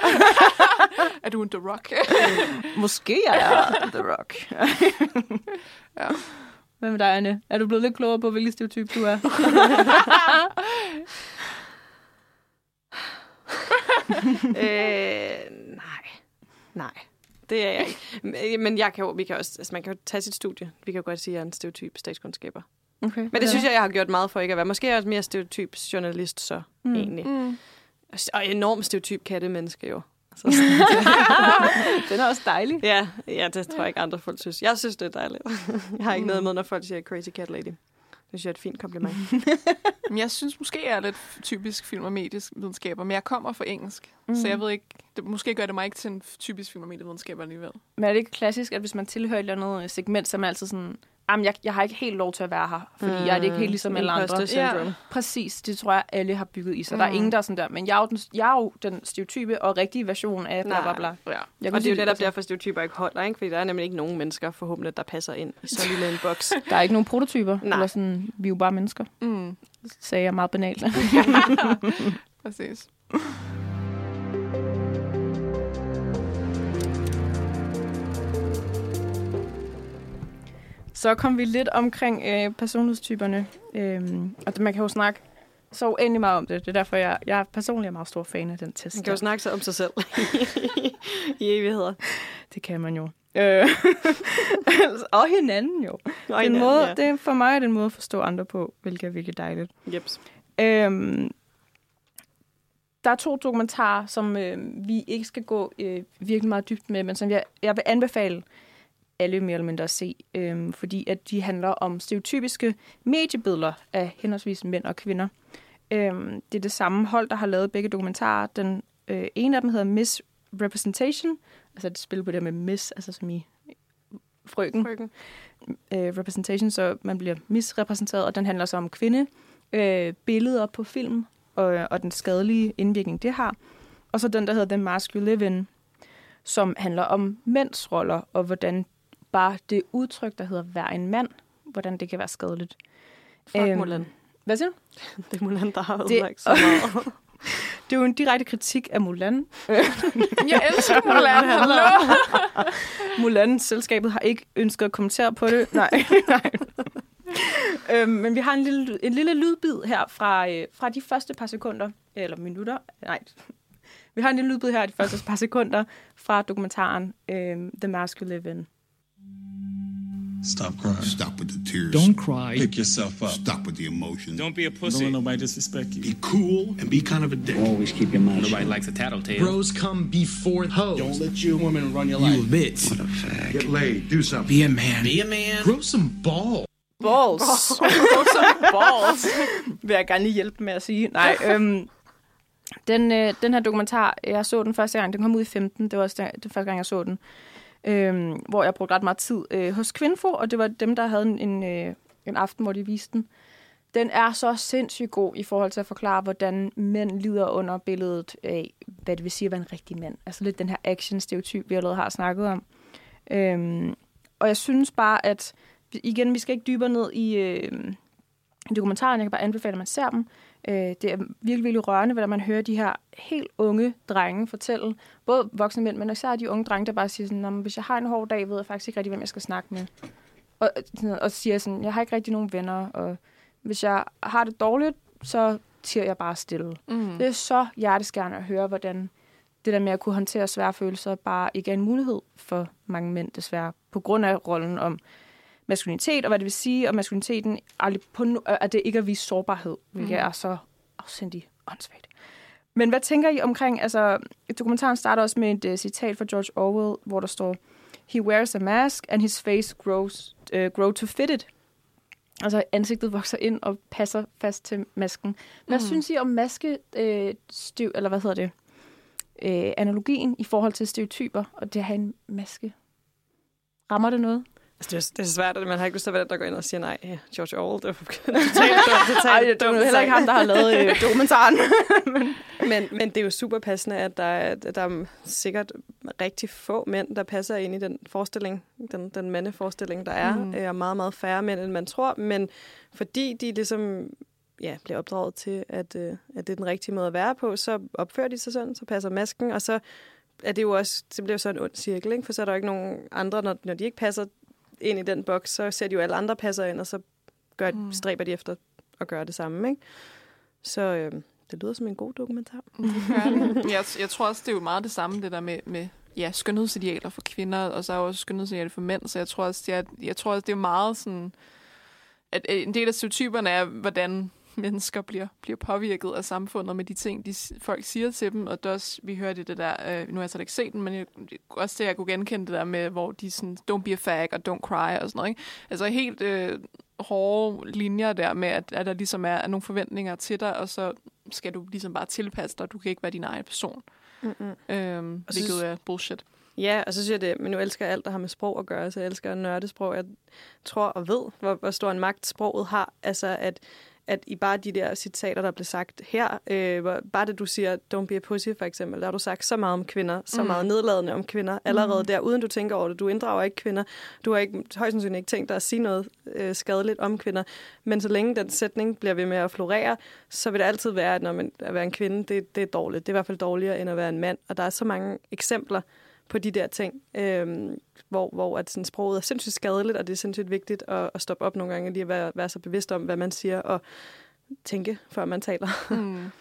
Er du en The Rock? Måske er jeg The Rock. Ja. Hvad med dig, Anne? Er du blevet lidt klogere på, hvilken stereotyp du er? øh, nej. Nej. Det er jeg ikke. Men- Men jeg kan jo, vi kan også, altså man kan jo tage sit studie. Vi kan jo godt sige, at jeg er en stereotyp statskundskaber. Okay. Men det synes jeg, jeg har gjort meget for ikke at være. Måske er jeg også mere stereotyp journalist så, Mm. mm. egentlig. Mm. Og enormt stereotyp kattemenneske jo. Så, Den er også dejlig. ja, ja, det tror jeg ikke andre folk synes. Jeg synes, det er dejligt. Jeg har ikke noget med, når folk siger crazy cat lady. Det synes jeg er et fint kompliment. Men jeg synes måske, jeg er lidt typisk film- og medievidenskaber, men jeg kommer fra engelsk. Mm. Så jeg ved ikke, det, måske gør det mig ikke til en typisk film- og medievidenskaber alligevel. Men er det ikke klassisk, at hvis man tilhører et eller andet segment, så er man altid sådan, jamen, jeg, jeg har ikke helt lov til at være her, fordi mm. jeg er det ikke helt ligesom alle andre. Syndrome. Præcis, det tror jeg, alle har bygget i sig. Mm. Der er Mm. ingen, der er sådan der, men jeg er jo den, jeg er jo den stereotype og rigtige version af bla bla bla. Ja. Jeg Og det er jo netop derfor, stereotyper ikke holder, ikke? Fordi der er nemlig ikke nogen mennesker, forhåbentlig, der passer ind i så lille en boks. Der er ikke nogen prototyper. Nej. Eller sådan, vi er jo bare mennesker, Mm, sagde jeg meget banalt. præcis. Så kom vi lidt omkring øh, personlighedstyperne. Øhm, og man kan jo snakke så uendelig meget om det. Det er derfor, jeg, jeg er personligt er meget stor fan af den test. Man kan jo snakke sig om sig selv i evigheder. Det kan man jo. Øh, og hinanden jo. Og hinanden, måde, ja. det er, for mig er det en måde at forstå andre på, hvilket er virkelig dejligt. Jeps. Øhm, der er to dokumentarer, som øh, vi ikke skal gå øh, virkelig meget dybt med, men som jeg, jeg vil anbefale alle mere eller mindre se, øh, fordi at de handler om stereotypiske mediebilleder af henholdsvis mænd og kvinder. Øh, det er det samme hold, der har lavet begge dokumentarer. Den øh, ene af dem hedder Miss Representation, altså et spil på det med Miss, altså som i frøken Frøken. øh, representation, så man bliver misrepræsenteret, og den handler så om kvinde, øh, billeder på film, og, og den skadelige indvirkning, det har. Og så den, der hedder The Mask You Live In, som handler om mænds roller, og hvordan bare det udtryk, der hedder vær en mand, hvordan det kan være skadeligt. Fuck Øhm, Mulan. Hvad siger du? Det er Mulan, der har Det- ødelagt så meget. Det er jo en direkte kritik af Mulan. Jeg elsker Mulan. Hallo? Mulan-selskabet har ikke ønsket at kommentere på det. Nej, nej. øhm, men vi har en lille, en lille lydbid her fra, øh, fra de første par sekunder, eller minutter. Nej, vi har en lille lydbid her de første par sekunder fra dokumentaren øh, The Mask You Live In. Stop crying. Stop with the tears. Don't cry. Pick yourself up. Stop with the emotion. Don't be a pussy. Don't let nobody disrespect you. Be cool and be kind of a dick. Always keep your mouth Nobody shut. likes a tattletale. Bros come before hoes. Don't let your woman run your You life. a bitch. What a fag. Get laid. Do something. Be a man. Be a man. Grow some balls. Balls. Balls. Vil jeg gerne lige hjælpe med at sige. Nej, øhm, den, øh, den her dokumentar, jeg så den første gang, den kom ud i 15, det var også den, det første gang, jeg så den, øhm, hvor jeg brugte ret meget tid øh, hos Kvinfo, og det var dem, der havde en, en, øh, en aften, hvor de viste den. Den er så sindssygt god i forhold til at forklare, hvordan mænd lider under billedet af, hvad det vil sige at være en rigtig mand. Altså lidt den her action-stereotyp, vi allerede har snakket om. Øhm, og jeg synes bare, at igen, vi skal ikke dybere ned i, øh, dokumentaren. Jeg kan bare anbefale, at man ser dem. Øh, det er virkelig, virkelig rørende, hvordan man hører de her helt unge drenge fortælle, både voksne mænd, men især de unge drenge, der bare siger sådan, "Nå, men hvis jeg har en hård dag, ved jeg faktisk ikke rigtig, hvem jeg skal snakke med. Og, sådan- og siger sådan, jeg har ikke rigtig nogen venner, og hvis jeg har det dårligt, så tiger jeg bare stille. Mm. Det er så hjerteskærende at høre, hvordan det der med at kunne håndtere svære følelser bare ikke er en mulighed for mange mænd, desværre, på grund af rollen om maskulinitet, og hvad det vil sige, og maskuliniteten aldrig på no- at det ikke er vise sårbarhed, hvilket Mhm. er så afsindig åndssvagt. Men hvad tænker I omkring, altså, dokumentaren starter også med et uh, citat fra George Orwell, hvor der står, He wears a mask, and his face grows, uh, grow to fit it. Altså ansigtet vokser ind og passer fast til masken. Hvad Mm. mm. synes I om maske, øh, eller hvad hedder det, øh, analogien i forhold til stereotyper, og det at have en maske? Rammer det noget? Altså, det, er, det er svært, at man har ikke lyst til at være den, der går ind og siger, nej, George Orwell, det var totalt dumt. Totalt Ej, det er jo heller ikke ham, der har lavet øh, dokumentaren. Men, men det er jo super passende, at der, er, at der er sikkert rigtig få mænd, der passer ind i den forestilling, den, den mandeforestilling, der er, Mm. er meget, meget færre mænd, end man tror. Men fordi de ligesom ja, bliver opdraget til, at, øh, at det er den rigtige måde at være på, så opfører de sig sådan, så passer masken, og så er det jo også, det bliver så en ond cirkel, ikke? for så er der jo ikke nogen andre, når, når de ikke passer ind i den boks, så ser de jo alle andre passer ind, og så gør, Mm. stræber de efter at gøre det samme. Ikke? Så øh, det lyder som en god dokumentar. jeg, jeg tror også, det er jo meget det samme, det der med, med ja, skønhedsidealer for kvinder, og så er også skønhedsidealer for mænd, så jeg tror også, det er, jeg tror også, det er meget sådan, at en del af stereotyperne er, hvordan mennesker bliver, bliver påvirket af samfundet med de ting, de folk siger til dem, og det også, vi hørte det der, øh, nu har jeg så ikke set den, men jeg, også det, jeg kunne genkende det der med, hvor de sådan, don't be a fag og don't cry og sådan noget, ikke? Altså helt øh, hårde linjer der med, at, at der ligesom er, er nogle forventninger til dig, og så skal du ligesom bare tilpasse dig, du kan ikke være din egen person. Mm-hmm. Øhm, Og hvilket er bullshit. Ja, og så synes jeg det, men nu elsker alt, der har med sprog at gøre, så jeg elsker at nørde sprog. Jeg tror og ved, hvor, hvor stor en magt sproget har. Altså, at at i bare de der citater, der blev sagt her, øh, bare det du siger, don't be a pussy for eksempel, der har du sagt så meget om kvinder, så mm. meget nedladende om kvinder, allerede mm. der, uden du tænker over det. Du inddrager ikke kvinder. Du har ikke, højst sandsynligt ikke tænkt dig at sige noget øh, skadeligt om kvinder. Men så længe den sætning bliver ved med at florere, så vil det altid være, at når man, at være en kvinde, det, det er dårligt. Det er i hvert fald dårligere, end at være en mand. Og der er så mange eksempler på de der ting, øh, hvor, hvor at sådan, sproget er sindssygt skadeligt, og det er sindssygt vigtigt at, at stoppe op nogle gange, lige at være, være så bevidst om, hvad man siger, og tænke, før man taler. Mm.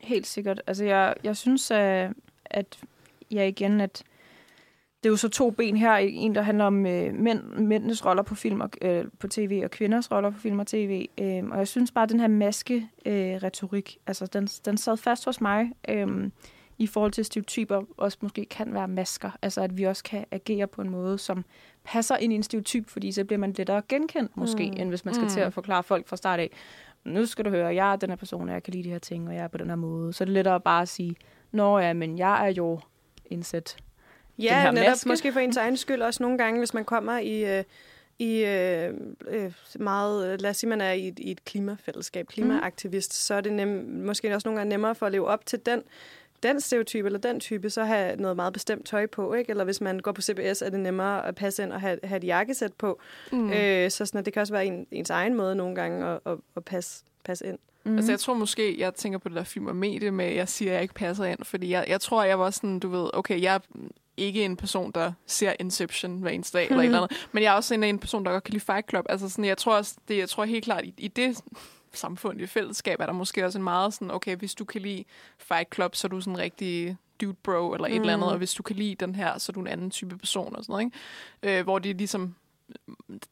Helt sikkert. Altså, jeg, jeg synes, at, at ja, igen, at det er jo så to ben her. En, der handler om øh, mænd, mændenes roller på film og, øh, på tv, og kvinders roller på film og tv. Øh, og jeg synes bare, at den her maske-retorik, øh, altså, den, den sad fast hos mig. Øh, i forhold til stereotyper også måske kan være masker. Altså at vi også kan agere på en måde, som passer ind i en stereotyp, fordi så bliver man lettere genkendt måske, mm. end hvis man skal mm. til at forklare folk fra start af. Nu skal du høre, jeg er den her person, og jeg kan lide de her ting, og jeg er på den her måde. Så er det lettere bare at sige, nå ja, men jeg er jo indsat Ja, den netop maske. måske for ens egen skyld også nogle gange, hvis man kommer i... Øh, i øh, øh, meget, lad os sige, man er i et, i et klimafællesskab, klimaaktivist, mm. så er det nem, måske også nogle gange nemmere for at leve op til den den stereotype eller den type, så have noget meget bestemt tøj på, ikke? Eller hvis man går på CBS, er det nemmere at passe ind og have, have et jakkesæt på. Mm. Øh, så sådan, at det kan også være en, ens egen måde nogle gange at, at, at passe, passe ind. Mm. Altså, jeg tror måske, jeg tænker på det der film og medie med, at jeg siger, at jeg ikke passer ind, fordi jeg, jeg tror, jeg var sådan, du ved, okay, jeg er ikke en person, der ser Inception hver eneste dag, mm. eller et eller andet, men jeg er også en, en person, der godt kan lide Fight Club. Altså sådan, jeg tror også, det, jeg tror helt klart, i, i det samfund, i fællesskab, er der måske også en meget sådan, okay, hvis du kan lide Fight Club, så er du sådan en rigtig dude bro, eller et mm. eller andet, og hvis du kan lide den her, så er du en anden type person, og sådan noget, ikke? Øh, hvor det er ligesom,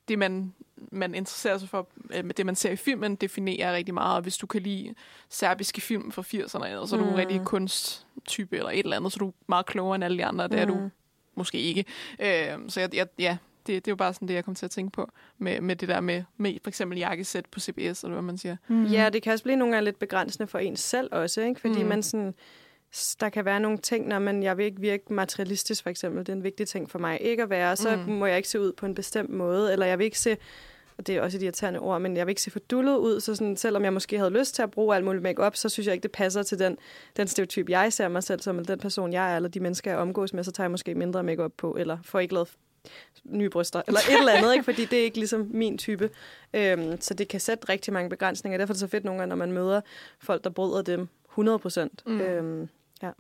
det man, man interesserer sig for, øh, med det man ser i filmen, definerer rigtig meget, og hvis du kan lide serbiske film fra 80'erne, eller, så er du mm. en rigtig kunsttype, eller et eller andet, så er du meget klogere end alle de andre, det er du mm. måske ikke. Øh, så jeg, jeg, ja, det, det er jo bare sådan det, jeg kom til at tænke på, med, med det der med, med for eksempel jakkesæt på CBS, eller hvad man siger. Mm. Ja, det kan også blive nogle gange lidt begrænsende for ens selv også, ikke? fordi mm. man sådan, der kan være nogle ting, når man, jeg vil ikke virke materialistisk for eksempel, det er en vigtig ting for mig ikke at være, så mm. må jeg ikke se ud på en bestemt måde, eller jeg vil ikke se, og det er også et irriterende ord, men jeg vil ikke se for dullet ud, så sådan, selvom jeg måske havde lyst til at bruge alt muligt makeup, så synes jeg ikke, det passer til den, den stereotyp, jeg ser mig selv som, eller den person, jeg er, eller de mennesker, jeg omgås med, så tager jeg måske mindre makeup på, eller får ikke lavet nye bryster, eller et eller andet, ikke? fordi det er ikke ligesom min type. Øhm, så det kan sætte rigtig mange begrænsninger. Derfor er det så fedt nogle gange, når man møder folk, der bryder dem 100 procent. Mm. Øhm, ja.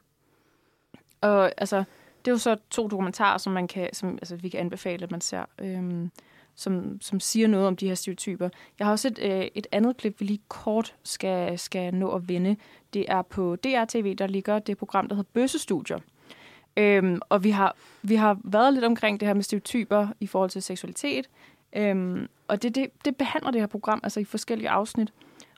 Og altså, det er jo så to dokumentarer, som, man kan, som altså, vi kan anbefale, at man ser, øhm, som, som siger noget om de her stereotyper. Jeg har også et, øh, et andet klip, vi lige kort skal, skal nå at vende. Det er på DRTV, der ligger det program, der hedder Bøssestudier. Øhm, og vi har, vi har været lidt omkring det her med stereotyper i forhold til seksualitet. Øhm, og det, det, det behandler det her program altså i forskellige afsnit.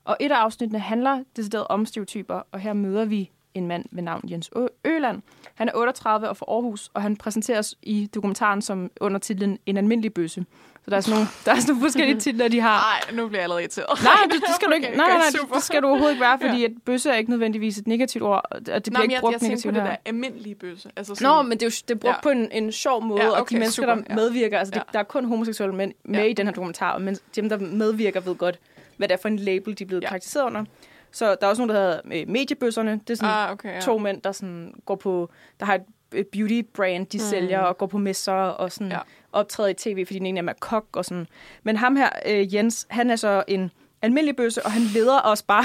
Og et af afsnittene handler decideret om stereotyper, og her møder vi en mand ved navn Jens Øland. Han er 38 og fra Aarhus, og han præsenteres i dokumentaren som under titlen En almindelig bøsse. Så der er sådan nogle, der er sådan nogle forskellige titler, de har. Nej, nu bliver jeg allerede irriteret. Nej, det, det skal du ikke. Okay, nej, nej, nej, det skal du overhovedet ikke være, fordi ja. at bøsse er ikke nødvendigvis et negativt ord, og det bliver nej, ikke brugt jeg, jeg negativt på her. det der almindelige bøsse. Altså sådan, Nå, men det er jo det er brugt ja. på en, en sjov måde, ja, okay, og de mennesker, super, der medvirker, altså ja. det, der er kun homoseksuelle mænd med ja. i den her dokumentar, men dem, der medvirker, ved godt, hvad det er for en label, de er blevet ja. praktiseret under. Så der er også nogen, der hedder øh, mediebøsserne. Det er sådan ah, okay, ja. to mænd, der sådan går på, der har et, et beauty brand, de mm. sælger og går på messer og sådan ja. optræder i tv, fordi den ene er med kok og sådan. Men ham her, øh, Jens, han er så en almindelig bøsse, og han leder os bare,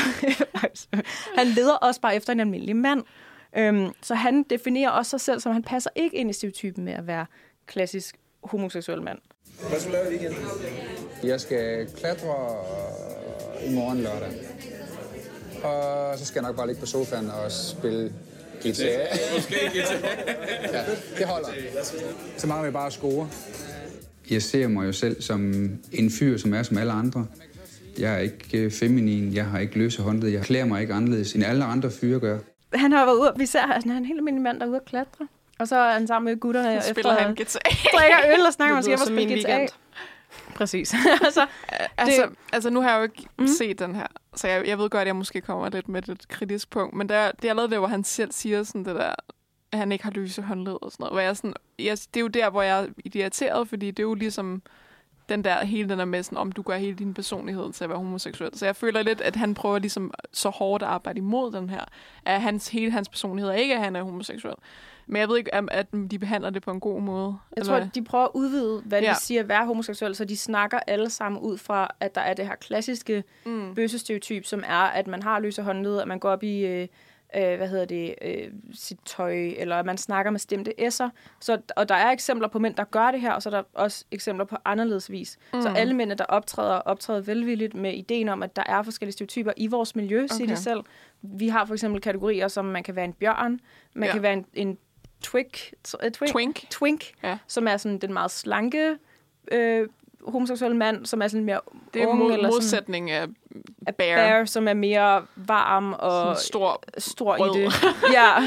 han leder os bare efter en almindelig mand. Øhm, så han definerer også sig selv, som han passer ikke ind i stereotypen med at være klassisk homoseksuel mand. Hvad skal du lave i weekenden? Jeg skal klatre i morgen lørdag. Og så skal jeg nok bare ligge på sofaen og spille guitar. Måske guitar. ja, det holder. Så mangler vi bare at score. Jeg ser mig jo selv som en fyr, som er som alle andre. Jeg er ikke øh, feminin, jeg har ikke løse håndled, jeg klæder mig ikke anderledes, end alle andre fyre gør. Han har været ude, vi ser, at han er en helt almindelig mand, der er ude at klatre. Og så er han sammen med gutterne så spiller efter, han guitar. drikker øl og snakker om, at han skal spille guitar. Præcis. altså, altså, det... altså, nu har jeg jo ikke mm. set den her, så jeg, jeg ved godt, at jeg måske kommer lidt med et kritisk punkt, men der, det er allerede det, hvor han selv siger sådan det der, at han ikke har lyse håndled og sådan noget. Hvor jeg sådan, jeg, det er jo der, hvor jeg er irriteret, fordi det er jo ligesom den der, hele den der med, sådan, om du gør hele din personlighed til at være homoseksuel. Så jeg føler lidt, at han prøver ligesom så hårdt at arbejde imod den her, at hans, hele hans personlighed er ikke, at han er homoseksuel. Men jeg ved ikke, om- at de behandler det på en god måde. Jeg tror, at de prøver at udvide, hvad ja. Det siger at være homoseksuel, så de snakker alle sammen ud fra, at der er det her klassiske Mm. bøssestereotyp, som er, at man har løse håndled, at man går op i, øh, øh, hvad hedder det, øh, sit tøj, eller man snakker med stemte s'er. Så, og der er eksempler på mænd, der gør det her, og så er der også eksempler på anderledes vis. Mm. Så alle mænd, der optræder, optræder velvilligt med ideen om, at der er forskellige stereotyper i vores miljø, okay. siger de selv. Vi har for eksempel kategorier, som man kan være en bjørn, man Ja. kan være en, en twink, øh, twink, Twink. twink Ja. som er sådan den meget slanke øh, homoseksuelle mand, som er sådan mere Det er ung, mod, eller modsætning af af bear. bear, som er mere varm og Sådan stor, stor rød. i det. Ja,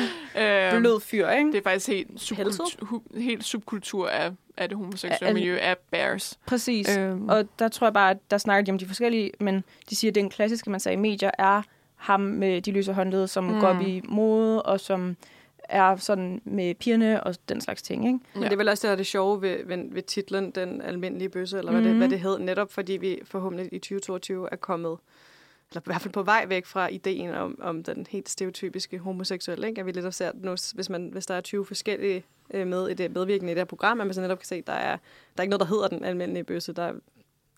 Øhm, blød fyr, ikke? Det er faktisk helt subkultur, hu, helt subkultur af, af det homoseksuelle Af- miljø af bears. Præcis. Øhm. Og der tror jeg bare, at der snakker de om de forskellige, men de siger, at den klassiske, man sagde i medier, er ham med de løse håndled, som mm. går op i mode, og som er sådan med pigerne og den slags ting, ikke? Men det er vel også det, der er det sjove ved, ved, ved titlen, Den almindelige bøsse, eller hvad, mm. det, Mhm. hvad det hed, netop fordi vi forhåbentlig i 2022 er kommet, eller i hvert fald på vej væk fra ideen om, om den helt stereotypiske homoseksuelle, ikke? at vi lidt ser, nu, hvis, man, hvis der er 20 forskellige øh, med i det medvirkende i det her program, at man så netop kan se, at der er, der er ikke noget, der hedder Den almindelige bøsse, der,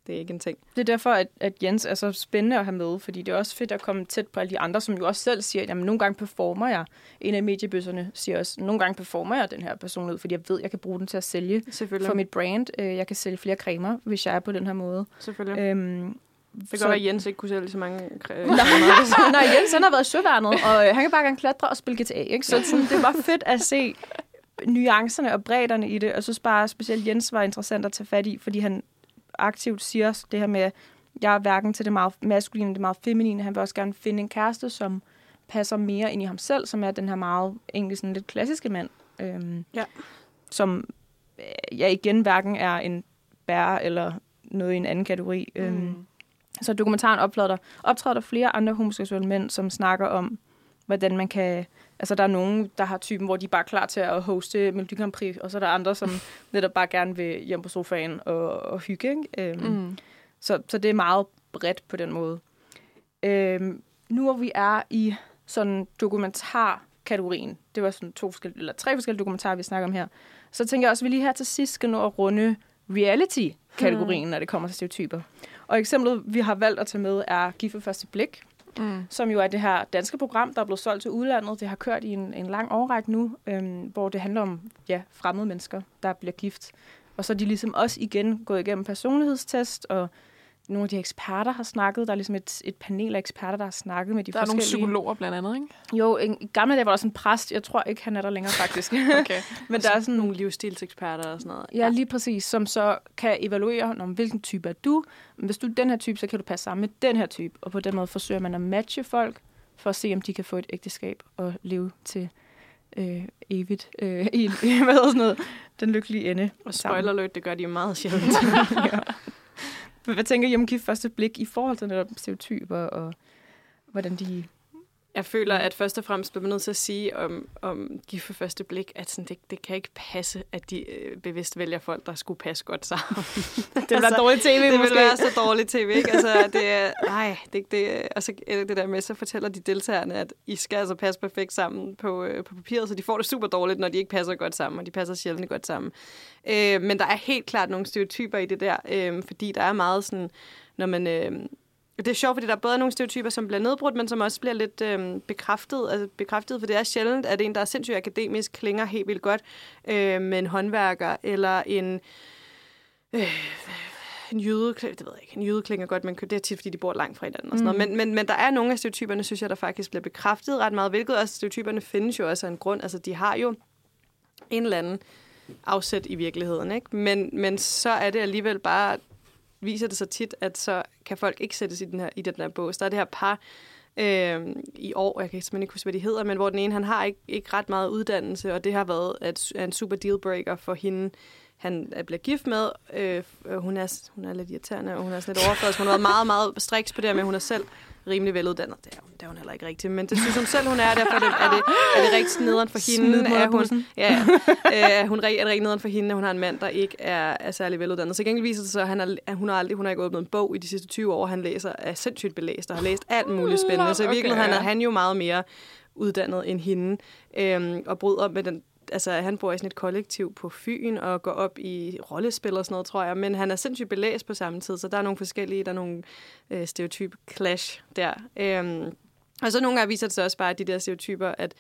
det er ikke en ting. Det er derfor, at, at Jens er så spændende at have med, fordi det er også fedt at komme tæt på alle de andre, som jo også selv siger, at jamen, nogle gange performer jeg. En af mediebøsserne siger også, nogle gange performer jeg den her personlighed, fordi jeg ved, at jeg kan bruge den til at sælge for mit brand. Øh, Jeg kan sælge flere cremer, hvis jeg er på den her måde. Selvfølgelig. Øhm, Det kan godt være, at Jens ikke kunne sælge så mange øh, Nej, nej, Jens han har været søværnet, og øh, han kan bare gerne klatre og spille GTA. Ikke? Så sådan, det var fedt at se nuancerne og bredderne i det. Og synes bare, specielt Jens var interessant at tage fat i, fordi han aktivt siger det her med, jeg er hverken til det meget maskuline, det meget feminine. Han vil også gerne finde en kæreste, som passer mere ind i ham selv, som er den her meget, egentlig sådan lidt klassiske mand. Øhm, Ja. Som, øh, ja igen, hverken er en bærer eller noget i en anden kategori. Mm. Øhm, så dokumentaren optræder der, optræder der flere andre homoseksuelle mænd, som snakker om, hvordan man kan... Altså, der er nogen, der har typen, hvor de er bare klar til at hoste Melodi Grand Prix, og så er der andre, som netop bare gerne vil hjem på sofaen og, og hygge, ikke? Øhm, Mm. så, så det er meget bredt på den måde. Øhm, nu hvor vi er i sådan dokumentarkategorien, det var sådan to forskellige, eller tre forskellige dokumentarer, vi snakker om her, så tænker jeg også, at vi lige her til sidst skal nå at runde reality-kategorien, Hmm. når det kommer til stereotyper. Og eksemplet, vi har valgt at tage med, er Gift ved første blik, Mm. som jo er det her danske program, der er blevet solgt til udlandet. Det har kørt i en, en lang årrække nu, øhm, hvor det handler om ja, fremmede mennesker, der bliver gift. Og så er de ligesom også igen gået igennem personlighedstest, og nogle af de eksperter har snakket. Der er ligesom et, et panel af eksperter, der har snakket med de Der er nogle forskellige. psykologer blandt andet, ikke? Jo, en, i gamle dage var der sådan en præst. Jeg tror ikke, han er der længere faktisk. Okay. Men der er sådan nogle livsstilseksperter og sådan noget. Ja, lige præcis, som så kan evaluere, om hvilken type er du. Hvis du er den her type, så kan du passe sammen med den her type. Og på den måde forsøger man at matche folk, for at se, om de kan få et ægteskab og leve til øh, evigt øh, i, hvad hedder sådan noget, den lykkelige ende. Og spoiler alert, det gør de meget sjældent. ja. Hvad tænker I om gift første blik i forhold til netop stereotyper og hvordan de... Jeg føler, at først og fremmest bliver man nødt til at sige om, om gift for første blik, at sådan, det, det kan ikke passe, at de øh, bevidst vælger folk, der skulle passe godt sammen. det vil være dårligt TV, Det måske. være så dårligt tv, ikke? Altså, det er, nej, det, det, og så er det det der med, så fortæller de deltagerne, at I skal altså passe perfekt sammen på, øh, på papiret, så de får det super dårligt, når de ikke passer godt sammen, og de passer sjældent godt sammen. Øh, men der er helt klart nogle stereotyper i det der, øh, fordi der er meget sådan, når man... Øh, det er sjovt, fordi der er både nogle stereotyper, som bliver nedbrudt, men som også bliver lidt øh, bekræftet, altså bekræftet, for det er sjældent, at en, der er sindssygt akademisk, klinger helt vildt godt øh, med en håndværker, eller en, øh, en jøde, det ved jeg ikke, en jøde klinger godt, men det er tit, fordi de bor langt fra hinanden og sådan Mm. noget. Men, men, men der er nogle af stereotyperne, synes jeg, der faktisk bliver bekræftet ret meget, hvilket også stereotyperne findes jo også af en grund. Altså, de har jo en eller anden afsæt i virkeligheden, ikke? Men, men så er det alligevel bare, viser det så tit, at så kan folk ikke sættes i den her, i den her bås. Der er det her par øh, i år, jeg kan simpelthen ikke huske, hvad de hedder, men hvor den ene, han har ikke, ikke ret meget uddannelse, og det har været at, er en super dealbreaker for hende, han øh, bliver gift med. Øh, øh hun, er, hun er lidt irriterende, og hun er sådan lidt overført. Hun har været meget, meget striks på det her med, at hun er selv rimelig veluddannet. Det er, hun, det er hun heller ikke rigtigt, men det synes hun selv, hun er. Derfor er det, er det, er det rigtig nederen for hende. Er hun, ja, ja. Øh, hun er, det rigtig nederen for hende, at hun har en mand, der ikke er, er særlig veluddannet. Så gengæld viser det sig, at, han er, at hun, har aldrig, hun har ikke åbnet en bog i de sidste 20 år. Han læser, er sindssygt belæst og har læst alt muligt spændende. Så i Okay, virkeligheden ja. er han jo meget mere uddannet end hende, øhm, og bryder med den altså han bor i sådan et kollektiv på Fyn og går op i rollespil og sådan noget, tror jeg. Men han er sindssygt belæst på samme tid, så der er nogle forskellige, der er nogle øh, stereotype clash der. Øhm, og så nogle gange viser det sig også bare, at de der stereotyper, at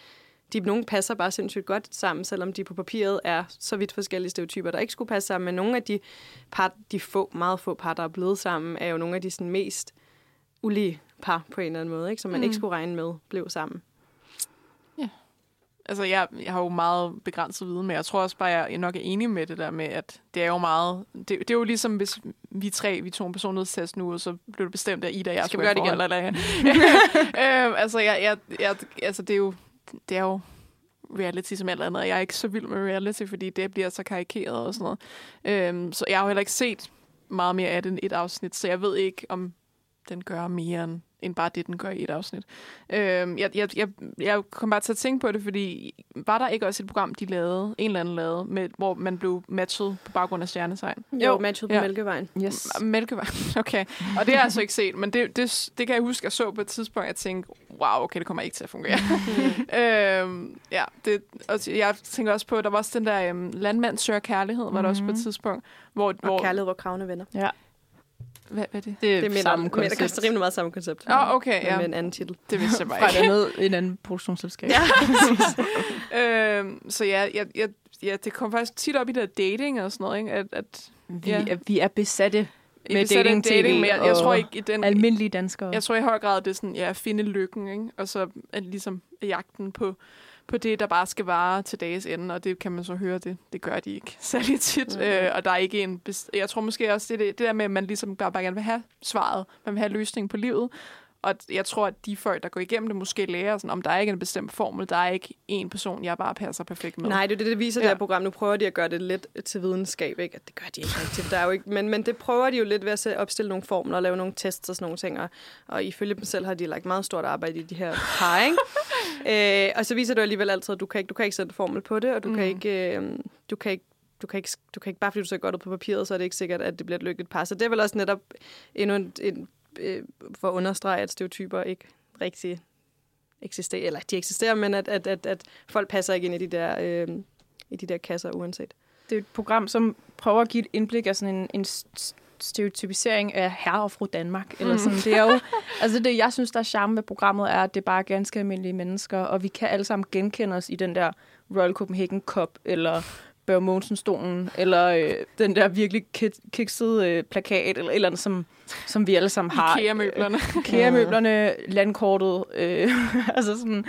de nogle passer bare sindssygt godt sammen, selvom de på papiret er så vidt forskellige stereotyper, der ikke skulle passe sammen. Men nogle af de par, de få, meget få par, der er blevet sammen, er jo nogle af de sådan, mest ulige par på en eller anden måde, ikke? som man mm. ikke skulle regne med blev sammen. Altså, jeg, jeg har jo meget begrænset viden, men jeg tror også bare, jeg, jeg nok er enig med det der med, at det er jo meget... Det, det er jo ligesom, hvis vi tre, vi tog en personlighedstest nu, og så blev det bestemt, at Ida og jeg Skal gøre det være i forhold, Eller, øhm, altså, jeg, jeg, jeg, altså, det er jo... Det er jo reality som alt andet, og jeg er ikke så vild med reality, fordi det bliver så karikeret og sådan noget. Øhm, så jeg har jo heller ikke set meget mere af det end et afsnit, så jeg ved ikke, om den gør mere end, end bare det, den gør i et afsnit. Øhm, jeg, jeg, jeg, jeg kom bare til at tænke på det, fordi var der ikke også et program, de lavede, en eller anden lavede, med, hvor man blev matchet på baggrund af stjernetegn? Jo, jo matchet på Ja. Mælkevejen. Yes. Mælkevejen, okay. Og det har jeg altså ikke set, men det, det, det kan jeg huske, jeg så på et tidspunkt, jeg tænkte, wow, okay, det kommer ikke til at fungere. øhm, ja, det, og jeg tænker også på, der var også den der øhm, landmand søger kærlighed, var der også på et tidspunkt, hvor... Og hvor kærlighed, hvor kravene venner. Ja. Hvad, hvad er det? Det er, Det minder, samme minder koncept. koster rimelig meget samme koncept. Åh, okay, men ja. Med en anden titel. Det vidste jeg bare Fra ikke. et andet, en anden produktionsselskab. Ja, øhm, så ja, jeg, jeg, ja, det kom faktisk tit op i det der dating og sådan noget, ikke? At, at Vi, Ja. er, vi er besatte med besatte af dating, dating, men jeg, jeg tror ikke i den... almindelige danskere. Jeg tror i høj grad, det er sådan, ja, at finde lykken, ikke? Og så er det ligesom jagten på, på det, der bare skal vare til dages ende, og det kan man så høre, det, det gør de ikke særlig tit. Mhm. Øh, og der er ikke en... Jeg tror måske også, det, det, det der med, at man ligesom bare, bare gerne vil have svaret, man vil have løsningen på livet, og jeg tror, at de folk, der går igennem det, måske lærer, sådan, om der er ikke en bestemt formel, der er ikke en person, jeg bare passer perfekt med. Nej, det er det, det viser ja. Det her program. Nu prøver de at gøre det lidt til videnskab, ikke? At det gør de ikke rigtigt. Der er jo ikke, men, men det prøver de jo lidt ved at opstille nogle formler og lave nogle tests og sådan nogle ting. Og, og ifølge dem selv har de lagt meget stort arbejde i de her par, ikke? øh, og så viser det alligevel altid, at du kan ikke, du kan ikke sætte formel på det, og du mm. kan ikke... Øh, du kan ikke du kan, ikke, du kan ikke, bare fordi du ser godt ud på papiret, så er det ikke sikkert, at det bliver et lykkeligt par. Så det er vel også netop endnu en, en, øh, for at understrege, at stereotyper ikke rigtig eksisterer, eller de eksisterer, men at, at, at, at folk passer ikke ind i de der, øh, i de der kasser uanset. Det er et program, som prøver at give et indblik af sådan en, en st- stereotypisering af herre og fru Danmark. Mm. Eller sådan. Det er jo, altså det, jeg synes, der er charme med programmet, er, at det er bare ganske almindelige mennesker, og vi kan alle sammen genkende os i den der Royal Copenhagen Cup, eller Børge Mogensen-stolen, eller øh, den der virkelig kik- kiksede øh, plakat, eller eller andet, som, som vi alle sammen har. IKEA-møblerne. IKEA-møblerne, landkortet, øh, altså sådan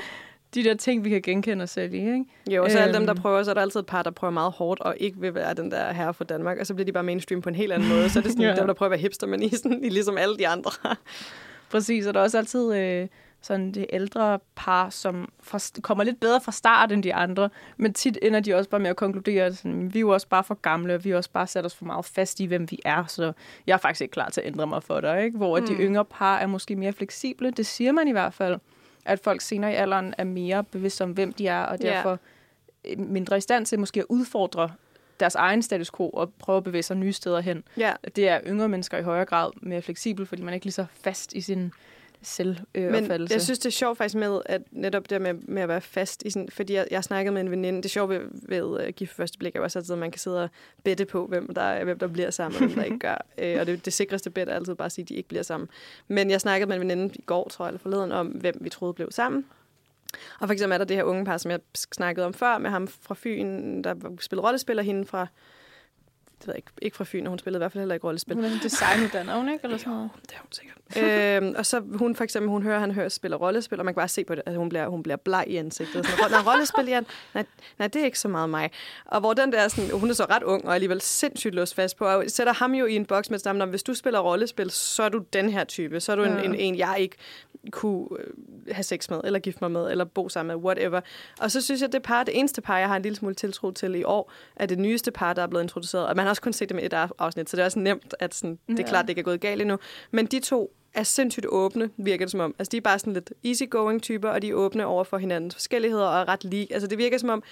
de der ting, vi kan genkende os selv i, ikke? Jo, og så alle dem, der Øhm. prøver, så er der altid et par, der prøver meget hårdt, og ikke vil være den der herre for Danmark, og så bliver de bare mainstream på en helt anden måde. Så er det sådan ja. dem, der prøver at være hipster, men i, sådan, i ligesom alle de andre. Præcis, og der er også altid øh, sådan det ældre par, som fra, kommer lidt bedre fra start end de andre, men tit ender de også bare med at konkludere, at sådan, vi er jo også bare for gamle, og vi har også bare sat os for meget fast i, hvem vi er, så jeg er faktisk ikke klar til at ændre mig for dig. Ikke? Hvor mm. de yngre par er måske mere fleksible, det siger man i hvert fald, at folk senere i alderen er mere bevidste om, hvem de er, og derfor øh, mindre i stand til måske at udfordre deres egen status quo og prøve at bevæge sig nye steder hen. Ja, Det er yngre mennesker i højere grad mere fleksibel, fordi man er ikke lige så fast i sin men selvopfattelse. jeg synes, det er sjovt faktisk med, at netop det med, med at være fast i sådan, fordi jeg, jeg snakkede med en veninde, det er sjovt ved, ved uh, Gift for første blik, er også altid, at man kan sidde og bette på, hvem der, er- hvem der bliver sammen, og hvem der ikke gør. Øh, og det, det sikreste bet er altid bare at sige, at de ikke bliver sammen. Men jeg snakkede med en veninde i går, tror jeg, eller forleden, om hvem vi troede blev sammen. Og for eksempel er der det her unge par, som jeg snakkede om før, med ham fra Fyn, der spillede rollespil, og hende fra det ved ikke, ikke fra Fyn, og hun spillede i hvert fald heller ikke rollespil. Hun er designuddannet, hun ikke? Eller sådan noget? Det er hun sikkert. øhm, og så hun for eksempel, hun hører, han hører spiller rollespil, og man kan bare se på det, at hun bliver, hun bliver bleg i ansigtet. Sådan, nej, rollespil, ja. Nej, nej, det er ikke så meget mig. Og hvor den der, er sådan, hun er så ret ung, og alligevel sindssygt låst fast på, og sætter ham jo i en boks med stammen, hvis du spiller rollespil, så er du den her type. Så er du en, Ja. en, en jeg ikke kunne øh, have sex med, eller gifte mig med, eller bo sammen med, whatever. Og så synes jeg, det par, det eneste par, jeg har en lille smule tiltro til i år, er det nyeste par, der er blevet introduceret. Og man har også kun set det med et af- afsnit, så det er også nemt, at sådan, det er Ja. klart, det ikke er gået galt endnu. Men de to er sindssygt åbne, virker det som om. Altså, de er bare sådan lidt easygoing typer, og de er åbne over for hinandens forskelligheder og er ret lige. Altså, det virker som om,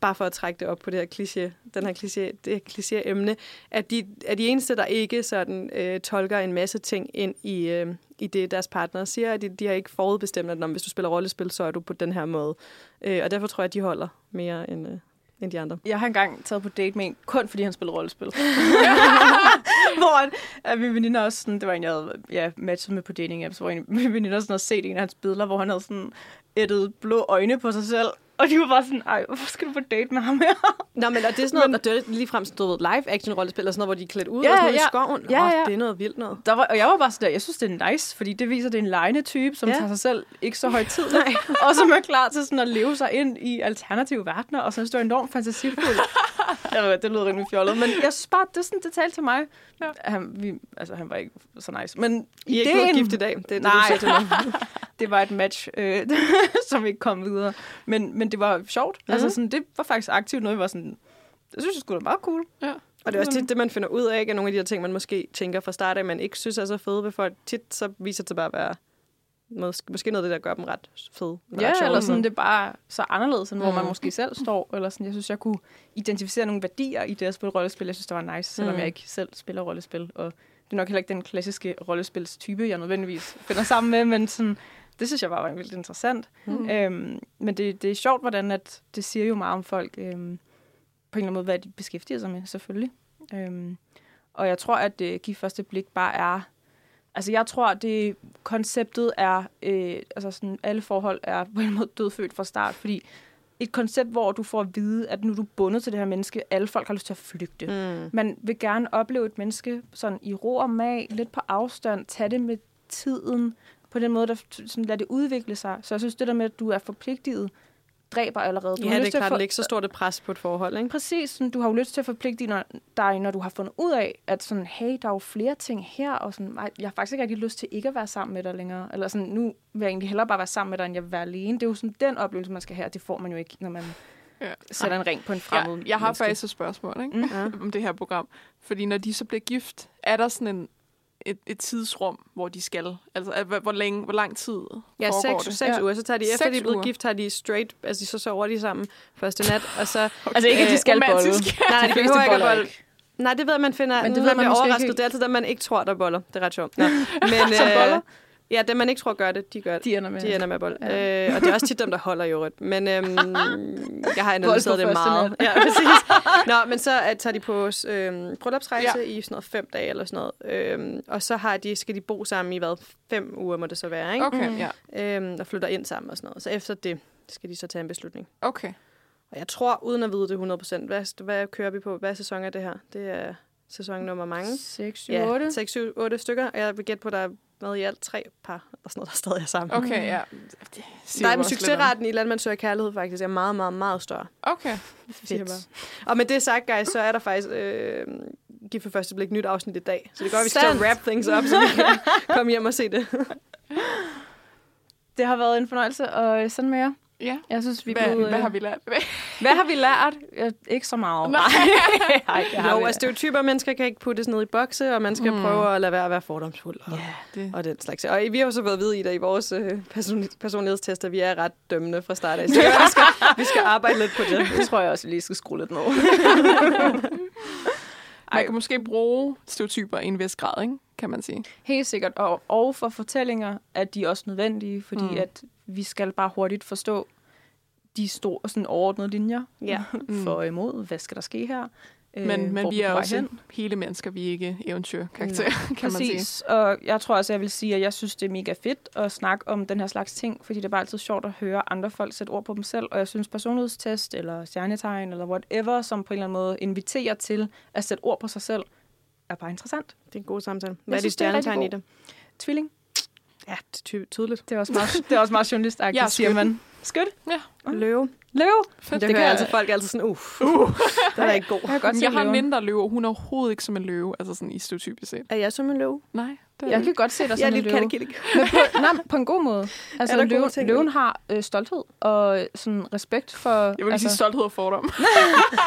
bare for at trække det op på det her kliché, den her kliché, det her kliché-emne, at de er de eneste, der ikke sådan øh, tolker en masse ting ind i, øh, i det, deres partner siger. De, de har ikke forudbestemt, at hvis du spiller rollespil, så er du på den her måde. Øh, og derfor tror jeg, at de holder mere end, øh, end de andre. Jeg har engang taget på date med en, kun fordi han spiller rollespil. hvor at, at min veninde også sådan, det var en, jeg havde ja, matchet med på dating apps, hvor en, min veninde også sådan havde set en af hans billeder, hvor han havde sådan ættet blå øjne på sig selv. Og de var bare sådan, ej, hvorfor skal du på date med ham her? Nå, men og det er sådan noget, men, og det er lige frem sådan noget live action rollespil, og sådan noget, hvor de er klædt ud Ja, og sådan noget ja. i skoven. Ja, ja. det er noget vildt noget. Der var, og jeg var bare sådan der, jeg synes, det er nice, fordi det viser, at det er en lejende type, som Ja. tager sig selv ikke så højtidligt, og som er klar til sådan at leve sig ind i alternative verdener, og så synes, det var enormt fantasifuldt. jeg ved, det lød rimelig fjollet, men jeg synes bare, det er sådan, det talte til mig. Ja. Han, vi, altså, han var ikke så nice, men I er ikke gift i dag, det er det, Nej. mig. det var et match, øh, som ikke kom videre. Men, men det var sjovt. Mm-hmm. Altså, sådan, det var faktisk aktivt noget, jeg var sådan, det synes jeg skulle da meget cool. Ja. Og det er også tit det, man finder ud af, ikke? at nogle af de her ting, man måske tænker fra start af, man ikke synes er så fede ved folk. Tit så viser det sig bare at være måske, måske noget af det, der gør dem ret fede. ret Ja, sjove. eller sådan, det er bare så anderledes, end hvor man Mm. måske selv står. Eller sådan, jeg synes, jeg kunne identificere nogle værdier i det at spille rollespil. Jeg synes, det var nice, selvom Mm. jeg ikke selv spiller rollespil. Og det er nok heller ikke den klassiske rollespilstype, jeg nødvendigvis finder sammen med, men sådan, det synes jeg bare var vildt interessant. Mm. Øhm, men det, det er sjovt, hvordan at det siger jo meget om folk, øhm, på en eller anden måde, hvad de beskæftiger sig med, selvfølgelig. Øhm, og jeg tror, at det giver første blik bare er... Altså, jeg tror, at det konceptet er... Øh, altså, sådan, alle forhold er på en måde dødfødt fra start, fordi et koncept, hvor du får at vide, at nu er du bundet til det her menneske, alle folk har lyst til at flygte. Mm. Man vil gerne opleve et menneske sådan i ro og mag, lidt på afstand, tage det med tiden, på den måde, der sådan, lader det udvikle sig. Så jeg synes, det der med, at du er forpligtet, dræber allerede. Du Ja, har det lyst er klart, det ikke så stort et pres på et forhold, ikke? Præcis, sådan, du har jo lyst til at forpligte dig, dig, når du har fundet ud af, at sådan, hey, der er jo flere ting her, og sådan, "Ej, jeg har faktisk ikke rigtig lyst til ikke at være sammen med dig længere. Eller sådan, nu vil jeg egentlig hellere bare være sammen med dig, end jeg vil være alene. Det er jo sådan den oplevelse, man skal have, og det får man jo ikke, når man Ja. sætter en ring på en fremmed Jeg, jeg har menneske. faktisk et spørgsmål ikke? Mm. Ja. om det her program. Fordi når de så bliver gift, er der sådan en, et, et tidsrum, hvor de skal? Altså, at, hvor, længe, hvor lang tid Ja, foregår seks, det? seks Ja. uger. Så tager de, efter Seks de er blevet uger. gift, tager de straight, altså så sover de sammen første nat, og så... Altså ikke, at de Øh, skal bolle. romantisk. Nej, de behøver ikke at bolle. Nej, det ved man finder, Men det ved er man bliver overrasket. ikke. Det er altid dem, man ikke tror, der boller. Det er ret sjovt. Nå. Men, Som boller? Ja, dem, man ikke tror gør det, de gør det. De ender med. De ender med at bolle. Ja. Øh, og det er også tit dem, der holder i øvrigt. Men øhm, jeg har analyseret det meget. Ja, præcis. Nå, men så uh, tager de på øhm, bryllupsrejse Ja. ja. i sådan noget fem dage eller sådan noget. Øhm, og så har de, skal de bo sammen i hvad? Fem uger må det så være, ikke? Okay, Mm. ja. Øhm, og flytter ind sammen og sådan noget. Så efter det skal de så tage en beslutning. Okay. Og jeg tror, uden at vide det 100%, hvad, hvad kører vi på? Hvad sæson er det her? Det er sæson nummer mange. 6, 7, Ja, 8. 6, 7, 8 stykker. Og jeg vil gætte på, at der hvad i alt tre par, eller sådan noget, der stadig er sammen. Okay, ja. Det siger Der er jo en også lidt succesraten i Landmand søger kærlighed faktisk er meget, meget, meget større. Okay. bare. Og med det sagt, guys, så er der faktisk øh, giv for første blik nyt afsnit i dag. Så det går, at vi skal wrap things up, så vi kan komme hjem og se det. Det har været en fornøjelse at sende med jer. Ja. Jeg synes, vi Hvad, blev, hvad øh, har vi lært? hvad har vi lært? Ja, ikke så meget. Nej. Nej, det har Jo, vi. altså stereotyper mennesker kan ikke puttes ned i bokse, og man skal Mm. prøve at lade være at være fordomsfuld. Og, Ja. Det. og den slags. Og vi har jo så været ved i det i vores øh, person- personlighedstest, at vi er ret dømmende fra start af. Så vi skal, vi skal arbejde lidt på det. Det tror jeg også, vi lige skal skrue lidt ned. Man kan måske bruge stereotyper i en vis grad, ikke? kan man sige. Helt sikkert. Og, og for fortællinger er de også nødvendige, fordi Mm. mm. at vi skal bare hurtigt forstå de store sådan overordnede linjer Ja. for og imod. Hvad skal der ske her? Øh, Men, men hvor vi er også hen? hele mennesker, vi er ikke eventyrkarakterer, kan man sige. Præcis, og jeg tror også, jeg vil sige, at jeg synes, det er mega fedt at snakke om den her slags ting, fordi det er bare altid sjovt at høre andre folk sætte ord på dem selv, og jeg synes personlighedstest eller stjernetegn eller whatever, som på en eller anden måde inviterer til at sætte ord på sig selv, er bare interessant. Det er en god samtale. Hvad er dit det er rigtig stjernetegn i det? Tvilling, Ja, det er ty- tydeligt. det er også meget, det er også meget journalistagtigt, Jeg er siger man. Skyt? Ja. Løve. Løve? Det, det det kan hører jeg- altid folk er altid sådan, uff, uh. den er ikke god. Jeg godt Jeg har en er løve, og hun er overhovedet ikke som en løve, altså sådan i stereotypisk set. Er jeg som en løve? Nej, det er Jeg kan godt se dig Jeg er som en lidt løve. kattekilling. Men på, nej, på en god måde. Altså, Er løven, ting løven det? har øh, stolthed og sådan respekt for... Jeg vil altså, sige stolthed og fordom.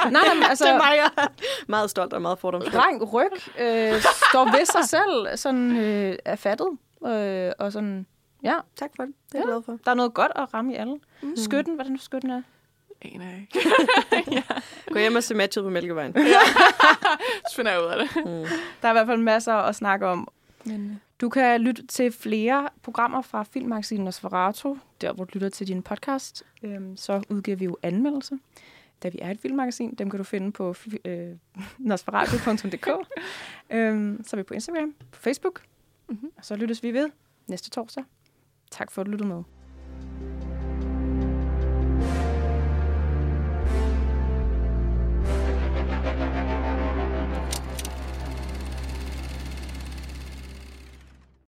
Nej, nej, men altså... Det er mig, jeg er meget stolt og meget fordomsfuld. Rank ryg, øh, står ved sig selv, sådan øh, er fattet. Øh, og sådan, ja. Tak for det. Det er jeg glad for. Der er noget godt at ramme i alle. Mm. Skytten, hvad er det nu skytten er? Aner jeg ikke. Gå hjem og se matchet på Mælkevejen. ja. Så finder jeg ud af det. Mm. Der er i hvert fald masser at snakke om. Men du kan lytte til flere programmer fra Filmmagasinet Nosferatu, der hvor du lytter til din podcast. Øhm, så udgiver vi jo anmeldelser, da vi er et filmmagasin. Dem kan du finde på øh, nosferatu.dk. øhm, så er vi på Instagram, på Facebook. Mm-hmm. Og så lyttes vi ved næste torsdag. Tak for at du lyttede med.